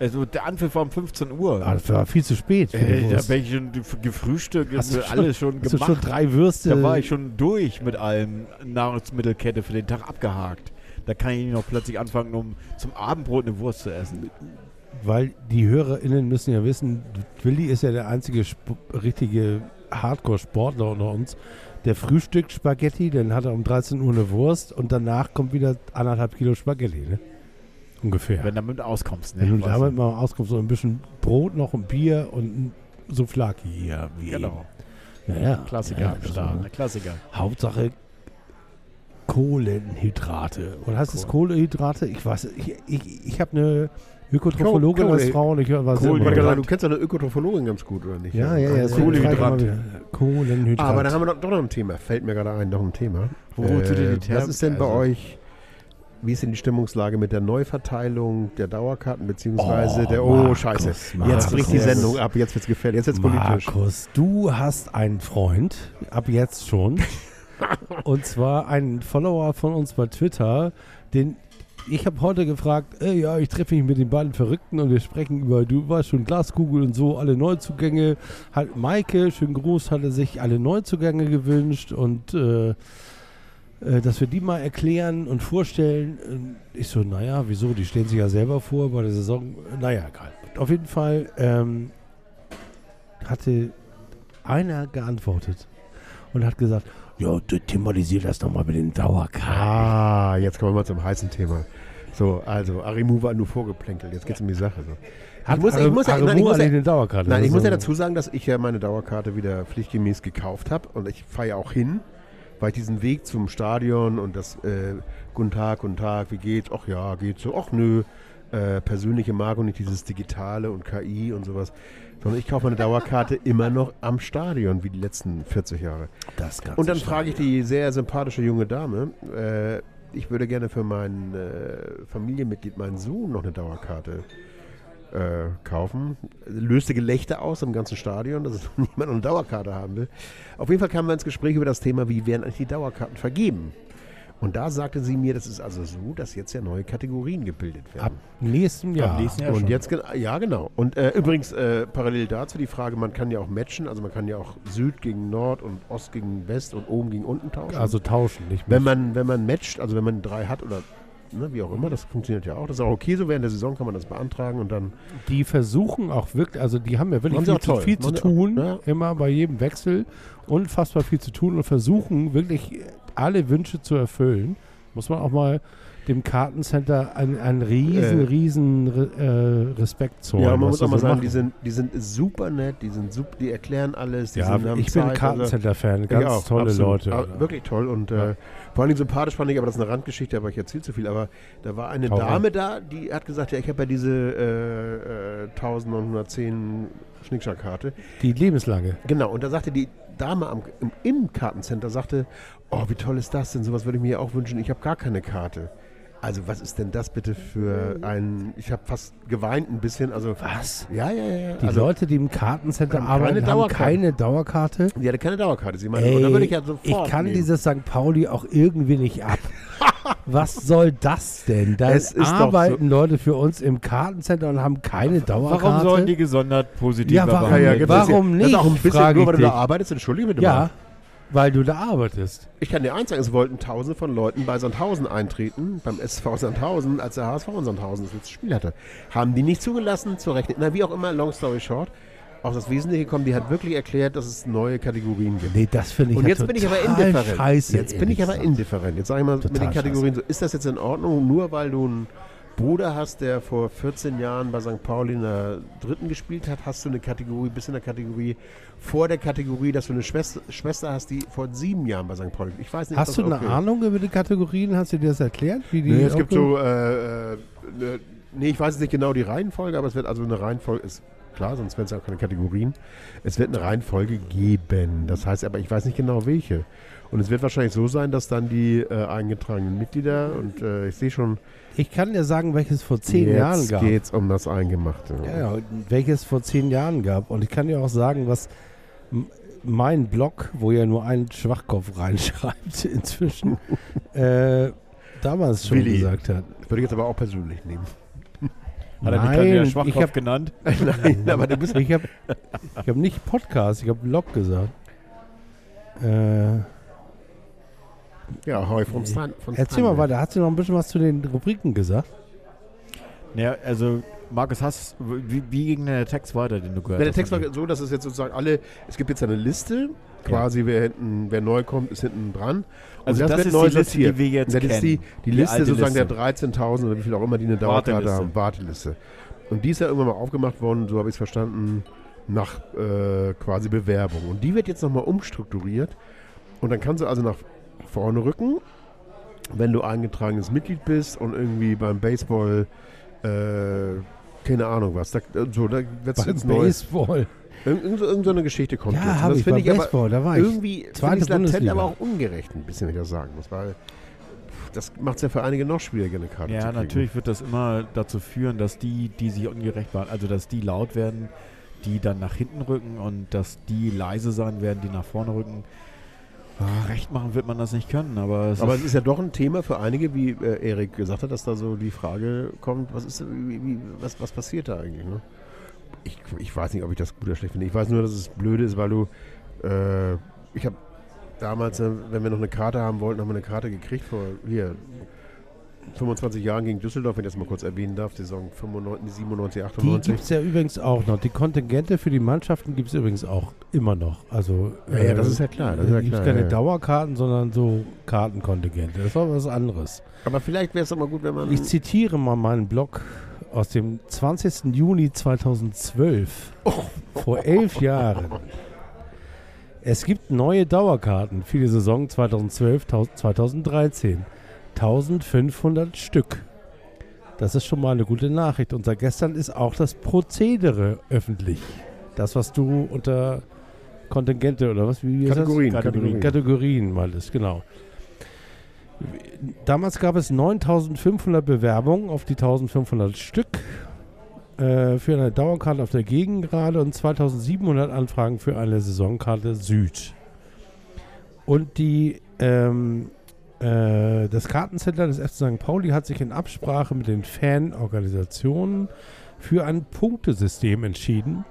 Also der Anpfiff war um 15 Uhr. ah, das war viel zu spät. Ey, die da bin ich schon gefrühstückt, Hast du schon- alles schon Hast du gemacht. schon drei Würste. da war ich schon durch mit allem Nahrungsmittelkette für den Tag abgehakt. Da kann ich nicht noch plötzlich anfangen, um zum Abendbrot eine Wurst zu essen. Weil die HörerInnen müssen ja wissen, Willi ist ja der einzige Sp richtige Hardcore-Sportler unter uns. Der frühstückt Spaghetti, dann hat er um 13 Uhr eine Wurst und danach kommt wieder anderthalb Kilo Spaghetti, ne? Ungefähr. Wenn du damit auskommst. Ne? Wenn du damit mal auskommst, so ein bisschen Brot noch, ein Bier und ein Souflaki. Ja, wie Genau. eben. Ja, ja. Klassiker ja, am Start. ne? Klassiker. Hauptsache Kohlenhydrate. Oder heißt es Kohlenhydrate? Ich weiß, ich, ich, ich habe eine Ökotrophologin Kohle- als Frau und ich war sagen, du kennst ja eine Ökotrophologin ganz gut, oder nicht? Ja, ja, ja. Also, deswegen Kohlenhydrat. frage ich immer wieder. Kohlenhydrat. Aber da haben wir doch, doch noch ein Thema. Fällt mir gerade ein, noch ein Thema. Wo holst du dir die Term- Was ist denn bei also- euch, wie ist denn die Stimmungslage mit der Neuverteilung der Dauerkarten, beziehungsweise Oh, der, oh Markus, scheiße, jetzt Markus. bricht die Sendung ab, jetzt wird's gefährlich, jetzt wird's politisch. Markus, du hast einen Freund, ab jetzt schon. und zwar einen Follower von uns bei Twitter, den ich habe heute gefragt, äh, ja, ich treffe mich mit den beiden Verrückten und wir sprechen über, du weißt schon, Glaskugel und so, alle Neuzugänge. Hat Maike, schönen Gruß, hatte sich alle Neuzugänge gewünscht und äh, äh, dass wir die mal erklären und vorstellen. Und ich so, naja, wieso? Die stellen sich ja selber vor bei der Saison. Naja, egal. Auf jeden Fall ähm, hatte einer geantwortet und hat gesagt, ja, du thematisier das doch mal mit den Dauerkarten. Ah, jetzt kommen wir mal zum heißen Thema. So, also, Arimu war nur vorgeplänkelt, jetzt geht's um die Sache. So. Hat muss- ich muss ja- Aremu nein, ich muss ja- alle eine Dauerkarte. Nein, ich muss ja dazu sagen, dass ich ja meine Dauerkarte wieder pflichtgemäß gekauft habe und ich fahre ja auch hin, weil ich diesen Weg zum Stadion und das äh, Guten Tag, guten Tag, wie geht's? Ach ja, geht so. Ach nö, äh, persönliche mag und nicht dieses Digitale und KI und sowas. Sondern ich kaufe meine Dauerkarte immer noch am Stadion, wie die letzten 40 Jahre. das ganze Und dann frage ich die sehr sympathische junge Dame, äh, ich würde gerne für mein äh, Familienmitglied, meinen Sohn, noch eine Dauerkarte äh, kaufen. Löste Gelächter aus im ganzen Stadion, dass es niemand noch eine Dauerkarte haben will. Auf jeden Fall kamen wir ins Gespräch über das Thema, wie werden eigentlich die Dauerkarten vergeben. Und da sagte sie mir, das ist also so, dass jetzt ja neue Kategorien gebildet Ab werden. nächstem Jahr. nächsten Jahr und schon. jetzt, ja genau. Und äh, übrigens, äh, parallel dazu die Frage, man kann ja auch matchen, also man kann ja auch Süd gegen Nord und Ost gegen West und oben gegen unten tauschen. Also tauschen, nicht Wenn mischen. man, wenn man matcht, also wenn man drei hat oder ne, wie auch immer, das funktioniert ja auch. Das ist auch okay so. Während der Saison kann man das beantragen und dann. Die versuchen auch wirklich, also die haben ja wirklich viel, zu, viel zu sie auch- tun, ja. immer bei jedem Wechsel. Unfassbar viel zu tun und versuchen wirklich alle Wünsche zu erfüllen. Muss man auch mal dem Kartencenter einen, einen riesen, Äh. riesen äh, Respekt zollen. ja, man muss auch mal so sagen, machen. die sind, die sind super nett, die sind super, die erklären alles. Die ja, sind, ich bin Zeit, also- Kartencenter-Fan, ganz auch, tolle absolut. Leute. Aber wirklich toll und äh, vor allen Dingen sympathisch fand ich, aber das ist eine Randgeschichte, aber ich erzähle zu viel. Aber da war eine Hau Dame da, die hat gesagt, ja, ich habe ja diese äh, äh, 1910 Schnickschnackkarte. Die lebenslange. Genau, und da sagte die Dame am, im, im Kartencenter, sagte, oh, wie toll ist das denn, sowas würde ich mir auch wünschen, ich habe gar keine Karte. Also was ist denn das bitte für ein, ich habe fast geweint ein bisschen, also Was? ja, ja, ja. Die also, Leute, die im Kartencenter Haben arbeiten, keine haben Dauerkarte. keine Dauerkarte. die hatte keine Dauerkarte, sie meinte, Ey, würde ich ja sofort ich kann nehmen. dieses St. Pauli auch irgendwie nicht ab. Was soll das denn? Da arbeiten Leute für uns im Kartencenter und haben keine Dauerkarte. Warum sollen die gesondert positiv Ja, warum- ja, ja, Warum nicht, Das ist auch ein bisschen, frage nur weil du da arbeitest, entschuldige bitte Ja, mal. Weil du da arbeitest. Ich kann dir eins sagen, es wollten tausende von Leuten bei Sandhausen eintreten, beim SV Sandhausen, als der HSV in Sandhausen das letzte Spiel hatte. Haben die nicht zugelassen, zu rechnen. Na, wie auch immer, long story short. Auf das Wesentliche kommen, die hat wirklich erklärt, dass es neue Kategorien gibt. Nee, das finde ich Und ja jetzt bin ich aber indifferent. Scheiße. jetzt bin ich aber indifferent. Jetzt sage ich mal mit den Kategorien so, ist das jetzt in Ordnung, nur weil du einen Bruder hast, der vor 14 Jahren bei St. Pauli in der dritten gespielt hat, hast du eine Kategorie, bis in der Kategorie vor der Kategorie, dass du eine Schwester, Schwester hast, die vor sieben Jahren bei St. Pauli. Ich weiß nicht, Hast du eine okay. Ahnung über die Kategorien? Hast du dir das erklärt? Wie Nee, es gibt so, äh, äh, ne, nee, ich weiß jetzt nicht genau die Reihenfolge, aber es wird also eine Reihenfolge, ist klar, sonst wären es ja auch keine Kategorien. Es wird eine Reihenfolge geben. Das heißt aber, ich weiß nicht genau welche. Und es wird wahrscheinlich so sein, dass dann die äh, eingetragenen Mitglieder, und äh, ich sehe schon, Ich kann dir sagen, welches vor zehn jetzt Jahren gab. geht es um das Eingemachte. Ja, welches vor zehn Jahren gab. Und ich kann dir auch sagen, was mein Blog, wo ja nur ein Schwachkopf reinschreibt inzwischen, äh, damals schon Willi. gesagt hat. Das würde ich jetzt aber auch persönlich nehmen. Hat er mich gerade wieder Nein, ich Schwachkopf habe genannt? Nein, aber du bist ich hab, ich hab nicht Podcast, ich habe Blog gesagt. Äh, ja Heu vom Stan. Von erzähl mal weiter. Hast du noch ein bisschen was zu den Rubriken gesagt? Ja, also Markus, hast, wie, wie ging denn der Text weiter, den du gehört Ja, der hast? Text war so, dass es jetzt sozusagen alle, es gibt jetzt eine Liste, quasi wer, hinten, wer neu kommt, ist hinten dran. Und Also das, wird ist neu die Liste, sortiert. die wir jetzt das kennen. ist die, die, Die Liste sozusagen Liste. der 13.000 oder wie viel auch immer, die eine Dauerkarte Warteliste. haben, Warteliste. Und die ist ja irgendwann mal aufgemacht worden, so habe ich es verstanden, nach äh, quasi Bewerbung. Und die wird jetzt nochmal umstrukturiert. Und dann kannst du also nach vorne rücken, wenn du eingetragenes Mitglied bist und irgendwie beim Baseball, äh, keine Ahnung was, da, so, da wird es Beim jetzt neu. Baseball. Irgend, irgend, so- eine Geschichte kommt jetzt. Ja, habe das ich finde ich aber Baseball, da war ich. irgendwie Zweite finde ich latent, aber auch ungerecht ein bisschen, wenn ich das sagen muss, weil das macht es ja für einige noch schwieriger, eine Karte zu Ja, natürlich wird das immer dazu führen, dass die, die sich ungerecht waren, also dass die laut werden, die dann nach hinten rücken und dass die leise sein werden, die nach vorne rücken. Ah, recht machen wird man das nicht können, aber es Aber ist, es ist ja doch ein Thema für einige, wie äh, Erik gesagt hat, dass da so die Frage kommt, was ist, wie, wie, was, was passiert da eigentlich? Ne? Ich, ich weiß nicht, ob ich das gut oder schlecht finde. Ich weiß nur, dass es blöde ist, weil du, äh, ich habe damals, äh, wenn wir noch eine Karte haben wollten, haben wir eine Karte gekriegt vor, hier, 25 Jahren gegen Düsseldorf, wenn ich das mal kurz erwähnen darf, Saison 95, 97, Die 98. gibt es ja übrigens auch noch. Die Kontingente für die Mannschaften gibt es übrigens auch immer noch. Also, Ja, ja, das ist ja klar, ja gibt klar, keine ja. Dauerkarten, sondern so Kartenkontingente. Das war was anderes. Aber vielleicht wäre es doch mal gut, wenn man. Ich zitiere mal meinen Blog aus dem 20. Juni 2012. Vor elf Jahren. Es gibt neue Dauerkarten für die Saison 2012-2013. 1500 Stück. Das ist schon mal eine gute Nachricht. Und seit gestern ist auch das Prozedere öffentlich. Das, was du unter Kontingente oder was? Wie ist Kategorien, das? Kategorien. Kategorien meintest, genau. Damals gab es 9500 Bewerbungen auf die 1500 Stück äh, für eine Dauerkarte auf der Gegengrade und 2700 Anfragen für eine Saisonkarte Süd. Und die, ähm, äh, das Kartencenter des FC St. Pauli hat sich in Absprache mit den Fanorganisationen für ein Punktesystem entschieden,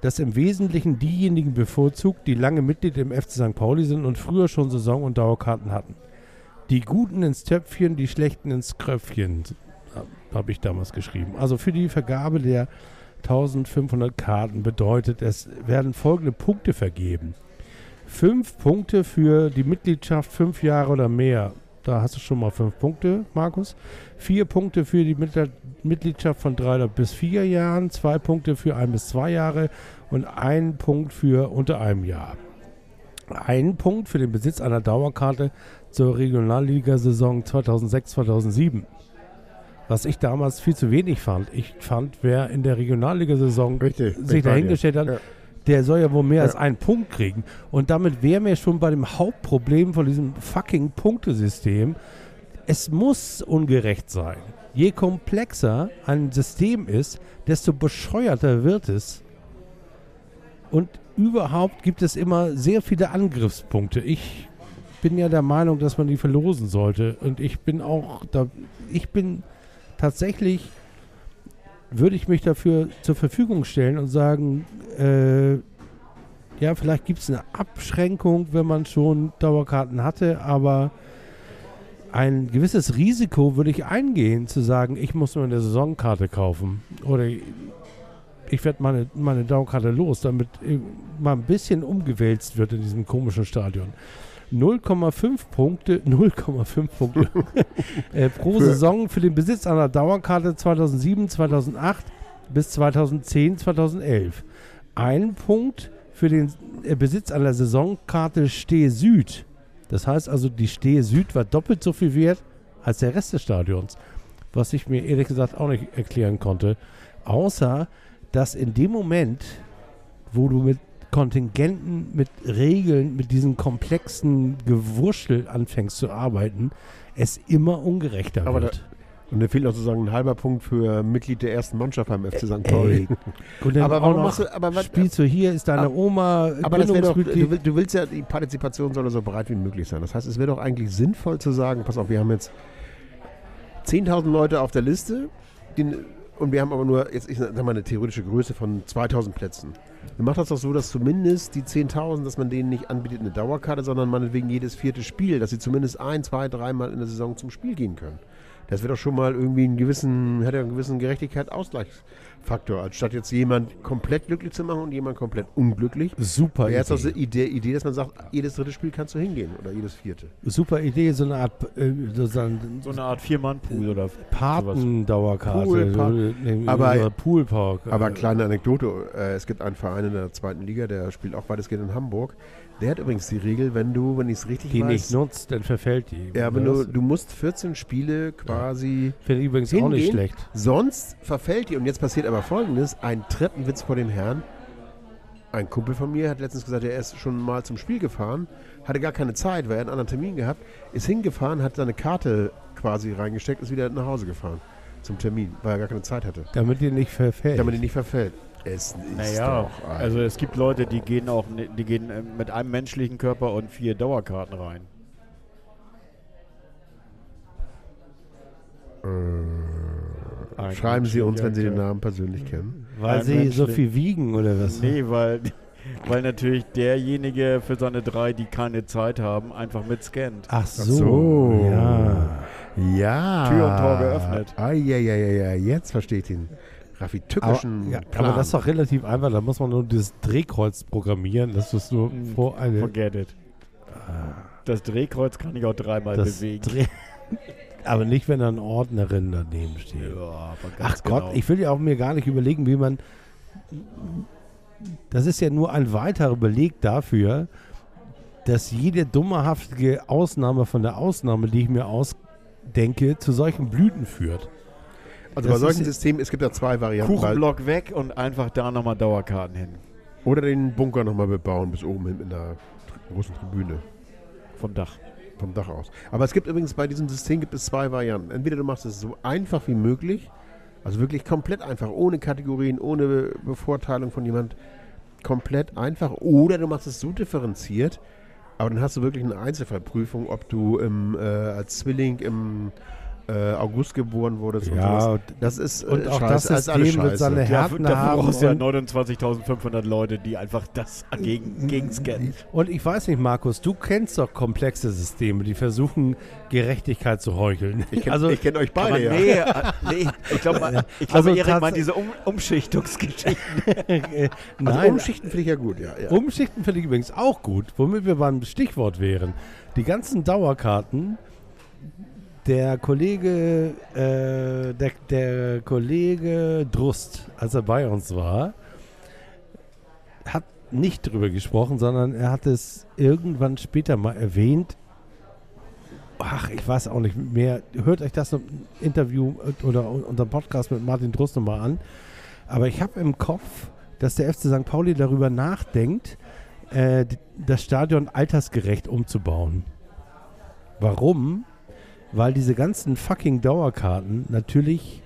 das im Wesentlichen diejenigen bevorzugt, die lange Mitglied im FC St. Pauli sind und früher schon Saison- und Dauerkarten hatten. Die Guten ins Töpfchen, die Schlechten ins Kröpfchen, habe ich damals geschrieben. Also für die Vergabe der 1500 Karten bedeutet es, werden folgende Punkte vergeben. Fünf Punkte für die Mitgliedschaft fünf Jahre oder mehr. Da hast du schon mal fünf Punkte, Markus. Vier Punkte für die Mitglied- Mitgliedschaft von drei bis vier Jahren, zwei Punkte für ein bis zwei Jahre und ein Punkt für unter einem Jahr. Ein Punkt für den Besitz einer Dauerkarte zur Regionalligasaison 2006-2007. was ich damals viel zu wenig fand. Ich fand, wer in der Regionalliga-Saison Richtig. sich dahingestellt hat, Ja. Der soll ja wohl mehr Ja. als einen Punkt kriegen. Und damit wären wir schon bei dem Hauptproblem von diesem fucking Punktesystem. Es muss ungerecht sein. Je komplexer ein System ist, desto bescheuerter wird es. Und überhaupt gibt es immer sehr viele Angriffspunkte. Ich bin ja der Meinung, dass man die verlosen sollte. Und ich bin auch da, ich bin tatsächlich, würde ich mich dafür zur Verfügung stellen und sagen, äh, ja, vielleicht gibt es eine Abschränkung, wenn man schon Dauerkarten hatte, aber ein gewisses Risiko würde ich eingehen, zu sagen, ich muss nur eine Saisonkarte kaufen. Oder ich werde meine, meine Dauerkarte los, damit äh, mal ein bisschen umgewälzt wird in diesem komischen Stadion. 0,5 Punkte, 0,5 Punkte äh, pro Saison für den Besitz einer Dauerkarte 2007, 2008 bis 2010, 2011. Ein Punkt für den äh, Besitz einer Saisonkarte Steh Süd. Das heißt also, die Steh Süd war doppelt so viel wert als der Rest des Stadions. Was ich mir ehrlich gesagt auch nicht erklären konnte. Außer, dass in dem Moment, wo du mit Kontingenten, mit Regeln, mit diesem komplexen Gewurschtel anfängst zu arbeiten, es immer ungerechter Aber wird. Und da fehlt noch sozusagen ein halber Punkt für Mitglied der ersten Mannschaft beim FC St. Pauli. Aber auch warum machst du, aber was, spielst du hier, ist deine Aber- Oma aber das doch, du, Gründungsmitglied? will- du willst ja, die Partizipation soll so breit wie möglich sein. Das heißt, es wäre doch eigentlich sinnvoll zu sagen, pass auf, wir haben jetzt 10.000 Leute auf der Liste den, und wir haben aber nur, jetzt ich sag mal, eine theoretische Größe von 2.000 Plätzen. Dann macht das doch so, dass zumindest die 10.000, dass man denen nicht anbietet eine Dauerkarte, sondern meinetwegen jedes vierte Spiel, dass sie zumindest ein, zwei, dreimal in der Saison zum Spiel gehen können. Das wäre doch schon mal irgendwie einen gewissen, ja einen gewissen Gerechtigkeit-Ausgleichsfaktor, anstatt jetzt jemand komplett glücklich zu machen und jemand komplett unglücklich. Super Wäre jetzt auch Idee. die Idee, Idee, dass man sagt, jedes dritte Spiel kannst du hingehen oder jedes vierte. Super Idee, so eine Art äh, sozusagen So eine Art Vier-Mann-Pool oder Patendauerkarte. Pool, Pa- so, nee, Aber- Poolpark. Aber äh, kleine Anekdote, äh, es gibt einen Verein in der zweiten Liga, der spielt auch weitestgehend in Hamburg. Der hat übrigens die Regel, wenn du, wenn ich es richtig die nicht weiß, nutzt, dann verfällt die. ja, wenn du, du musst 14 Spiele quasi, Finde ich übrigens auch nicht hingehen. schlecht. sonst verfällt die. Und jetzt passiert aber folgendes, ein Treppenwitz vor den Herren. Ein Kumpel von mir hat letztens gesagt, er ist schon mal zum Spiel gefahren, hatte gar keine Zeit, weil er einen anderen Termin gehabt, ist hingefahren, hat seine Karte quasi reingesteckt, ist wieder nach Hause gefahren zum Termin, weil er gar keine Zeit hatte, Damit die nicht verfällt. damit die nicht verfällt. Es ist Naja, doch ein- also es gibt Leute, die gehen auch die gehen äh, mit einem menschlichen Körper und vier Dauerkarten rein. Ein Schreiben Sie uns, wenn Sie den Namen persönlich kennen. Weil sie so viel wiegen oder was? Nee, weil, weil natürlich derjenige für seine drei, die keine Zeit haben, einfach mit scannt. Ach so. so. Ja. Ja. Tür und Tor geöffnet. Ah, ja, ja, ja, ja, jetzt verstehe ich Raffi Aber, ja, Plan. aber das ist doch relativ einfach. Da muss man nur dieses Drehkreuz programmieren, dass du es nur Mhm. vor eine. Forget it. Das Drehkreuz kann ich auch dreimal Das bewegen. Dreh aber nicht, wenn da eine Ordnerin daneben steht. ja, Ach Gott, genau. ich will ja auch mir gar nicht überlegen, wie man. Das ist ja nur ein weiterer Beleg dafür, dass jede dummerhaftige Ausnahme von der Ausnahme, die ich mir ausdenke, zu solchen Blüten führt. Also bei das solchen ist- Systemen, es gibt ja zwei Varianten. Kuchenblock weg und einfach da nochmal Dauerkarten hin. oder den Bunker nochmal bebauen, bis oben hin in der großen Tribüne. Vom Dach. Vom Dach aus. Aber es gibt übrigens bei diesem System gibt es zwei Varianten. Entweder du machst es so einfach wie möglich, also wirklich komplett einfach, ohne Kategorien, ohne Be- Bevorteilung von jemand, komplett einfach, oder du machst es so differenziert, aber dann hast du wirklich eine Einzelfallprüfung, ob du im, äh, als Zwilling im äh, August geboren wurdest und sowas. und, Das ist äh, und auch scheiße, das System wird seine Ja, Härten dafür haben. brauchst du ja und- 29.500 Leute, die einfach das gegen, gegen scannen. Und ich weiß nicht, Markus, du kennst doch komplexe Systeme, die versuchen, Gerechtigkeit zu heucheln. Ich kenne also, kenn euch beide, ja. nee, äh, nee, ich glaube, ich Also glaube, Erik meint diese um Umschichtungsgeschichten. Also nein, Umschichten finde ich ja gut, ja. ja. Umschichten finde ich übrigens auch gut, womit wir beim Stichwort wären. Die ganzen Dauerkarten, der Kollege, äh, der, der Kollege Drust, als er bei uns war, hat nicht drüber gesprochen, sondern er hat es irgendwann später mal erwähnt. Ach, ich weiß auch nicht mehr. Hört euch das Interview oder unseren Podcast mit Martin Drust nochmal an. Aber ich habe im Kopf, dass der FC St. Pauli darüber nachdenkt, äh, das Stadion altersgerecht umzubauen. Warum? Weil diese ganzen fucking Dauerkarten natürlich.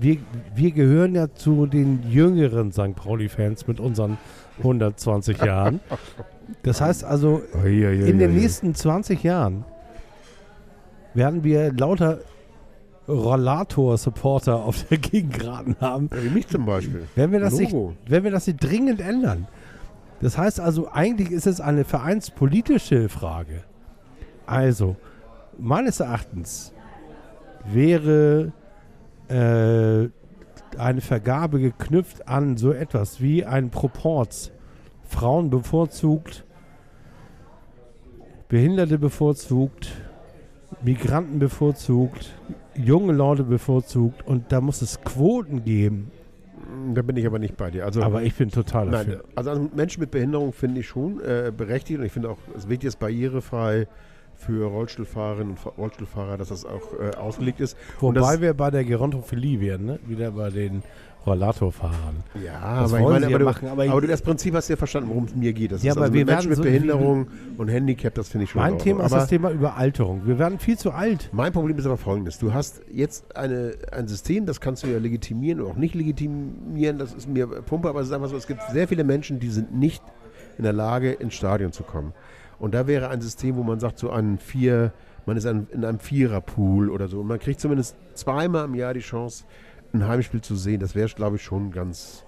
Wir, wir gehören ja zu den jüngeren St. Pauli-Fans mit unseren 120 Jahren. Das heißt also, in den nächsten 20 Jahren werden wir lauter Rollator-Supporter auf der Gegengraden haben. Ja, wie mich zum Beispiel. Wenn wir, das nicht, Logo. wenn wir das nicht dringend ändern. Das heißt also, eigentlich ist es eine vereinspolitische Frage. Also, meines Erachtens wäre äh, eine Vergabe geknüpft an so etwas wie ein Proporz. Frauen bevorzugt, Behinderte bevorzugt, Migranten bevorzugt, junge Leute bevorzugt und da muss es Quoten geben. Da bin ich aber nicht bei dir. Also, Aber ich bin total nein, dafür. also an Menschen mit Behinderung finde ich schon äh, berechtigt und ich finde auch, es wird jetzt barrierefrei für Rollstuhlfahrerinnen und Fa- Rollstuhlfahrer, dass das auch äh, ausgelegt ist. Wobei wir bei der Gerontophilie wären, ne? wieder bei den Rollatorfahrern. Ja, aber ich meine, aber, ja du, machen, aber aber, du das Prinzip hast du ja verstanden, worum es mir geht. Das Ja, ist also wir Menschen mit so- Behinderung und Handicap, das finde ich schon. Mein in Thema ist das Thema Überalterung. Wir werden viel zu alt. Mein Problem ist aber folgendes. Du hast jetzt eine, ein System, das kannst du ja legitimieren oder auch nicht legitimieren. Das ist mir Pumpe, aber es ist einfach so, es gibt sehr viele Menschen, die sind nicht in der Lage, ins Stadion zu kommen. Und da wäre ein System, wo man sagt, so ein Vier, man ist ein, in einem Viererpool oder so. Und man kriegt zumindest zweimal im Jahr die Chance, ein Heimspiel zu sehen. Das wäre, glaube ich, schon ganz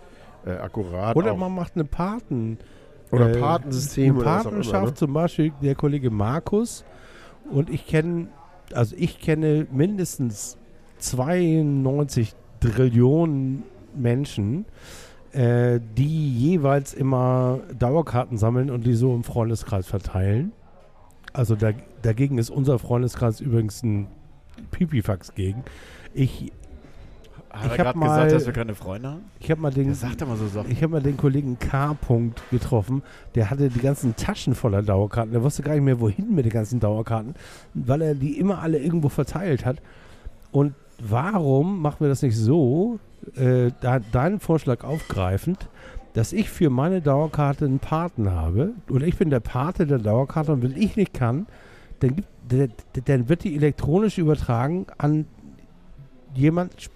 äh, akkurat. Oder auch. man macht eine Paten. Oder äh, Patensystem Eine auch immer, Patenschaft, ne? zum Beispiel der Kollege Markus. Und ich kenne, also ich kenne mindestens 92 Trillionen Menschen, äh, die jeweils immer Dauerkarten sammeln und die so im Freundeskreis verteilen. Also da, dagegen ist unser Freundeskreis übrigens ein Pipifax gegen. Ich, Hat Ich er hab gerade mal- gesagt, dass wir keine Freunde haben? ich habe mal den sagt immer so Sachen. Ich habe mal den Kollegen K. -Punkt getroffen, der hatte die ganzen Taschen voller Dauerkarten. Der wusste gar nicht mehr, wohin mit den ganzen Dauerkarten, weil er die immer alle irgendwo verteilt hat. Und warum machen wir das nicht so, äh, da, deinen Vorschlag aufgreifend, dass ich für meine Dauerkarte einen Paten habe oder ich bin der Pate der Dauerkarte und wenn ich nicht kann, dann, gibt, dann wird die elektronisch übertragen an jemand sp-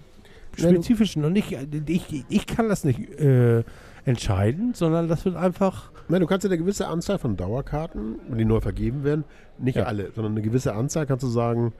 spezifischen und ich, ich, ich kann das nicht äh, entscheiden, sondern das wird einfach Nein, du kannst ja eine gewisse Anzahl von Dauerkarten, die neu vergeben werden, nicht Ja. alle, sondern eine gewisse Anzahl kannst du sagen,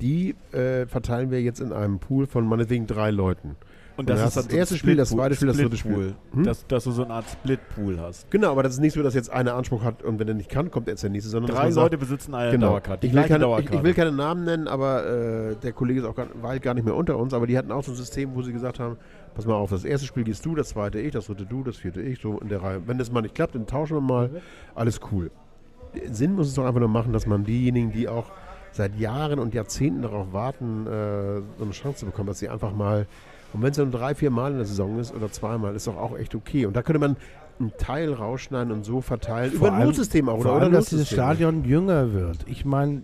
die äh, verteilen wir jetzt in einem Pool von meinetwegen drei Leuten. Und das ist das erste Spiel, das zweite Spiel, das dritte. Hm? Dass, dass du so eine Art Split-Pool hast. Genau, aber das ist nicht so, dass jetzt einer Anspruch hat und wenn er nicht kann, kommt jetzt der nächste, sondern Drei Leute besitzen eine Genau. Dauerkarte. Ich will, keine, ich, Dauerkarte. ich will keine Namen nennen, aber äh, der Kollege ist auch gar, war halt gar nicht mehr unter uns, aber die hatten auch so ein System, wo sie gesagt haben, pass mal auf, das erste Spiel gehst du, das zweite ich, das dritte du, das vierte ich, so in der Reihe. Wenn das mal nicht klappt, dann tauschen wir mal, alles cool. Sinn muss es doch einfach nur machen, dass man diejenigen, die auch seit Jahren und Jahrzehnten darauf warten, äh, so eine Chance zu bekommen, dass sie einfach mal, und wenn es nur drei, vier Mal in der Saison ist oder zweimal, ist doch auch echt okay. Und da könnte man einen Teil rausschneiden und so verteilen, Vor über ein allem- Notsystem auch, vor oder? allem, oder dass dieses. Stadion jünger wird. Ich meine,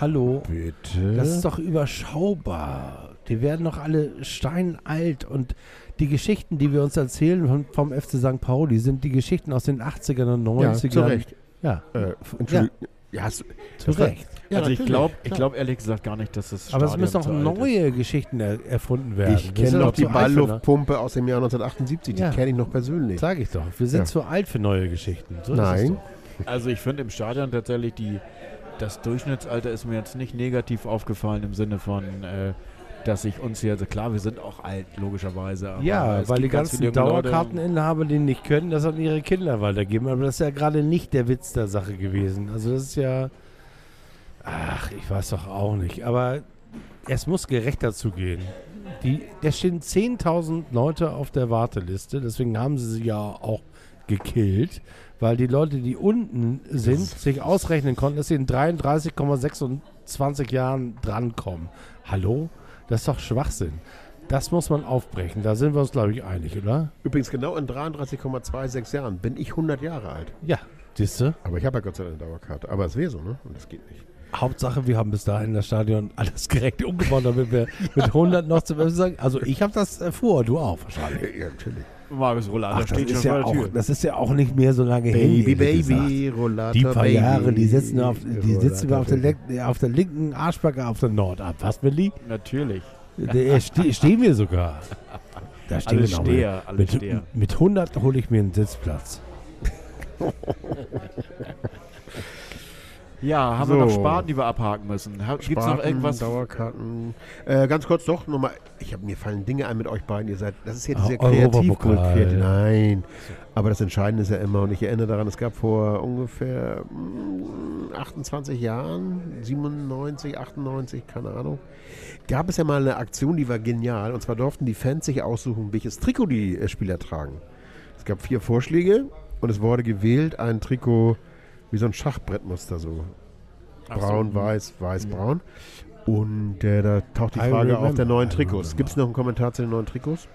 hallo, Bitte? das ist doch überschaubar. Die werden doch alle steinalt und die Geschichten, die wir uns erzählen vom, vom FC St. Pauli, sind die Geschichten aus den 80ern und ja, 90ern. zu Recht. Ja, Äh, Entschuldigung. Ja, hast du, zu Recht. ja, also ich glaube ich glaub ehrlich gesagt gar nicht, dass das Aber es müssen auch ist. neue Geschichten er, erfunden werden. Ich kenne noch die Ballluftpumpe aus dem Jahr 1978, die Ja. kenne ich noch persönlich. Sag ich doch. Wir sind Ja. zu alt für neue Geschichten. So Nein. es Also ich finde im Stadion tatsächlich die, das Durchschnittsalter ist mir jetzt nicht negativ aufgefallen im Sinne von, äh, dass ich uns hier, also klar, wir sind auch alt, logischerweise. Ja, weil die ganzen Dauerkarteninhaber, die nicht können, das an ihre Kinder weitergeben. Aber das ist ja gerade nicht der Witz der Sache gewesen. Also das ist ja. Ach, ich weiß doch auch nicht. Aber es muss gerechter zugehen. Die, da stehen 10.000 Leute auf der Warteliste. Deswegen haben sie sie ja auch gekillt. Weil die Leute, die unten sind, sich ausrechnen konnten, dass sie in 33,26 Jahren drankommen. Hallo? Das ist doch Schwachsinn. Das muss man aufbrechen. Da sind wir uns, glaube ich, einig, oder? Übrigens, genau in 33,26 Jahren bin ich 100 Jahre alt. Ja. Siehst du? Aber ich habe ja Gott sei Dank eine Dauerkarte. Aber es wäre so, ne? Und das geht nicht. Hauptsache, wir haben bis dahin das Stadion alles direkt umgebaut, damit wir mit 100 noch zum Beispiel sagen. Also ich habe das äh, vor, du auch wahrscheinlich. Ja, natürlich. Markus Rollator Ach, das, steht ist schon ja vor der auch, Tür. das ist ja auch nicht mehr so lange Baby, her. gesagt. Baby, Rollator, Die paar Baby. Jahre, die sitzen, auf, die sitzen wir auf der, Lek- auf der linken Arschbacke auf der Nord ab. Was, Willi? Natürlich. Der ste stehen wir sogar. Da stehen Alle wir noch Steher, alle mit, Steher. mit 100 hole ich mir einen Sitzplatz. Ja, haben So. wir noch Sparten, die wir abhaken müssen? Gibt es noch irgendwas? Dauerkarten. Äh, ganz kurz doch nochmal. Ich habe mir fallen Dinge ein mit euch beiden. Ihr seid, das ist ja Ah, dieser Europapokal. Kreativkult. Nein. Aber das Entscheidende ist ja immer, und ich erinnere daran, es gab vor ungefähr mm, 28 Jahren, 97, 98, keine Ahnung, gab es ja mal eine Aktion, die war genial. Und zwar durften die Fans sich aussuchen, welches Trikot die äh, Spieler tragen. Es gab vier Vorschläge und es wurde gewählt ein Trikot wie so ein Schachbrettmuster so. Ach so. Braun, weiß, weiß, braun. Und äh, da taucht die I Frage auf der neuen Trikots. Gibt es noch einen Kommentar zu den neuen Trikots?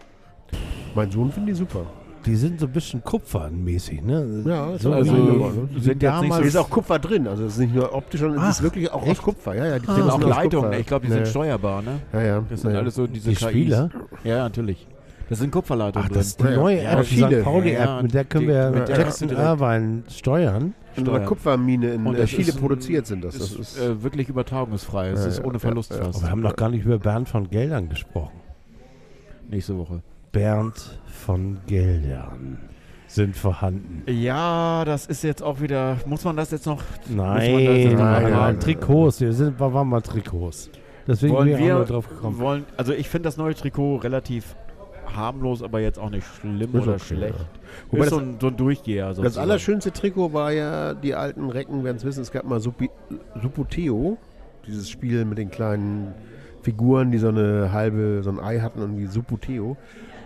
Mein Sohn findet die super. Die sind so ein bisschen kupfernmäßig, ne? Ja, ist so also- sind nicht damals. Da ist auch Kupfer drin. Also es ist nicht nur optisch, sondern es ist wirklich auch aus echt? Kupfer. Ja, ja, die sind auch sind aus Leitungen. Kupfer. Ich glaube, die Nee. sind steuerbar, ne? Ja, ja. Das sind Nee. alles so diese die KIs. Spieler? Ja, natürlich. Das sind Kupferleitungen Ach, das ist die. Ja, neue ja. App, die Viele. St. Pauli-App, Ja, mit der können die- wir Jackson Irvine steuern. In einer. Kupfermine in Und äh, Chile ist ein- produziert sind das. Das ist, ist äh, wirklich übertragungsfrei. Es Ja, ist ohne Verlust ja. fast. Aber wir haben noch gar nicht über Bernd von Geldern gesprochen. Nächste Woche. Bernd von Geldern sind vorhanden. Ja, das ist jetzt auch wieder. Muss man das jetzt noch? Nein, jetzt nein, noch nein, abhaken? Trikots. Wir sind, wir waren mal Trikots. Deswegen Wollen wir nur drauf gekommen. wollen? Also ich finde das neue Trikot relativ harmlos, aber jetzt auch nicht schlimm Ist oder okay, schlecht. ja. Wobei ist das- so ein, so ein Durchgeher. Das sozusagen. allerschönste Trikot war ja, die alten Recken werden es wissen, es gab mal Supi, Suputeo, dieses Spiel mit den kleinen Figuren, die so eine halbe, so ein Ei hatten, irgendwie Suputeo.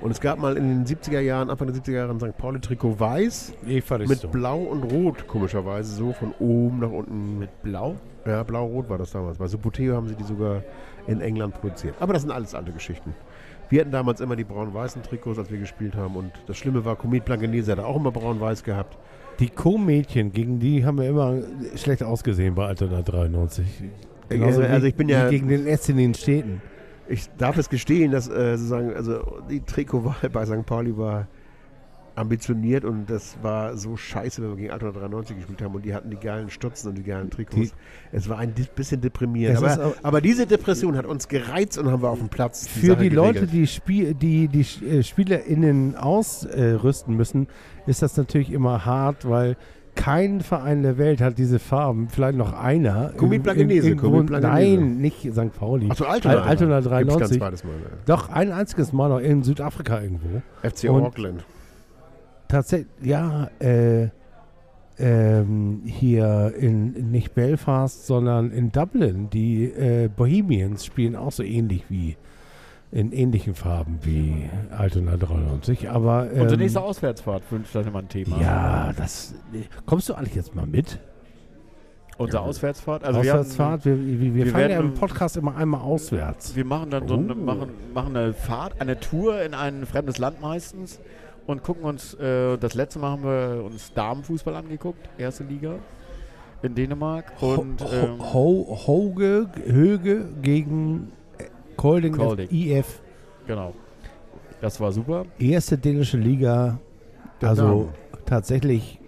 Und es gab mal in den 70er Jahren, Anfang der 70er Jahre ein St. Pauli-Trikot weiß mit Blau und Rot, komischerweise, so von oben nach unten. mit Blau. Ja, blau-rot war das damals. Bei Suputeo haben sie die sogar in England produziert. Aber das sind alles alte Geschichten. Wir hatten damals immer die braun-weißen Trikots, als wir gespielt haben. Und das Schlimme war, Komet Blankenese hat auch immer braun-weiß gehabt. Die Co-Mädchen, gegen die haben wir immer schlecht ausgesehen bei Altona 93. Genauso also ich bin ja- gegen den S in den Städten. Ich darf es gestehen, dass äh, sozusagen, also die Trikotwahl bei St. Pauli war ambitioniert und das war so scheiße, wenn wir gegen Altona 93 gespielt haben und die hatten die geilen Stutzen und die geilen Trikots. es war ein bisschen deprimierend. Aber, auch- aber diese Depression hat uns gereizt und haben wir auf dem Platz Für Sache die Leute, geregelt. die, Spiel, die, die äh, SpielerInnen ausrüsten müssen, ist das natürlich immer hart, weil kein Verein der Welt hat diese Farben. Vielleicht noch einer. Blankenese. Nein, nicht St. Pauli. Achso, Altona. Al- Altona Gibt's kein 93. zweites Mal. Ne? Doch, ein einziges Mal noch in Südafrika irgendwo. FC Und- Auckland. Tatsächlich, ja, äh, ähm, hier in nicht Belfast, sondern in Dublin. Die äh, Bohemians spielen auch so ähnlich wie in ähnlichen Farben wie Altona 93. Aber ähm, Unsere nächste Auswärtsfahrt wünscht vielleicht mal ein Thema. ja, das kommst du eigentlich jetzt mal mit? Unsere Auswärtsfahrt. Also wir, Auswärtsfahrt, wir, wir, wir, wir fahren ja im Podcast immer einmal auswärts. haben, wir machen dann so eine, Oh. machen, machen eine Fahrt, eine Tour in ein fremdes Land meistens und gucken uns, äh, das letzte Mal haben wir uns Damenfußball angeguckt, erste Liga in Dänemark. Und ähm, Ho, Ho, Hoge, Höge gegen Kolding, Kolding. IF. genau. Das war super. erste dänische Liga, Der also Damen. tatsächlich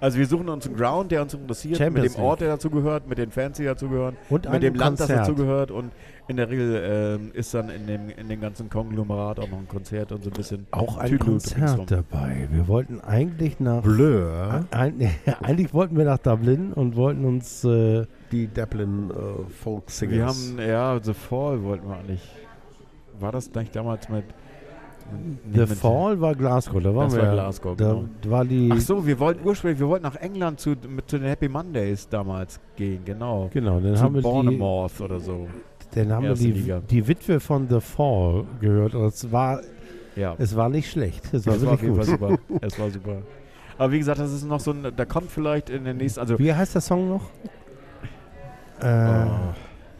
Also wir suchen uns einen Ground, der uns interessiert, Champions mit dem Ort, der dazu gehört, mit den Fans, die dazu gehören, und mit dem Land, das Konzert. dazu gehört und in der Regel ähm, ist dann in dem, in dem ganzen Konglomerat auch noch ein Konzert und so ein bisschen Auch ein Tüdelü Konzert dabei. Wir wollten eigentlich nach Blur. ein, eigentlich wollten wir nach Dublin und wollten uns äh, Die Dublin äh, Folk Singers. Wir haben, ja, The Fall wollten wir eigentlich. War das nicht damals mit. The Fall war Glasgow, da waren Das wir. war Glasgow, da genau. war die Ach so, wir wollten ursprünglich, wir wollten nach England zu, mit, zu den Happy Mondays damals gehen, genau. genau, dann zu haben wir die, Bournemouth oder so. dann haben wir die, Liga. die Witwe von The Fall gehört und es war Ja, es war nicht schlecht. Es war das war auf wirklich jeden Fall gut. super. Es war super. Aber wie gesagt, das ist noch so ein, da kommt vielleicht in den nächsten, also Wie heißt der Song noch? Äh,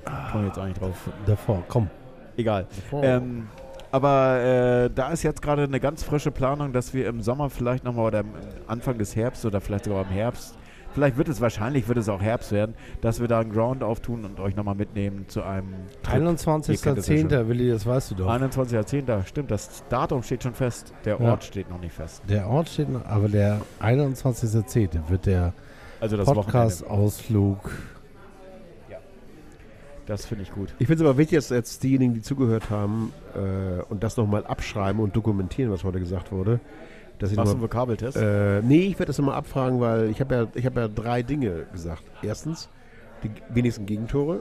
Oh. komme jetzt eigentlich drauf. The Fall, komm. Egal. Oh. Ähm, aber äh, da ist jetzt gerade eine ganz frische Planung, dass wir im Sommer vielleicht nochmal oder am Anfang des Herbst oder vielleicht sogar im Herbst vielleicht wird es wahrscheinlich, wird es auch Herbst werden, dass wir da einen Ground auftun und euch nochmal mitnehmen zu einem Trip. Ihr kennt das ja 21.10. Willi, das weißt du doch. 21.10. Stimmt, das Datum steht schon fest, der Ja. Ort steht noch nicht fest. Der Ort steht noch, aber der 21.10. wird der Also Podcast-Ausflug. Das finde ich gut. Ich finde es aber wichtig, dass jetzt diejenigen, die zugehört haben äh, und das nochmal abschreiben und dokumentieren, was heute gesagt wurde. Dass ich Machst du einen Vokabeltest? Äh, nee, ich werde das nochmal abfragen, weil ich habe ja, ich hab ja drei Dinge gesagt. Erstens, die wenigsten Gegentore.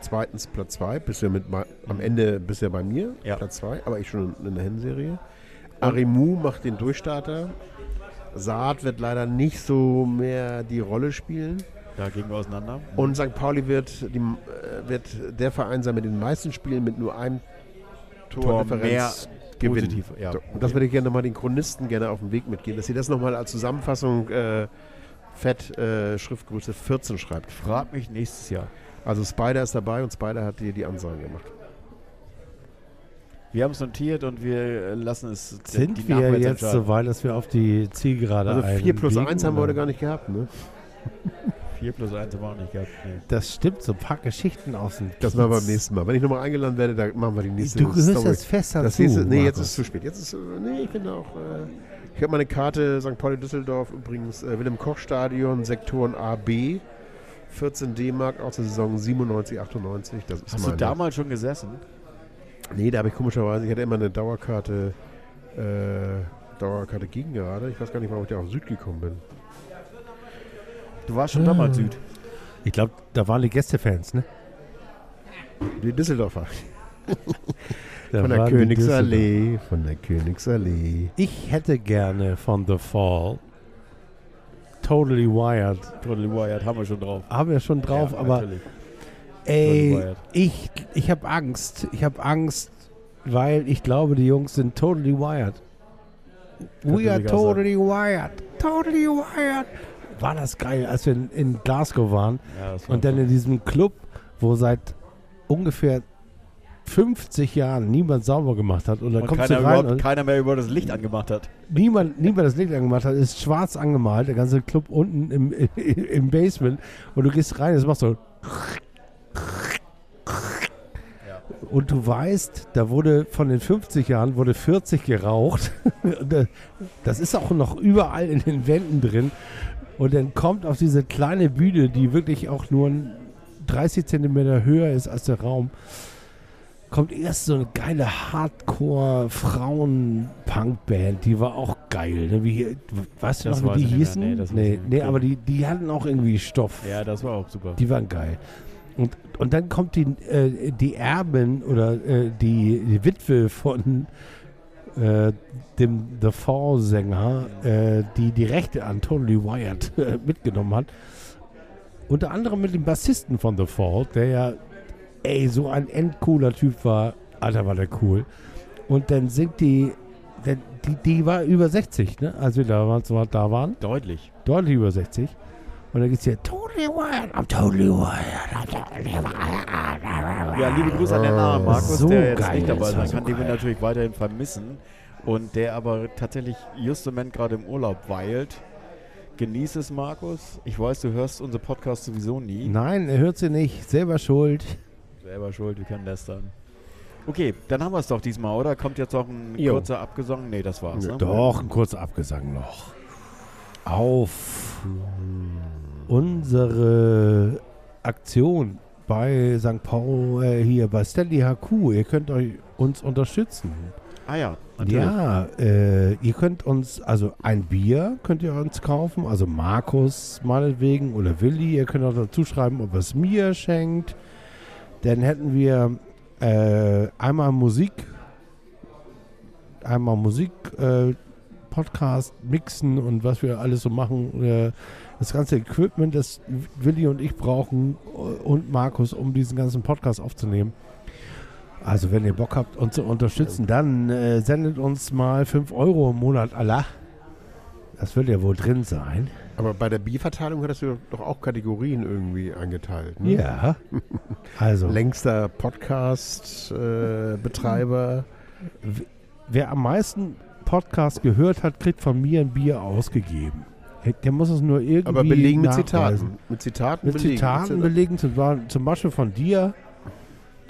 Zweitens, Platz 2. Bist du ja mit, am Ende bist du ja bei mir. Ja. Platz 2, aber ich schon in der Hinserie. Arimu macht den Durchstarter. Saad wird leider nicht so mehr die Rolle spielen. Da gehen wir auseinander. Und St. Pauli wird, die, äh, wird der Verein sein mit den meisten Spielen mit nur einem Tor Tordifferenz gewinnen. positiv, ja. Und das würde ich gerne nochmal den Chronisten gerne auf den Weg mitgeben, dass sie das nochmal als Zusammenfassung äh, fett äh, Schriftgröße 14 schreibt. Frag mich nächstes Jahr. Also Spider ist dabei und Spider hat dir die Ansagen gemacht. Wir haben es notiert und wir lassen es Sind die wir jetzt so weit, dass wir auf die Zielgerade Also 4 plus einbiegen, 1 haben wir heute gar nicht gehabt, ne? 4 plus 1 haben wir auch nicht gehabt. Nee. Das stimmt, so ein paar Geschichten aus dem Das machen wir beim nächsten Mal. Wenn ich nochmal eingeladen werde, dann machen wir die nächste Du gehörst Story. jetzt fest dazu, Das nächste, nee, jetzt Markus. ist es zu spät. Jetzt ist, nee, ich finde auch, äh, ich habe meine Karte St. Pauli Düsseldorf übrigens, äh, Wilhelm Koch Stadion, Sektoren A, B, 14 D-Mark aus der Saison 97, 98. Das ist Hast du meine. damals schon gesessen? Nee, da habe ich komischerweise, ich hatte immer eine Dauerkarte, äh, Dauerkarte gegen gerade. Ich weiß gar nicht, warum ich da auf Süd gekommen bin. Du warst schon damals Süd. Ich glaube, da waren die Gästefans, ne? Die Düsseldorfer. Da von der Königsallee, von der Königsallee. Ich hätte gerne von The Fall Totally Wired. Totally Wired haben wir schon drauf. Haben wir schon drauf, Ja, aber natürlich. ey, Totally ich, ich habe Angst. Ich habe Angst, weil ich glaube, die Jungs sind Totally Wired. We are totally wired. Totally wired. War das geil, als wir in, Glasgow waren Ja, war und dann in diesem Club, wo seit ungefähr 50 Jahren niemand sauber gemacht hat. Und dann und kommst keiner, du rein und keiner mehr über das Licht angemacht hat. niemand, niemand das Licht angemacht hat, ist schwarz angemalt, der ganze Club unten im, im Basement und du gehst rein, es macht so und du weißt, da wurde von den 50 Jahren wurde 40 geraucht. Das ist auch noch überall in den Wänden drin. Und dann kommt auf diese kleine Bühne, die wirklich auch nur ein 30 Zentimeter höher ist als der Raum, kommt erst so eine geile Hardcore-Frauen-Punk-Band. Die war auch geil. Ne? Wie, weißt du Das noch, wie die nicht mehr. hießen? Nee, nee, nee, aber die, die hatten auch irgendwie Stoff. Ja, das war auch super. Die waren geil. Und, und dann kommt die, äh, die Erbin oder äh, die, die Witwe von äh, dem The Fall-Sänger, äh, die die Rechte an Totally Wired äh, mitgenommen hat. Unter anderem mit dem Bassisten von The Fall, der ja, ey, so ein endcooler Typ war. Alter, war der cool. Und dann singt die, die, die war über 60, ne? als wir damals mal da waren Deutlich. deutlich über 60. Und dann geht's hier, totally wired, I'm totally wired, I'm totally wired. Ja, liebe Grüße an den Namen Markus, So der jetzt geil, nicht dabei sein so kann, den wir natürlich weiterhin vermissen. Und der aber tatsächlich just im Moment gerade im Urlaub weilt. Genieß es, Markus. Ich weiß, du hörst unsere Podcast sowieso nie. Nein, er hört sie nicht, selber schuld. Selber schuld, wir können lästern. Okay, dann haben wir es doch diesmal, oder? Kommt jetzt noch ein Jo. kurzer Abgesang? Nee, das war's. Ne? Doch, ein kurzer Abgesang noch. Auf unsere Aktion bei St. Paul, äh, hier bei Stanley HQ. Ihr könnt euch uns unterstützen. Ah ja, natürlich. Ja, äh, ihr könnt uns, also ein Bier könnt ihr uns kaufen, also Markus meinetwegen oder Willi, ihr könnt auch dazu schreiben, ob es mir schenkt. Dann hätten wir äh, einmal Musik, einmal Musik, äh, Podcast, Mixen und was wir alles so machen. Das ganze Equipment, das Willi und ich brauchen äh, und Markus, um diesen ganzen Podcast aufzunehmen. Also wenn ihr Bock habt, uns zu unterstützen, dann äh, sendet uns mal 5 Euro im Monat Allah. Das wird ja wohl drin sein. Aber bei der Bierverteilung hattest du doch auch Kategorien irgendwie eingeteilt. Ne? Ja. Also, Längster Podcast-Betreiber. Äh, wer am meisten Podcast gehört hat, kriegt von mir ein Bier ausgegeben. Der muss es nur irgendwie Aber belegen mit. Zitaten. Mit Zitaten Mit belegen. Zitaten belegen, zum, zum Beispiel von dir,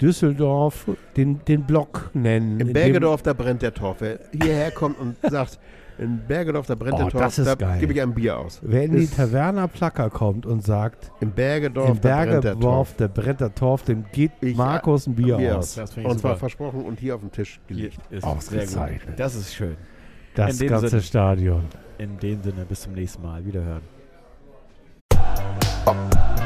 Düsseldorf, den, den Block nennen. In in dem- Bergedorf, da brennt der Torf. Wer hierher kommt und sagt, in Bergedorf, da brennt Oh, der Torf, das ist da geil. gebe ich ein Bier aus. Wer in die Taverna Placker kommt und sagt, In Bergedorf, in da brennt der Bergedorf, Torf. der brennt der Torf, dem geht Ich- Markus ein Bier Bier aus. Ich Und zwar versprochen und hier auf den Tisch gelegt. ist Ausgezeichnet. sehr gut. Das ist schön. Das in dem ganze Sinne. Stadion. In dem Sinne, bis zum nächsten Mal. Wiederhören. Oh.